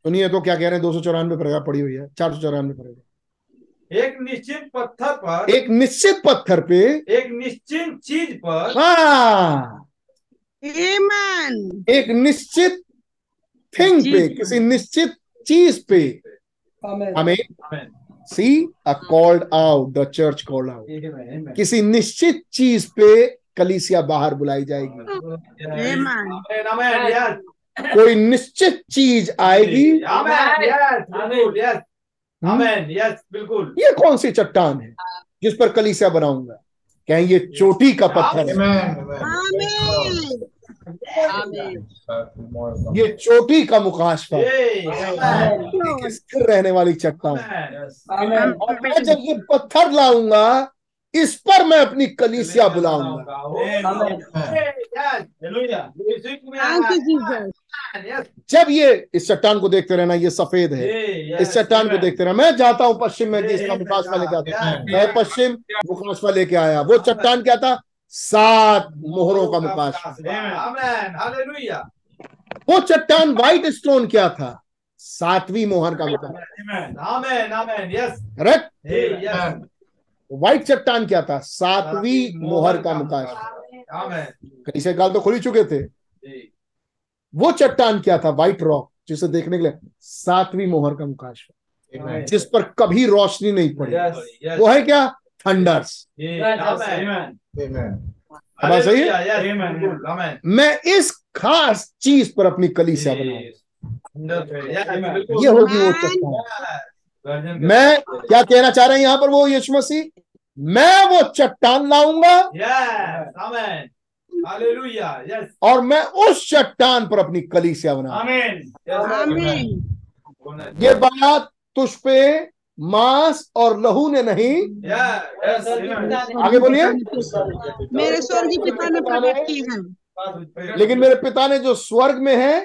सुनिए तो क्या कह रहे हैं? दो सौ चौरानवे पर पड़ी हुई है। चार सौ चौरानवे पर एक निश्चित पत्थर पर एक निश्चित पत्थर पे एक निश्चित चीज़ पर हाँ। Amen. एक निश्चित थिंग पे किसी निश्चित चीज़ पे हमें see a called out the church called out किसी निश्चित चीज़ पे कलीसिया बाहर बुलाई जाएगी Amen. Amen. कोई निश्चित चीज़ आएगी Amen. बिल्कुल. Yes. Amen. Yes. बिल्कुल. ये कौन सी चट्टान है जिस पर कलीसिया बनाऊँगा कहें ये चोटी का पत्थर है. ये चोटी का मुकाशफा है Hey. स्थिर रहने वाली चट्टान। और मैं जब ये पत्थर लाऊँगा इस पर मैं अपनी कलीसिया बुलाऊँगा. जब ये इस चट्टान को देखते रहना ये सफ़ेद है। इस चट्टान को देखते रहना। मैं जाता हूँ पश्चिम में कि इसका मुकाशफा लेके आता हूँ। मैं पश्चिम मुकाशफा लेके आया। वो चट्टान क्या था? सात मोहरों का. Hallelujah. वो चट्टान व्हाइट स्टोन क्या था? सातवीं मोहर का. Yes. करेक्ट. व्हाइट चट्टान क्या था? सातवीं मोहर का Amen. कई से गाल तो खुल ही चुके थे? वो चट्टान क्या था? व्हाइट रॉक जिसे देखने के लिए सातवीं मोहर का मुकाश जिस पर कभी रोशनी नहीं पड़ी। Yes. Yes. वो है क्या? थंडर्स. बात सही है? मैं इस खास चीज़ पर अपनी कली से. ये होगी वो चट्टान। मैं क्या कहना चाह रहे हैं यहाँ पर वो यीशु मसीह? मैं वो चट्टान लाऊँगा Yes. Yes. और मैं उस चट्टान पर अपनी कलीसिया बनाऊँगा Amen. ये बात तुझ पे मांस और लहू ने नहीं Yes. Yes. आगे बोलिए मेरे स्वर्गीय पिता ने प्रकट की है लेकिन मेरे पिता ने जो स्वर्ग में है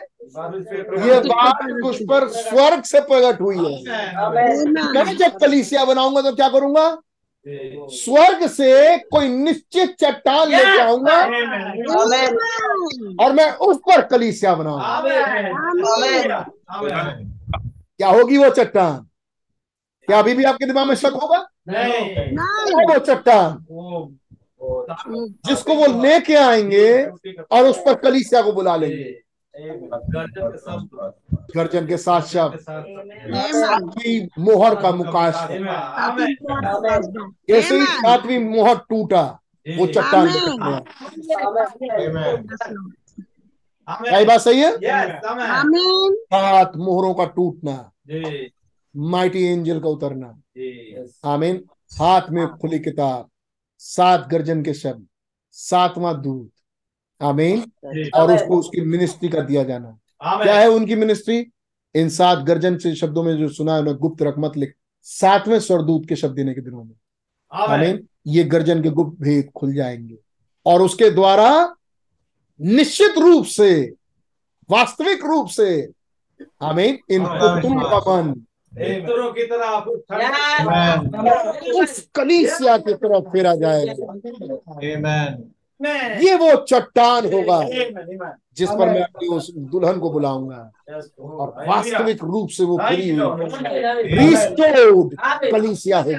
ये बात तुझ पर स्वर्ग से प्रकट हुई है Amen. मैं जब कलीसिया बनाऊँगा तो क्या करूँगा स्वर्ग से कोई निश्चित चट्टान लेके आऊँगा। और मैं उस पर कलीसिया बनाऊँगा. क्या होगी वो चट्टान? क्या अभी भी आपके दिमाग में शक होगा? नहीं। वो चट्टान? जिसको वो लेके आएँगे और उस पर कलीसिया को बुला लेंगे। गर्जन के साथ शब्द मोहर का मुकाश. जैसे ही सातवीं मोहर टूटा वो चट्टान. क्या बात सही है. सात मोहरों का टूटना माइटी एंजल का उतरना। आमीन हाथ में खुली किताब सात गर्जन के शब्द सातवां दूत। आमीन। और उसको उसकी मिनिस्ट्री का दिया जाना। क्या है उनकी मिनिस्ट्री इन सात गर्जन से शब्दों में जो सुना है उन्हें गुप्त रख मत लिख सातवें स्वरदूत के शब्द देने के दिनों में। आमीन। ये गर्जन के गुप्त भेद खुल जाएँगे। और उसके द्वारा निश्चित रूप से वास्तविक रूप से आमीन इन पुत्रों का मन की तरह उस कलीसिया की तरफ़ फेरा जाएगा Amen. ये वो चट्टान होगा जिस पर मैं अपनी उस दुल्हन को बुलाऊँगा और वास्तविक रूप से वो पूरी हुई. रिस्टोर्ड कलीसिया होगी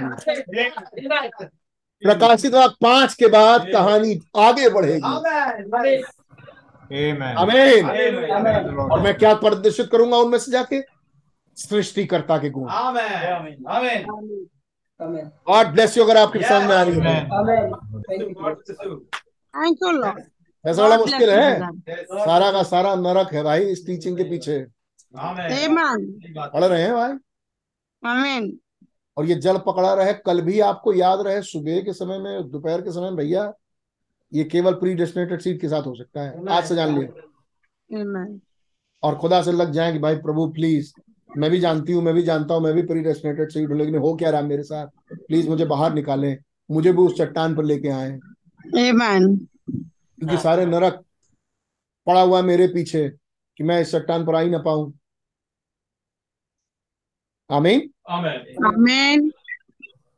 प्रकाशित पाँच के बाद कहानी आगे बढ़ेगी Amen. और मैं क्या प्रदर्शित करूँगा उनमें से जाके सृष्टिकर्ता के गुण. गॉड ब्लेस यू अगर आपके सामने आ रही है Thank you, Lord. ऐसा बड़ा मुश्किल है सारा का सारा नरक है भाई इस टीचिंग के पीछे Amen. Amen. सही बात पढ़ रहे हैं भाई Amen. और ये जल पकड़ा रहे कल भी आपको याद रहे सुबह के समय में दोपहर के समय में भैया ये केवल प्री डेस्टिनेटेड सीट के साथ हो सकता है आज से जान लिया और खुदा से लग जाए कि भाई प्रभु प्लीज़ मैं भी जानती हूँ मैं भी जानता हूँ मैं भी प्री डेस्टिनेटेड सीट हूँ लेकिन हो क्या रहा मेरे साथ प्लीज़ मुझे बाहर निकालें मुझे भी उस चट्टान पर लेके आए. क्योंकि सारे नरक पड़ा हुआ है मेरे पीछे कि मैं इस चट्टान पर आ ही ना पाऊँ। आमीन? Amen. Amen.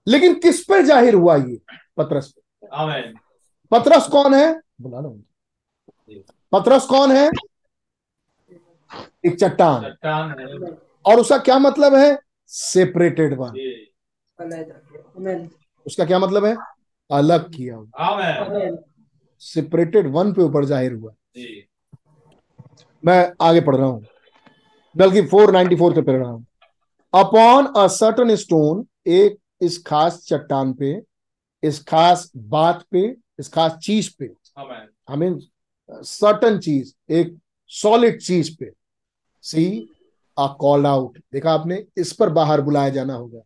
लेकिन किस पर ज़ाहिर हुआ ये पतरस पे? Amen. पतरस कौन है? बुला लो पतरस कौन है? एक चट्टान। चट्टान और उसका क्या मतलब है? Separated one. उसका क्या मतलब है? अलग किया हुआ। सेपरेटेड वन पे ऊपर ज़ाहिर हुआ। जी। मैं आगे पढ़ रहा हूँ। बल्कि 494 से पढ़ रहा हूँ। अपॉन अ सर्टन स्टोन एक इस खास चट्टान पे इस खास बात पे इस खास चीज़ पे आमेन। आई मीन सर्टन चीज़ एक सॉलिड चीज़ पे सी आ कॉल आउट देखा आपने इस पर बाहर बुलाया जाना होगा।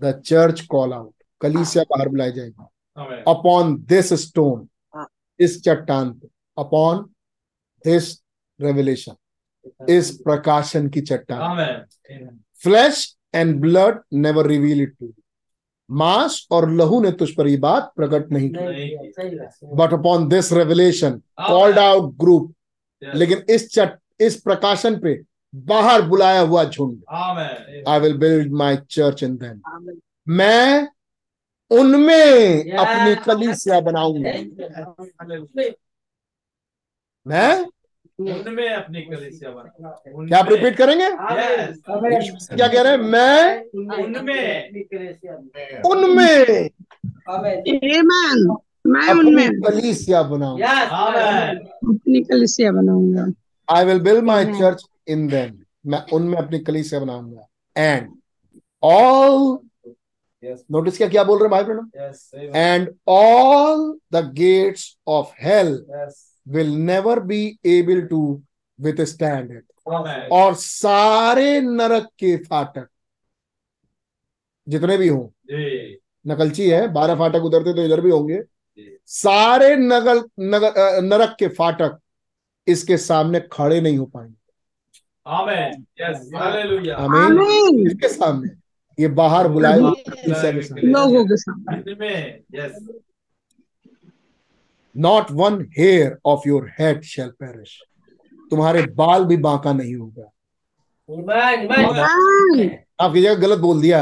द चर्च कॉल आउट कलीसिया बाहर बुलाई जाएगी। अपॉन दिस स्टोन इस चट्टान पे अपॉन दिस रेवलेशन इस प्रकाशन की चट्टान flesh and blood never reveal it to मांस और लहू ने तुझ पर ये बात प्रकट नहीं की but upon this revelation called out group लेकिन इस चट इस प्रकाशन पे बाहर बुलाया हुआ झुंड I will build my church in them मैं उनमें. अपनी कलीसिया बनाऊँगा। मैं उनमें अपनी कलीसिया बना क्या आप रिपीट करेंगे? क्या कह रहे हैं? मैं उनमें। उनमें। Amen. मैं अपनी उनमें। कलीसिया बनाऊँगा। आमेन अपनी कलिसिया बनाऊँगा। I will build my church in them मैं उनमें अपनी कली कलीसिया बनाऊँगा। एंड ऑल नोटिस क्या क्या बोल रहे भाई बहनों and all the gates of hell will never be able to withstand it और सारे नरक के फाटक जितने भी हों नकलची है बारह फाटक उधरते तो इधर भी होंगे। सारे नगल नगर नरक के फाटक इसके सामने खड़े नहीं हो पाएँगे। आमेन यस हालेलुया आमीन इसके सामने। ये बाहर बुलाए लोगों के सामने। Not one hair of your head shall perish तुम्हारे बाल भी बांका नहीं होगा। आपकी जगह गलत बोल दिया।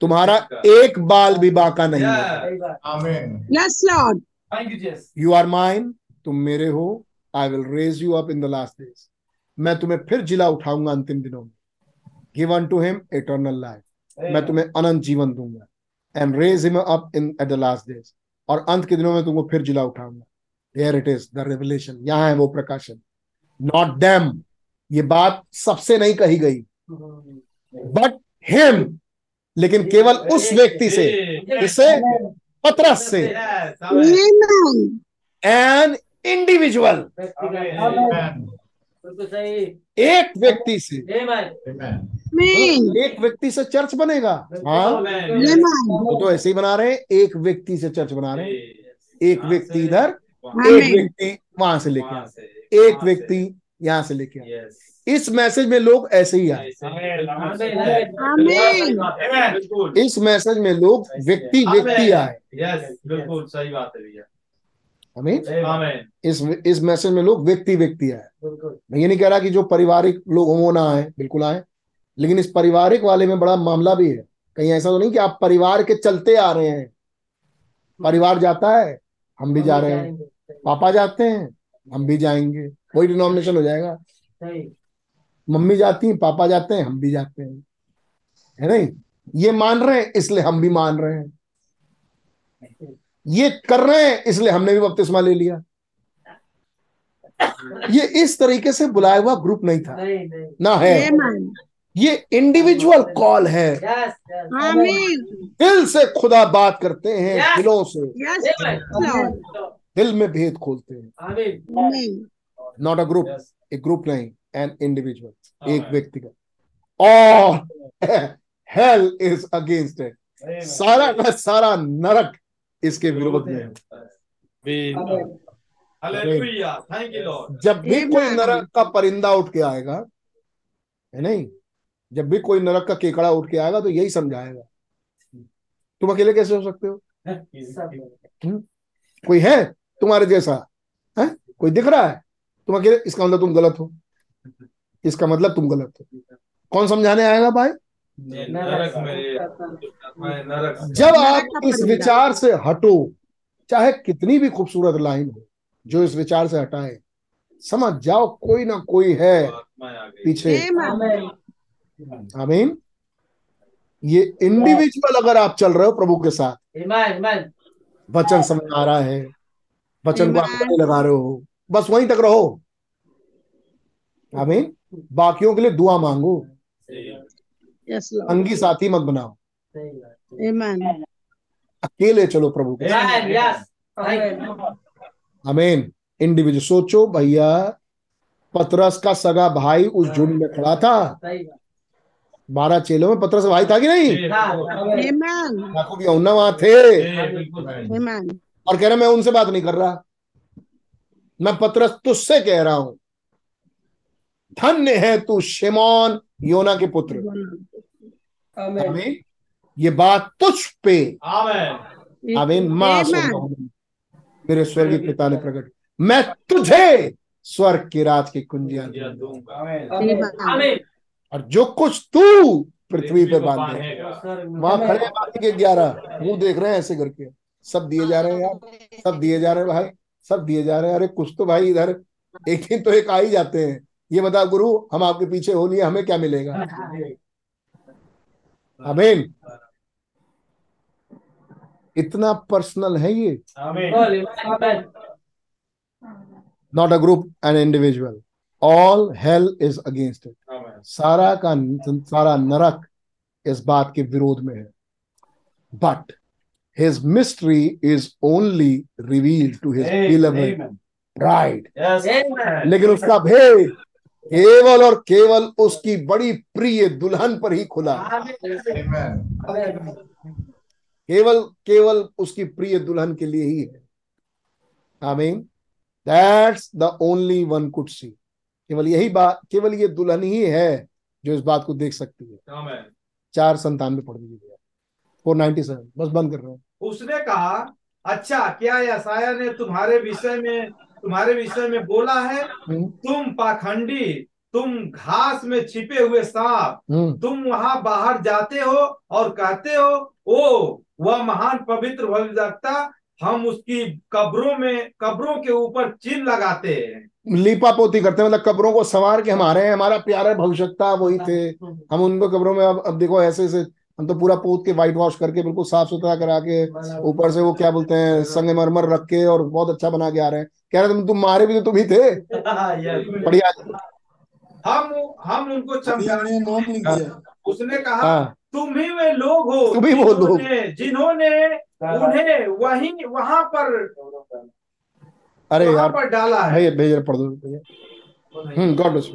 तुम्हारा एक बाल भी बांका नहीं होगा। सही बात Amen. Yes Lord thank you you are mine तुम मेरे हो I will raise you up in the last days मैं तुम्हें फिर जिला उठाऊँगा अंतिम दिनों में। Given to him eternal life मैं तुम्हें अनंत जीवन दूँगा। And raise him up in at the last days और अंत के दिनों में तुमको फिर जिला उठाऊँगा। Here it is the revelation यहाँ है वो प्रकाशन। नॉट डैम ये बात सबसे नहीं कही गई। बट हिम लेकिन केवल उस व्यक्ति से। इसे पत्रस से। एन इंडिविजुअल एक व्यक्ति से। एक व्यक्ति से चर्च बनेगा। हाँ। वो तो ऐसे ही बना रहे हैं एक व्यक्ति से चर्च बना रहे हैं। एक व्यक्ति इधर एक व्यक्ति वहाँ से लेके एक व्यक्ति यहाँ से लेके आए। इस मैसेज में लोग ऐसे ही आए। इस मैसेज में लोग व्यक्ति व्यक्ति आए। यस बिल्कुल सही बात है भैया। हमें इस इस मैसेज में लोग व्यक्ति व्यक्ति आए। मैं ये नहीं कह रहा कि जो पारिवारिक लोग हों वो ना आए बिल्कुल आए। लेकिन इस पारिवारिक वाले में बड़ा मामला भी है। कहीं ऐसा तो नहीं कि आप परिवार के चलते आ रहे हैं। परिवार जाता है हम भी जा रहे हैं। पापा जाते हैं हम भी जाएँगे। वही डिनोमिनेशन हो जाएगा। मम्मी जाती हैं पापा जाते हैं हम भी जाते हैं। है नहीं? ये मान रहे हैं इसलिए हम भी मान रहे हैं। ये कर रहे हैं इसलिए हमने भी बपतिस्मा ले लिया। ये इस तरीके से बुलाया हुआ ग्रुप नहीं था। नहीं नहीं। ना है। ये इंडिविजुअल कॉल है। यस यस आमीन दिल से खुदा बात करते हैं Yes. दिलों से। यस दिल में भेद खोलते हैं। Not a group Yes. एक ग्रुप नहीं एन इंडिविजुअल एक Amen. व्यक्तिगत और हेल इज़ अगेंस्ट इट सारा का सारा नरक इसके विरोध में है। थैंक यू लॉर्ड जब भी कोई नरक का परिंदा उठ के आएगा है नहीं? जब भी कोई नरक का केकड़ा उठ के आएगा तो यही समझाएगा। तुम अकेले कैसे हो सकते हो? कोई है तुम्हारे जैसा? है? कोई दिख रहा है? तुम अकेले इसका मतलब तुम गलत हो। इसका मतलब तुम गलत हो। कौन समझाने आएगा भाई? जब आप इस विचार से हटो चाहे कितनी भी खूबसूरत लाइन हो जो इस विचार से हटाए समझ जाओ कोई ना कोई है पीछे। आमीन आमीन। ये इंडिविजुअल अगर आप चल रहे हो प्रभु के साथ वचन समझ आ रहा है वचन को आप लगा रहे हो बस वहीं तक रहो। आमीन। बाकियों के लिए दुआ मांगो। संगी साथी मत बनाओ। सही बात। आमेन अकेले चलो प्रभु के. अमेन इंडिविजुअल सोचो भैया पतरस का सगा भाई उस झुंड में खड़ा था। सही बात। बारह चेलों में पतरस भाई था कि नहीं? हाँ, याकूब यूहन्ना वहाँ थे। और कह रहे मैं उनसे बात नहीं कर रहा। मैं पतरस तुझसे कह रहा हूँ। धन्य है तू शिमोन योना के पुत्र। Amen. ये बात तुझ पे। आमेन। आमीन। माँ सुन। मेरे स्वर्गीय पिता ने प्रकट। मैं तुझे स्वर्ग की राज की कुंजियाँ दूँगा. और जो कुछ तू पृथ्वी पे बांधे। बांधेगा वहाँ खड़े बाकी के ग्यारह। वो देख रहे हैं ऐसे करके। सब दिए जा रहे हैं यार। सब दिए जा रहे हैं भाई। सब दिए जा रहे हैं। अरे कुछ तो भाई इधर एक दिन तो एक आ ही जाते हैं। ये बता गुरु हम आपके पीछे हो लिए हमें क्या मिलेगा? आमीन इतना पर्सनल है ये। Not a group an individual all hell is against it सारा का सारा नरक इस बात के विरोध में है। But his mystery is only revealed to his yes Amen. लेकिन उसका भेद केवल और केवल उसकी बड़ी प्रिय दुल्हन पर ही खुला. केवल केवल उसकी प्रिय दुल्हन के लिए ही है। I mean that's the only one could see केवल यही बात केवल ये दुल्हन ही है जो इस बात को देख सकती है। चार संतानवे पढ़ दीजिए फोर नाइनटी सेवन बस बंद कर रहे हैं। उसने कहा अच्छा क्या यसाया ने तुम्हारे विषय में तुम्हारे विषय में बोला है? हम्म, तुम पाखंडी तुम घास में छिपे हुए सांप हम्म, तुम वहाँ बाहर जाते हो और कहते हो ओ वह महान पवित्र भविष्यवक्ता हम उसकी कब्रों में कब्रों के ऊपर चिन्ह लगाते हैं। लीपा पोती करते हैं मतलब कब्रों को संवार के हमारे हैं हमारा प्यारा भविष्यता वही थे। हम उनको कब्रों में अब अब देखो ऐसे ऐसे हम तो पूरा पोत के व्हाइट वॉश करके बिल्कुल साफ़ सुथरा करा के ऊपर से वो क्या बोलते हैं संगमरमर रख के और बहुत अच्छा बना के आ रहे हैं। कह रहे तुम तुम मारे भी तो तुम ही थे. बढ़िया। हम हम उनको उसने कहा हाँ। तुम ही वे लोग हो तुम ही वो लोग। जिन्होंने जिन्होंने उन्हें वहीं वहाँ पर अरे यार पर डाला है? भैया भैया पढ़ दो भैया हम्म गॉड ब्लेस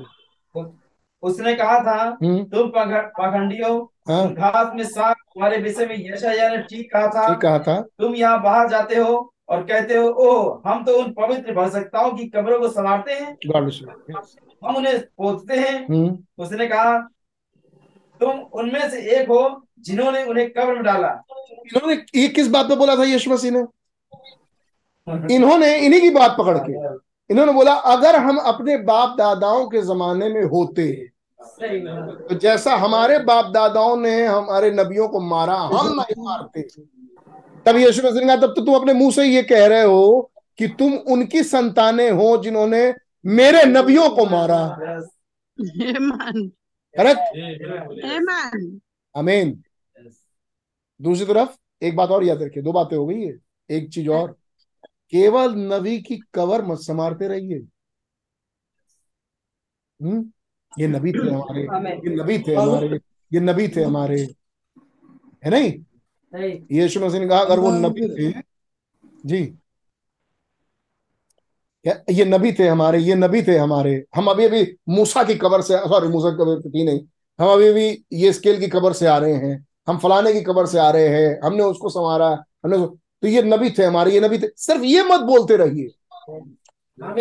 उसने कहा था हम्म। तुम पग- पाखंडी हो। घास में सांप तुम्हारे विषय में यशायाह ने ठीक कहा था। ठीक कहा था। तुम यहाँ बाहर जाते हो और कहते हो ओह हम तो उन पवित्र भविष्यवक्ताओं की कब्रों को संवारते हैं। गॉड ब्लेस हम उन्हें पोसते हैं। हम्म। उसने कहा तुम उनमें से एक हो जिन्होंने उन्हें कब्र में डाला। इन्होंने ये किस बात पे बोला था यीशु मसीह ने? इन्होंने इन्हीं की बात पकड़ के इन्होंने बोला अगर हम अपने बाप दादाओं के जमाने में होते तो जैसा हमारे बाप दादाओं ने हमारे नबियों को मारा हम नहीं मारते। तब यीशु मसीह ने कहा तब तो तुम अपने मुँह से ये कह रहे हो कि तुम उनकी संतानें हो जिन्होंने मेरे नबियों को मारा। करेक्ट? आमेन अमीन दूसरी तरफ़ एक बात और याद रखिए दो बातें हो गई है एक चीज़ और। केवल नबी की कवर मत संवारते रहिए। हम्म? ये नबी थे हमारे ये नबी थे हमारे ये नबी थे हमारे। है नहीं? यीशु मसीह ने कहा अगर वो नबी थे जी। ये नबी थे हमारे ये नबी थे हमारे। हम अभी अभी मूसा की कबर से सॉरी मूसा की कबर थी नहीं। हम अभी अभी ये स्केल की कबर से आ रहे हैं। हम फलाने की कबर से आ रहे हैं। हमने उसको संवारा हमने तो ये नबी थे हमारे ये नबी थे। सिर्फ़ ये मत बोलते रहिए।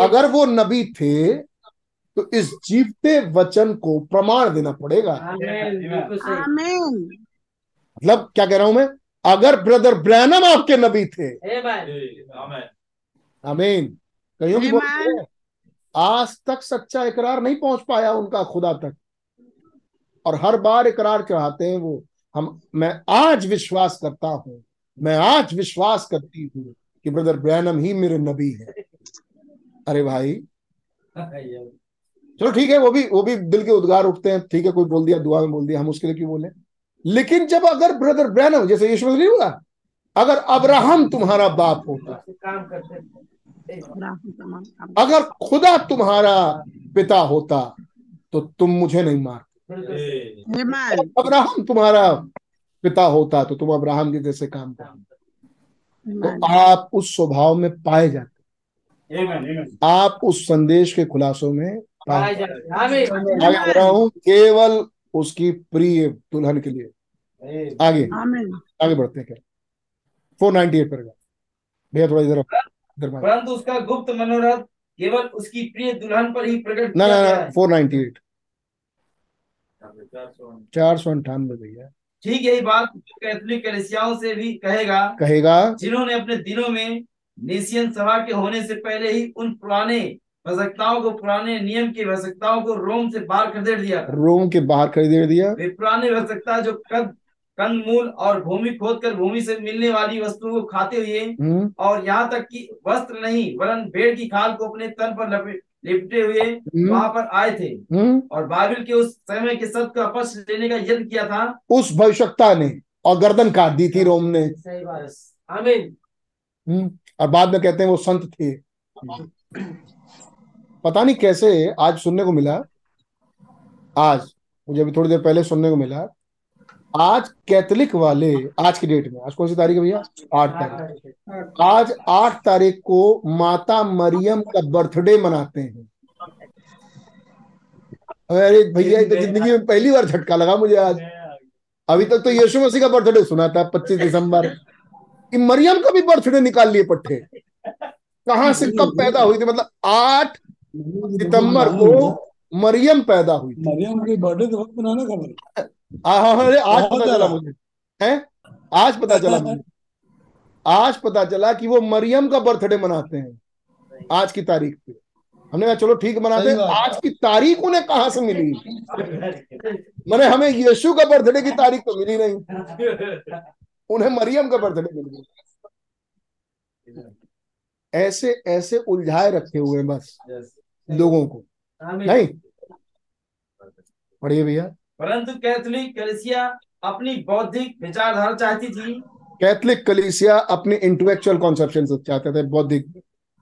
अगर वो नबी थे तो इस जीवते वचन को प्रमाण देना पड़ेगा। मतलब क्या कह रहा हूँ मैं? अगर ब्रदर ब्रैनम आपके नबी थे अमीन आमीन। आमीन। कईयों की बोलते आज तक सच्चा इकरार नहीं पहुँच पाया उनका खुदा तक। और हर बार इकरार चढ़ाते हैं वो। हम मैं आज विश्वास करता हूँ मैं आज विश्वास करती हूँ कि ब्रदर ब्रैनम ही मेरे नबी है। अरे भाई। चलो ठीक है वो भी वो भी दिल के उद्गार उठते हैं। ठीक है कोई बोल दिया दुआ में बोल दिया हम उसके लिए क्यों बोले? लेकिन जब अगर ब्रदर ब्रैनम जैसे यीशु मसीह नहीं बोला अगर अब्राहम तुम्हारा बाप होता। अगर खुदा तुम्हारा पिता होता तो तुम मुझे नहीं मारते। Amen. अब्राहम तुम्हारा पिता होता तो तुम अब्राहम के जैसे काम करते। तो आप उस स्वभाव में पाए जाते। Amen, amen. आप उस संदेश के खुलासों में पाए जाते। आगे बढ़ रहा हूँ केवल उसकी प्रिय दुल्हन के लिए। आगे। आगे बढ़ते हैं फोर नाइनटी एट पर भैया थोड़ा इधर इधर परंतु उसका गुप्त मनोरथ केवल उसकी प्रिय दुल्हन पर ही प्रकट ना ना फोर नाइनटी एट। चार सौ अंठानवे भैया। ठीक यही बात कैथोलिक कलिसियाओं से भी कहेगा कहेगा। जिन्होंने अपने दिनों में निशियन सभा के होने से पहले ही उन पुराने वसकताओं को पुराने नियम की वसकताओं को रोम से बाहर कर दे दिया। रोम के बाहर खरीदे दिया। वे पुराने वसकता जो कद कंदमूल और भूमि खोद कर भूमि से मिलने वाली वस्तुओं को खाते हुए हम्म। और यहाँ तक कि वस्त्र नहीं वरन भेड़ की खाल को अपने तन पर लपेट लिपटे हुए हम्म। वहाँ पर आए थे। हम्म। और बाइबल के उस समय के सत्य का अपस लेने का यत्न किया था। उस भविष्यता ने और गर्दन काट दी थी रोम ने। सही बात आमीन। हम्म। और बाद में कहते हैं वो संत थे। पता नहीं कैसे आज सुनने को मिला। आज मुझे अभी थोड़ी देर पहले सुनने को मिला। आज कैथलिक वाले आज की डेट में आज कौन सी तारीख है भैया? आठ तारीख। आज आठ तारीख को माता मरियम का बर्थडे मनाते हैं। अरे भैया ये तो ज़िंदगी में पहली बार झटका लगा मुझे आज। अभी तक तो यीशु मसीह का बर्थडे सुना था पच्चीस दिसंबर। कि मरियम का भी बर्थडे निकाल लिए पट्टे। कहाँ से कब पैदा हुई थी? मतलब आठ सितंबर को मरियम पैदा हुई मरियम की बर्थडे तो वक्त बनाना खबर हाँ हाँ अरे आज पता चला मुझे। है? आज पता चला मुझे। आज पता चला कि वो मरियम का बर्थडे मनाते हैं। आज की तारीख पे। हमने कहा चलो ठीक मनाते हैं। आज की तारीख उन्हें कहाँ से मिली? मैंने हमें यीशु का बर्थडे की तारीख तो मिली नहीं। उन्हें मरियम का बर्थडे मिल गया। ऐसे ऐसे उलझाए रखे हुए हैं बस लोगों को। नहीं? पढ़िए भैया। परंतु कैथोलिक कलिसिया अपनी बौद्धिक विचारधारा चाहती थी। कैथलिक कलीसिया अपने इंटेलेक्चुअल कॉन्सेप्शन से चाहते थे बौद्धिक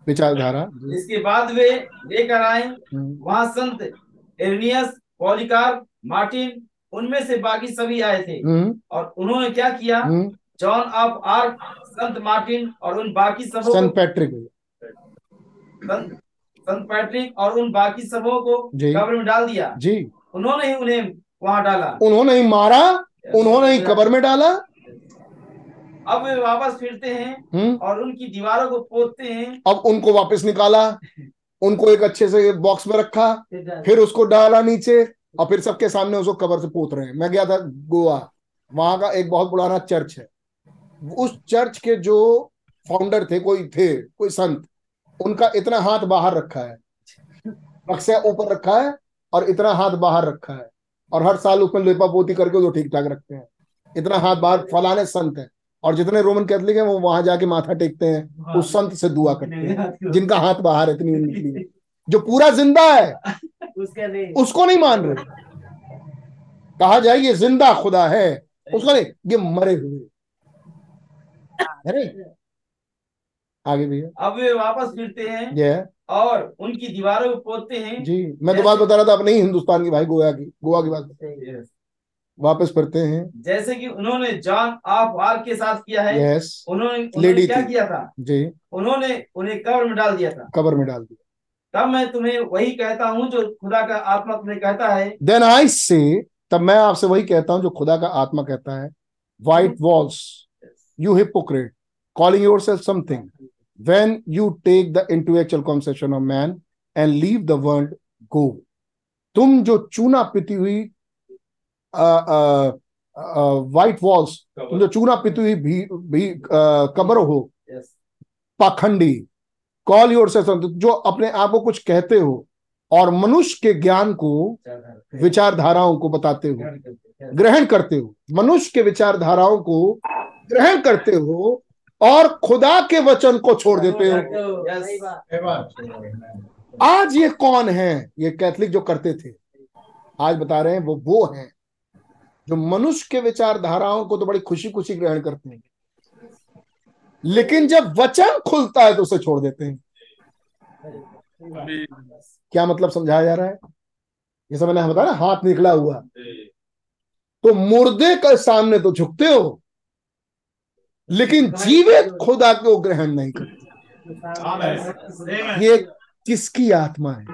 विचारधारा। इसके बाद वे लेकर आए हम्म, वहाँ संत एर्नियस पॉलिकार मार्टिन उनमें से बाकी सभी आए थे। हम्म, और उन्होंने क्या किया? हम्म, जॉन ऑफ़ आर्क संत मार्टिन और उन बाकी सबों को पैट्रिक। संत संत पैट्रिक और उन बाकी सबों को कब्र में डाल दिया। जी। उन्होंने ही उन्हें वहाँ डाला। उन्होंने ही मारा उन्होंने ही कब्र में डाला। अब वे वापस फिरते हैं हम्म, और उनकी दीवारों को पोतते हैं। अब उनको वापस निकाला उनको एक अच्छे से बॉक्स में रखा फिर उसको डाला नीचे और फिर सबके सामने उसको कब्र से पोत रहे हैं। मैं गया था गोवा वहाँ का एक बहुत पुराना चर्च है। उस चर्च के जो फाउंडर थे कोई थे कोई संत उनका इतना हाथ बाहर रखा है। बक्सा ऊपर रखा है और इतना हाथ बाहर रखा है। और हर साल उसमें लेपा पोती करके वो ठीक ठाक रखते हैं। इतना हाथ बाहर फलाने संत है। और जितने रोमन कैथलिक हैं वो वहाँ जाके माथा टेकते हैं उस संत से दुआ करते हैं जिनका हाथ बाहर इतनी उनके लिए जो पूरा ज़िंदा है उसका नहीं उसको नहीं मान रहे। कहा जाए ये ज़िंदा खुदा है। उसको नहीं ये मरे हुए। अरे आगे भैया अब वापस फिरते हैं। है। और उनकी दीवारों को पोतते हैं। जी मैं तो बात बता रहा था अपने ही हिंदुस्तान की भाई गोवा की गोवा की बात। वापस फिरते हैं। जैसे कि उन्होंने जॉन ऑफ़ आर्क के साथ किया है यस उन्होंने उन्होंने लेडी क्या किया था? जी। उन्होंने उन्हें कब्र में डाल दिया था। कब्र में डाल दिया। तब मैं तुम्हें वही कहता हूँ जो खुदा का आत्मा तुम्हें कहता है। देन आई से तब मैं आपसे वही कहता हूँ जो खुदा का आत्मा कहता है। White walls you hypocrite calling your yourself something when you take the intellectual conception of man and leave the world go. तुम जो चूना पिती हुई वाइट वॉल्स तुम जो चूना पिती हुई भी, भी कब्र हो पाखंडी कॉल योर से जो अपने आप को कुछ कहते हो और मनुष्य के ज्ञान को विचारधाराओं को बताते हो। ग्रहण करते हो मनुष्य के विचारधाराओं को ग्रहण करते हो और खुदा के वचन को छोड़ देते हो। आज ये कौन है? ये कैथलिक जो करते थे। आज बता रहे हैं वो वो हैं जो मनुष्य के विचारधाराओं को तो बड़ी खुशी खुशी ग्रहण करते हैं। लेकिन जब वचन खुलता है तो उसे छोड़ देते हैं। क्या मतलब समझाया जा रहा है? जैसे मैंने बताया ना हाथ निकला हुआ। तो मुर्दे के सामने तो झुकते हो। लेकिन जीवित खुदा को ग्रहण नहीं करते। ये किसकी आत्मा है?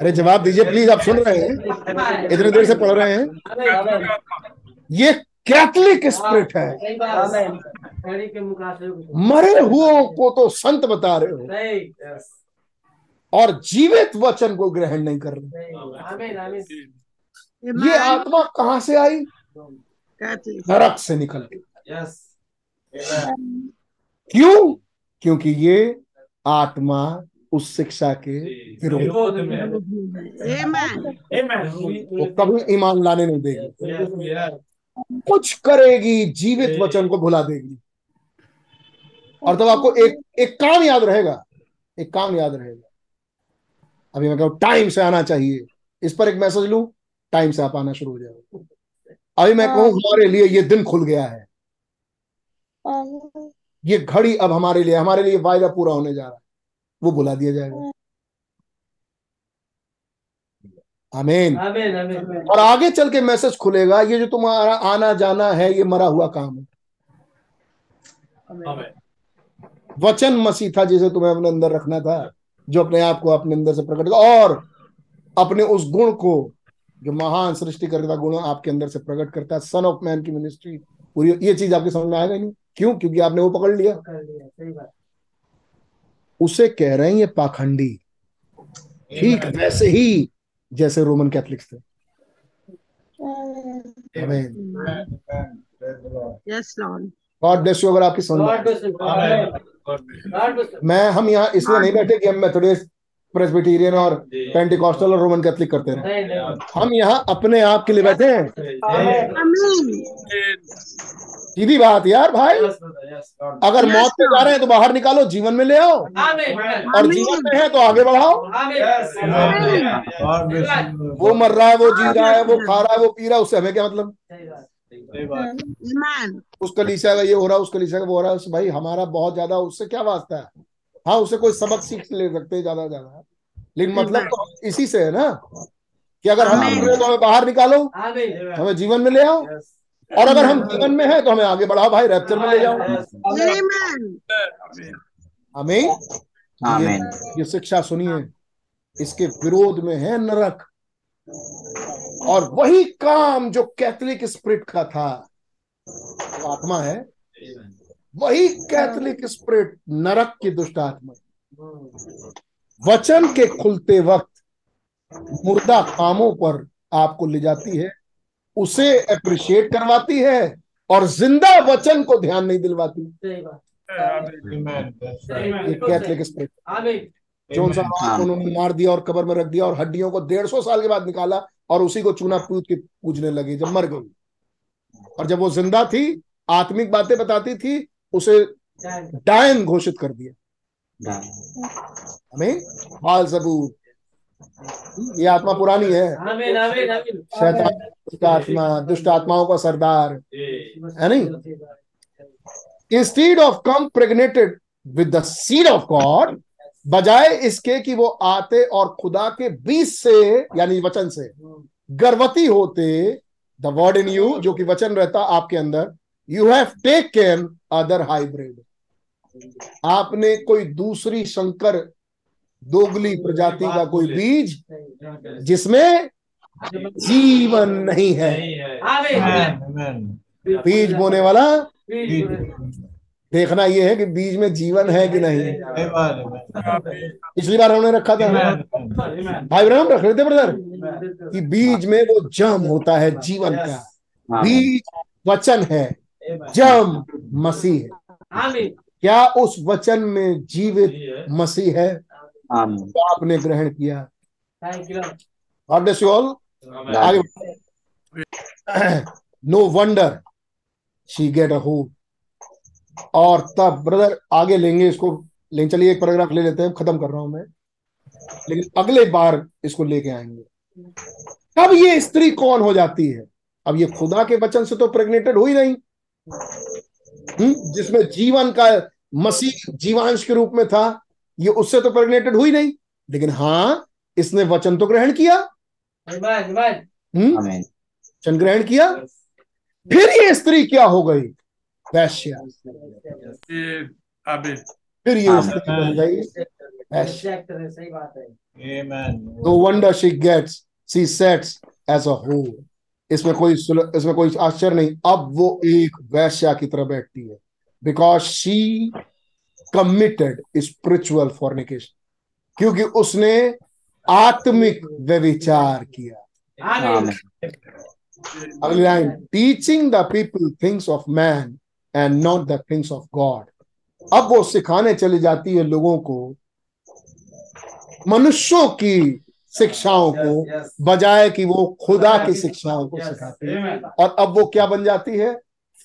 अरे जवाब दीजिए प्लीज़ आप सुन रहे हैं? इतने देर से पढ़ रहे हैं? ये कैथलिक स्पिरिट है। मरे हुओं को तो संत बता रहे हो। और जीवित वचन को ग्रहण नहीं कर रहे। ये आत्मा कहाँ से आई? नरक से निकल के क्यों? क्योंकि ये आत्मा उस शिक्षा के विरोध वो कभी ईमान लाने नहीं देगी। कुछ करेगी जीवित वचन को भुला देगी। और तब तो आपको एक एक काम याद रहेगा। एक काम याद रहेगा। अभी मैं कहूँ टाइम से आना चाहिए। इस पर एक मैसेज लू टाइम से आप आना शुरू हो जाएगा अभी मैं कहूँ हमारे लिए ये दिन खुल गया है। ये घड़ी अब हमारे लिए हमारे लिए वायदा पूरा होने जा रहा है। वो बुला दिया जाएगा। आमीन। और आगे चल के मैसेज खुलेगा ये जो तुम्हारा आना जाना है ये मरा हुआ काम है। वचन मसीह था जिसे तुम्हें अपने अंदर रखना था जो अपने आप को अपने अंदर से प्रकट और अपने उस गुण को जो महान सृष्टि करता गुण आपके अंदर से प्रकट करता है सन ऑफ़ मैन की मिनिस्ट्री पूरी ये चीज़ आपके समझ में आएगा नहीं। क्यों? क्योंकि आपने वो पकड़ लिया। उसे कह रहे हैं ये पाखंडी। ठीक वैसे ही जैसे रोमन कैथलिक्स थे। गॉड ब्लेस यू अगर आपकी समझ मैं हम यहाँ इसलिए नहीं बैठे कि हम मेथोडिस्ट प्रेसबिटेरियन और पेंटिकॉस्टल और रोमन कैथलिक करते रहे। हम यहाँ अपने आप के लिए बैठे हैं। सीधी बात यार भाई। अगर मौत पे जा रहे हैं तो बाहर निकालो जीवन में ले आओ। और जीवन में है तो आगे बढ़ाओ। वो मर रहा है वो जी रहा है वो खा रहा है वो पी रहा है उससे हमें क्या मतलब? उसका कलीसिया का ये हो रहा है उसका कलीसिया का वो हो रहा है भाई हमारा बहुत ज़्यादा उससे क्या वास्ता है? हाँ उसे कोई सबक सीख ले सकते हैं ज़्यादा ज़्यादा। लेकिन मतलब तो इसी से है ना कि अगर हम तो हमें बाहर निकालो हमें जीवन में ले आओ और अगर हम जीवन में है तो हमें आगे बढ़ाओ भाई रैप्चर में ले जाओ। हमें ये, ये शिक्षा सुनिए इसके विरोध में है नरक और वही काम जो कैथलिक स्प्रिट का था वो आत्मा है। वही कैथलिक स्प्रिट नरक की दुष्ट आत्मा। वचन के खुलते वक्त मुर्दा कामों पर आपको ले जाती है उसे अप्रिशिएट करवाती है और ज़िंदा वचन को ध्यान नहीं दिलवाती। Catholic spirit. जो सा उन्होंने मार दिया और कबर में रख दिया और हड्डियों को डेढ़ सौ साल के बाद निकाला और उसी को चूना पूज के पूजने लगे जब मर गई। और जब वो ज़िंदा थी आत्मिक बातें बताती थी उसे डायन घोषित कर दिया। हमें बाल सबूत। ये आत्मा पुरानी है। शैतान दुष्ट आत्मा दुष्ट आत्माओं का सरदार। है नहीं? Instead of come impregnated with the seed of God बजाय इसके कि वो आते और खुदा के बीच से यानी वचन से गर्भवती होते द वर्ड इन यू जो कि वचन रहता आपके अंदर you have taken other hybrid आपने कोई दूसरी संकर दोगली प्रजाति का कोई बीज जिसमें जीवन नहीं है। बीज बोने वाला देखना यह है कि बीज में जीवन है कि नहीं। पिछली बार हमने रखा था भाई ब्रह्म रख रहे थे ब्रदर कि बीज में वो जम होता है जीवन का। बीज वचन है। जम मसीह है। क्या उस वचन में जीवित मसीह है? तो आपने ग्रहण किया। God bless you all no wonder she get a hope और तब ब्रदर आगे लेंगे इसको। लेकिन चलिए एक पैराग्राफ ले लेते हैं। खत्म कर रहा हूँ मैं। लेकिन अगले बार इसको लेके आएँगे। तब ये स्त्री कौन हो जाती है? अब ये खुदा के वचन से तो प्रेग्नेटेड हुई नहीं। जिसमें जीवन का मसीह जीवांश के रूप में था ये उससे तो प्रेग्नेटेड हुई नहीं। लेकिन हाँ इसने वचन तो ग्रहण किया. हम्म आमीन वचन ग्रहण किया। फिर ये स्त्री क्या हो गई? वैश्या। फिर ये। स्त्री बन गई। वैश्या। Reject है, सही बात है। Amen. no wonder she इसमें कोई इसमें कोई आश्चर्य नहीं। अब वो एक वैश्या की तरह बैठती है। Because she committed spiritual fornication क्योंकि उसने आत्मिक व्यभिचार किया। अगली line. Teaching the people things of man and not the things of God अब वो सिखाने चली जाती है लोगों को मनुष्यों की शिक्षाओं को. बजाय कि वो खुदा की शिक्षाओं को सिखाती है। और अब वो क्या बन जाती है?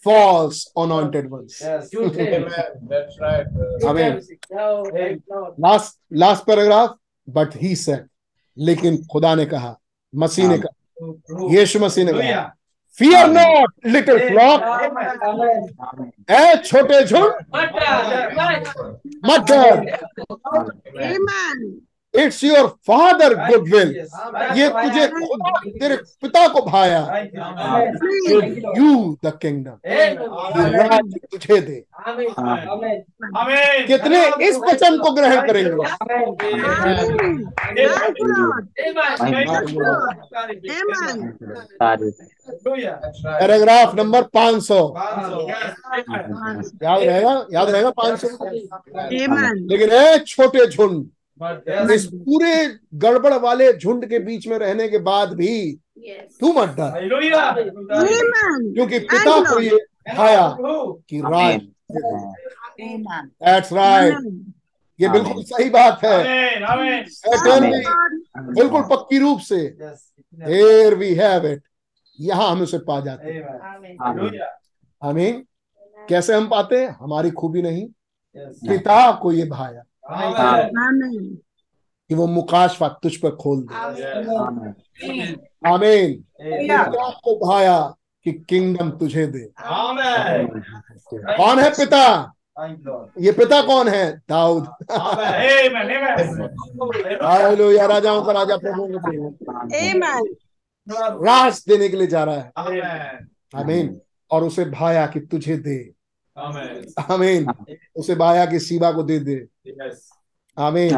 False anointed ones Yes. That's right. Amen. No, no. Last last paragraph but he said लेकिन खुदा ने कहा मसीह ने कहा यीशु मसीह ने कहा फियर नॉट लिटिल फ्लॉक ए छोटे झुंड मत डर. It's your father good will ये तुझे तेरे पिता को भाया. यू द किंगडम तुझे दे. कितने इस वचन को ग्रहण करेंगे. Paragraph number 500 Yes. याद रहेगा याद रहेगा 500 Amen. लेकिन छोटे झुंड. इस पूरे गड़बड़ वाले झुंड के बीच में रहने के बाद भी तू मत डर। क्योंकि पिता को ये भाया कि राज Amen. दैट्स राइट ये बिल्कुल सही बात है. बिल्कुल पक्की रूप से here we have it. यहाँ हम उसे पा जाते हैं। आमीन कैसे हम पाते हैं? हमारी खूबी नहीं। पिता को ये भाया. कि वो मुकाशफा तुझ पर खोल दे. आमीन पिता को भाया कि किंगडम तुझे दे। कौन है पिता. ये पिता कौन है? दाऊद। Amen. Amen. हालेलुया राजाओं का राजा प्रभु। का राज देने के लिए जा रहा है। Amen. आमीन और उसे भाया कि तुझे दे. आमीन उसे भाया कि सीबा को दे दे. आमीन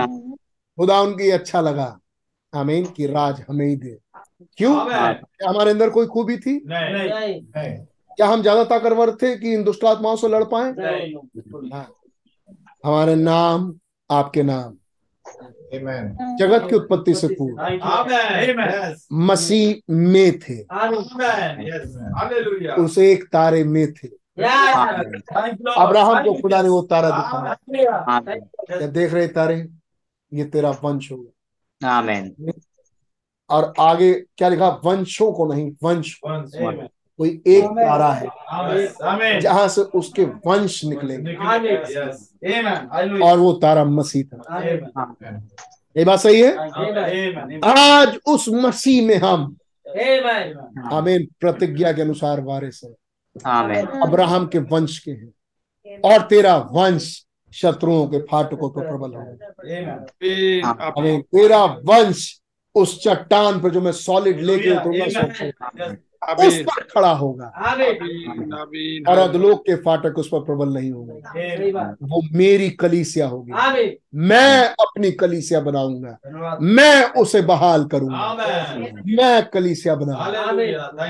खुदा उनकी अच्छा लगा। आमीन की राज हमें ही दे। क्यों? क्या हमारे अंदर कोई खूबी थी? नहीं। नहीं। क्या हम ज़्यादा ताकतवर थे कि इन दुष्ट आत्माओं से लड़ पाए? हाँ। हमारे नाम आपके नाम। जगत की उत्पत्ति से पूर्व। Amen. Amen. Yes. मसीह में थे. उसे एक तारे में थे. अब्राहम को खुदा ने वो तारा दिखाया। आमीन देख रहे तारे? ये तेरा वंश होगा आमीन और आगे क्या लिखा? वंशों को नहीं वंश। कोई एक तारा है. जहाँ से उसके वंश निकलेंगे। Yes. Amen. Hallelujah. और वो तारा मसीह था। ये बात सही है? Amen. Amen. आज उस मसीह में हम. आमीन। प्रतिज्ञा के अनुसार वारिस है। अब्राहम के वंश के हैं। और तेरा वंश शत्रुओं के फाटकों को प्रबल होगा। तेरा वंश उस चट्टान पर जो मैं सॉलिड लेके उतरूँगा. उस पर खड़ा होगा. और अधलोक के फाटक उस पर प्रबल नहीं होंगे। सही बात। वो मेरी कलीसिया होगी। मैं अपनी कलीसिया बनाऊँगा। मैं उसे बहाल करूँगा। मैं कलीसिया बनाऊँगा.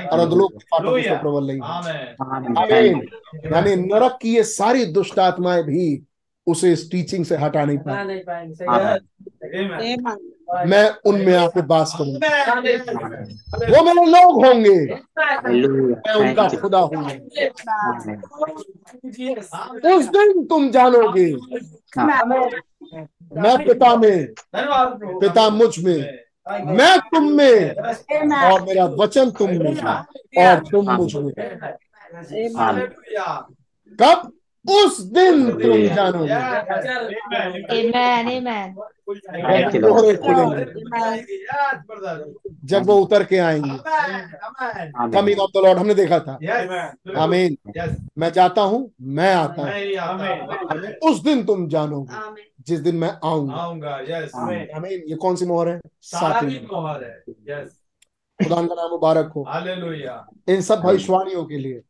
और अधलोक के फाटक उस पर प्रबल नहीं होगा। यानी नरक की ये सारी दुष्ट आत्माएँ भी उसे इस टीचिंग से हटा नहीं पाए नहीं पाएँगे। मैं उनमें आके बास करूँगा। वो मेरे लोग होंगे। मैं उनका खुदा हूँ। उस दिन तुम जानोगे। मैं पिता में पिता मुझमें मैं तुम में और मेरा वचन तुम में और तुम मुझमें कब? उस दिन तुम जानोगे Yes, brother. जब वो उतर के आएँगे. कमिंग ऑफ़ द लॉर्ड हमने देखा था। Yes. आमीन मैं जाता हूँ मैं आता हूँ. उस दिन तुम जानोगे जिस दिन मैं आऊँगा। आऊँगा यस आमीन ये कौन सी मोहर है? सातवीं सातवीं मोहर है। यस खुदा का नाम मुबारक हो। इन सब भविष्यवाणियों के लिए।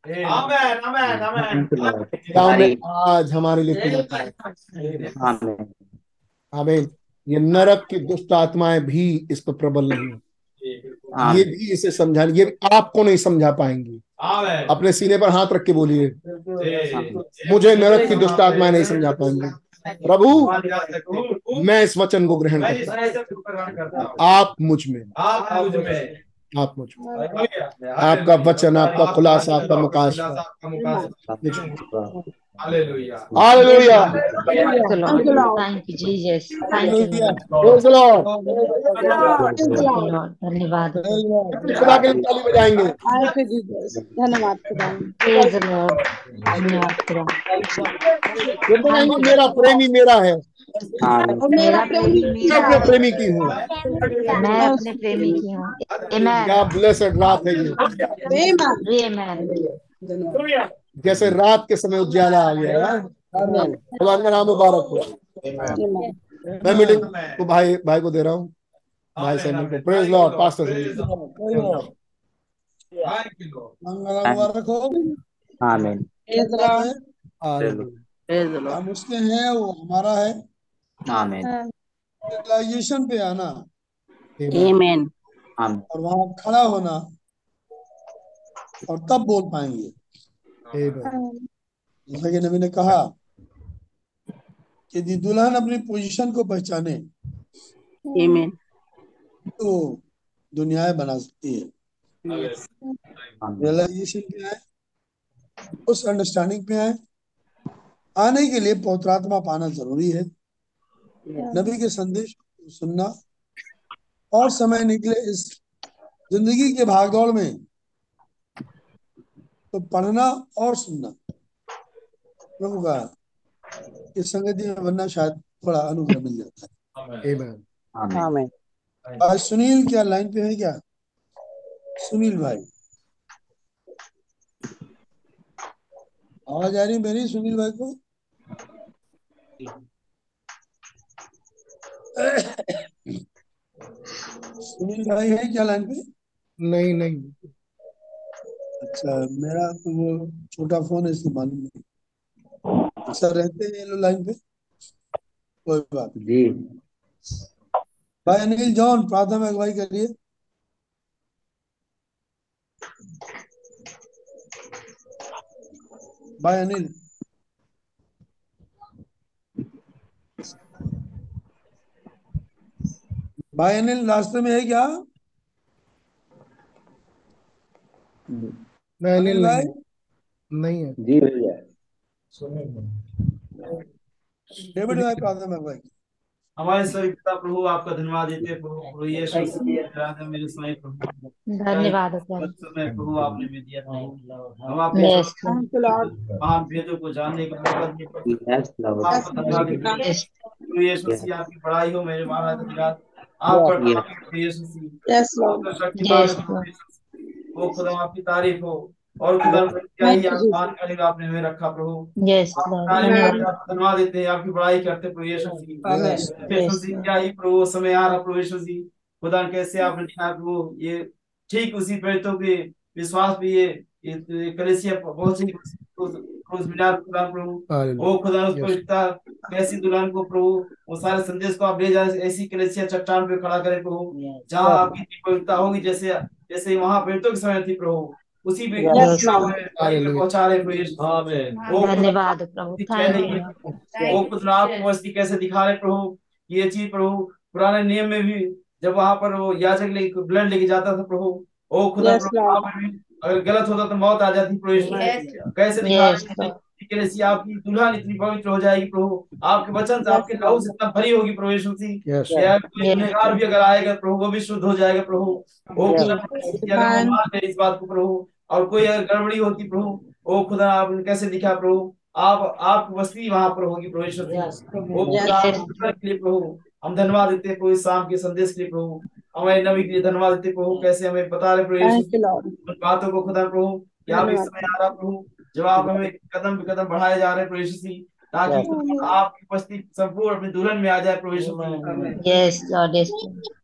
आज हमारे लिए. आमीन। ये नरक की दुष्ट आत्माएँ भी इस पर प्रबल नहीं हैं। ये भी इसे समझा ये आपको नहीं समझा पाएँगी। अपने सीने पर हाथ रख के बोलिए। मुझे नरक की दुष्ट आत्माएँ नहीं समझा पाएँगी। प्रभु मैं इस वचन को ग्रहण करता इस वचन को ग्रहण करता हूँ। आप मुझमें। आप मुझमें। आप मुझ। आपका वचन आपका खुलासा आपका मुकाशफा हालेलुया हालेलुया Thank you, Lord. Thank you, Jesus. Thank you, Lord. Thank you. धन्यवाद खुदा के लिए ताली बजाएँगे Thank you, Jesus. धन्यवाद खुदा Praise the धन्यवाद खुदा ये बोलेंगे मेरा प्रेमी मेरा है मेरा प्रेमी मैं अपने प्रेमी की हूँ मैं अपने प्रेमी की हूँ क्या ब्लेसेड रात है ये Amen. Amen. जैसे रात के समय उजाला आ गया है खुदा का नाम मुबारक हो। मैं मीटिंग को भाई भाई को दे रहा हूँ। भाई सैमुअल को। प्रेज लॉर्ड पास्टर मुबारक हो. हालेलुया हम उसके हैं वो हमारा है। Amen. रियलाइजेशन पे आना. Amen. और वहाँ खड़ा होना। और तब बोल पाएँगे। आमीन जैसा कि नबी ने कहा कि यदि दुल्हन अपनी पोजीशन को पहचाने. तो दुनियाएँ बना सकती है। रियलाइजेशन पे आए उस अंडरस्टैंडिंग पे आए आने के लिए पौत्रात्मा पाना ज़रूरी है। नबी के संदेश को सुनना और समय निकले इस ज़िंदगी के भागदौड़ में तो पढ़ना और सुनना। प्रभु का इस संगति में बनना शायद बड़ा अनुग्रह मिल जाता है. आज सुनील क्या लाइन पे है क्या? सुनील भाई। आवाज़ आ रही मेरी सुनील भाई को? सुनील भाई है क्या लाइन पे? नहीं नहीं। अच्छा मेरा तो वो छोटा फ़ोन है इसलिए मालूम नहीं। अक्सर रहते हैं ये लोग लाइन पे? कोई बात जी। भाई अनिल जॉन प्रार्थना अगुवाई करिए। भाई अनिल। भाई अनिल रास्ते में है क्या? नहीं नहीं। अनिल भाई? नहीं नहीं है। जी भैया। डेविड भाई प्रार्थना में अगुवाई हमारे सभी पिता प्रभु आपका धन्यवाद देते हैं प्रभु प्रभु यीशु मेरे समय प्रभु। धन्यवाद समय प्रभु आपने में दिया प्रभु हम आपके. महान भेदों को जानने का मौका दिए प्रभु हैं। यीशु मसीह आपकी बड़ाई हो मेरे महाराज धन्यवाद। आप Yes. प्रभु यीशु मसीह। वो खुदा आपकी तारीफ़ हो। और खुदा क्या ही आपने हमें रखा प्रभु। धन्यवाद हैं, देते हैं आपकी बड़ाई करते प्रभु यीशु मसीह। यीशु मसीह क्या ही प्रभु समय आ रहा प्रभु यीशु मसीह। खुदा कैसे आपने प्रभु ये ठीक उसी प्रेरितों के विश्वास पे ये ये कलेसिया बहुत सी क्रूज मीनार खुदा प्रभु। ओ खुदा उस. पवित्रता दुल्हन को प्रभु वो सारे संदेश को आप ले जाए ऐसी कलेसिया चट्टान पे खड़ा करें प्रभु। जहाँ आपकी पवित्रता होगी जैसे जैसे वहाँ प्रेरितों के समय थी प्रभु उसी पे पहुँचा रहे प्रभु धन्यवाद प्रभु। वो मस्ती कैसे दिखा रहे प्रभु? ये चीज़ प्रभु पुराने नियम में भी जब वहाँ पर वो याजक लेके ब्लड लेके जाता था प्रभु ओ खुदा Yes, प्रभु अगर गलत होता तो मौत आ जाती प्रभु। कैसे दिखा कि कैसे आपकी दुल्हन इतनी पवित्र हो जाएगी प्रभु। आपके वचन से आपके लहू से इतना भरी होगी प्रभु यीशु Yes. गुनहगार भी अगर आएगा प्रभु वो भी शुद्ध हो जाएगा प्रभु। वो इस बात को प्रभु। और कोई अगर गड़बड़ी होती प्रभु ओ खुदा आपने कैसे दिखा प्रभु? आप आप बस्ती वहाँ पर होगी प्रभु यीशु के लिए प्रभु। हम धन्यवाद देते हैं प्रभु इस शाम के संदेश के लिए प्रभु। हमारे नबी के लिए धन्यवाद देते प्रभु। कैसे हमें बता रहे प्रभु बातों को खुदा प्रभु कि आप इस समय आ रहा प्रभु। जब आप हमें कदम कदम बढ़ाए जा रहे हैं प्रभु ताकि आपकी उपस्थिति संपूर्ण अपनी दुल्हन में आ जाए। Yes,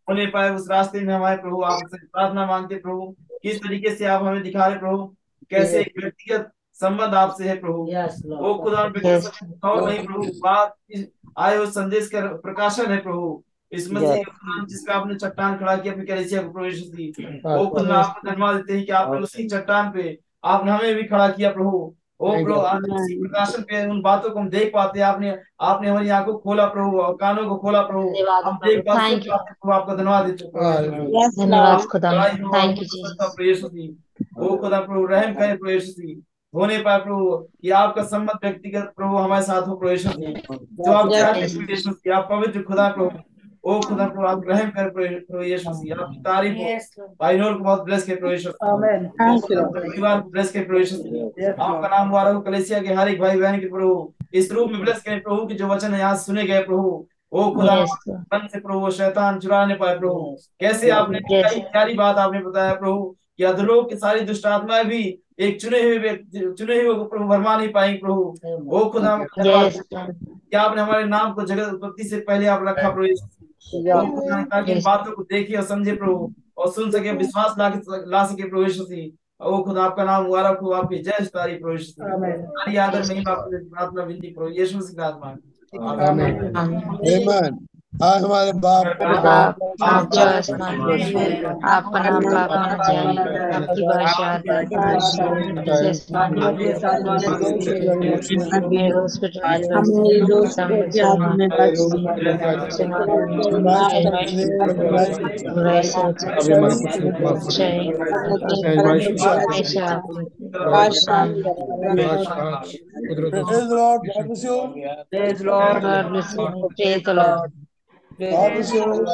होने पाए उस रास्ते में हमारे प्रभु आपसे प्रार्थना मांगते प्रभु किस तरीके से आप हमें दिखा रहे प्रभु कैसे एक व्यक्तिगत संबंध आपसे है प्रभु। वो खुदा नहीं प्रभु। बात आए हुए संदेश का प्रकाशन है प्रभु। इस मसीह के खुदा जिसका आपने चट्टान खड़ा किया अपनी कलीसिया को प्रवेश दी वो खुदा आपको धन्यवाद देते हैं कि आपने उसी चट्टान पे आपने हमें भी खड़ा किया प्रभु। ओ प्रभु प्रकाशन पे उन बातों को हम देख पाते हैं आपने आपने हमारी आँखों को खोला प्रभु और कानों को खोला प्रभु। हम देख पाते हैं प्रभु आपका धन्यवाद देते हैं धन्यवाद खुदा। थैंक यू ओ खुदा प्रभु रहम करे प्रभु होने पाए प्रभु कि आपका सम्मत व्यक्तिगत प्रभु हमारे साथ हो प्रभु यीशु मसीह। जो आप चाहते हैं आप पवित्र खुदा प्रभु। ओ खुदा प्रभु आप रहम कर प्रभु यीशु मसीह आपकी तारीफ़ हो। भाई और को बहुत ब्लेस के प्रभु यीशु। आमेन थैंक यू. परिवार को ब्लेस के प्रभु यीशु आपका नाम मुबारक हो कलीसिया के हर एक भाई बहन के प्रभु। इस रूप में ब्लेस करें प्रभु के जो वचन यहाँ सुने गए प्रभु। ओ खुदा मन से प्रभु शैतान चुरा नहीं पाए प्रभु। कैसे आपने कई प्यारी बात आपने बताया प्रभु। कि अधलोक की सारी दुष्ट आत्माएँ भी एक चुने हुए व्यक्ति चुने हुए को प्रभु भरमा नहीं पाएँगे प्रभु। ओ खुदा हम धन्यवाद Yes, देते हैं Lord. कि आपने हमारे नाम को जगत उत्पत्ति से पहले आप रखा प्रभु इन बातों को देखे और समझे प्रभु और सुन सके विश्वास ला के ला सके मसीह ओ खुदा आपका नाम मुबारक हो आपकी जय स्तारी. सारी आदर नहीं आपको प्रार्थना विनती प्रभु यीशु मसीह का आत्मा। आमीन आमीन आज हमारे बाप बाप आप जो आसमान में आपका नाम पाक होना आपकी Praise the Lord. Praise the Lord. Praise the Lord. Praise the Lord.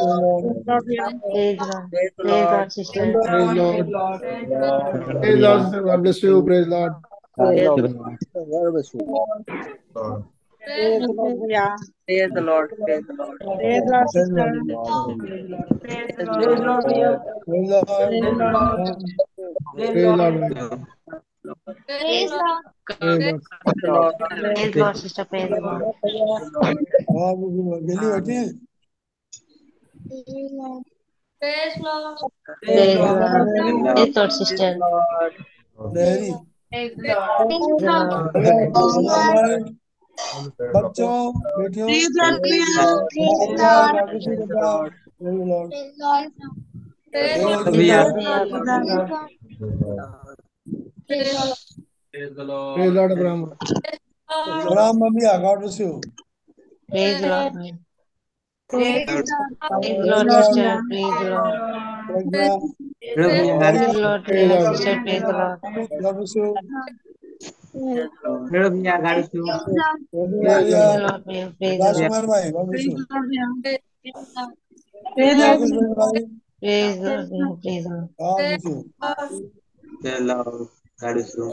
Praise the Lord. Sister. Praise Lord. Praise Lord. Praise the you. Praise Lord. Praise Lord. Praise the Lord. Praise the Lord. Praise the Lord. Praise the Lord, sister. Praise the Lord. Praise the Lord. Praise the Lord. Praise Lord. Praise Lord, sister. Praise Lord. Praise Lord. Praise Lord, sister. Praise the Lord. हमारे बच्चों बेटियों Praise the Lord. Praise Praise Lord, the Lord. Praise the Lord. Praise the Praise Lord, the sister. Praise the Lord. Praise the Lord, praise sister. Praise the Lord. Praise Praise the. Lord, praise praise the Lord. Praise Lord, sister. Praise Lord. Praise Lord, sister. Praise Lord. Lord, minha cara sua. Praise Lord, praise Lord. Praise Lord. God bless you.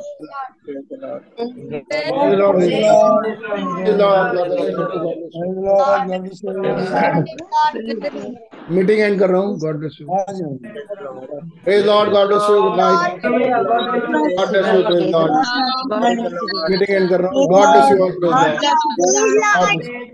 Meeting end कर रहा हूँ. God bless you praise Lord God bless you good night God bless you praise Lord God bless you. Meeting end कर रहा हूँ. God bless you all praise Lord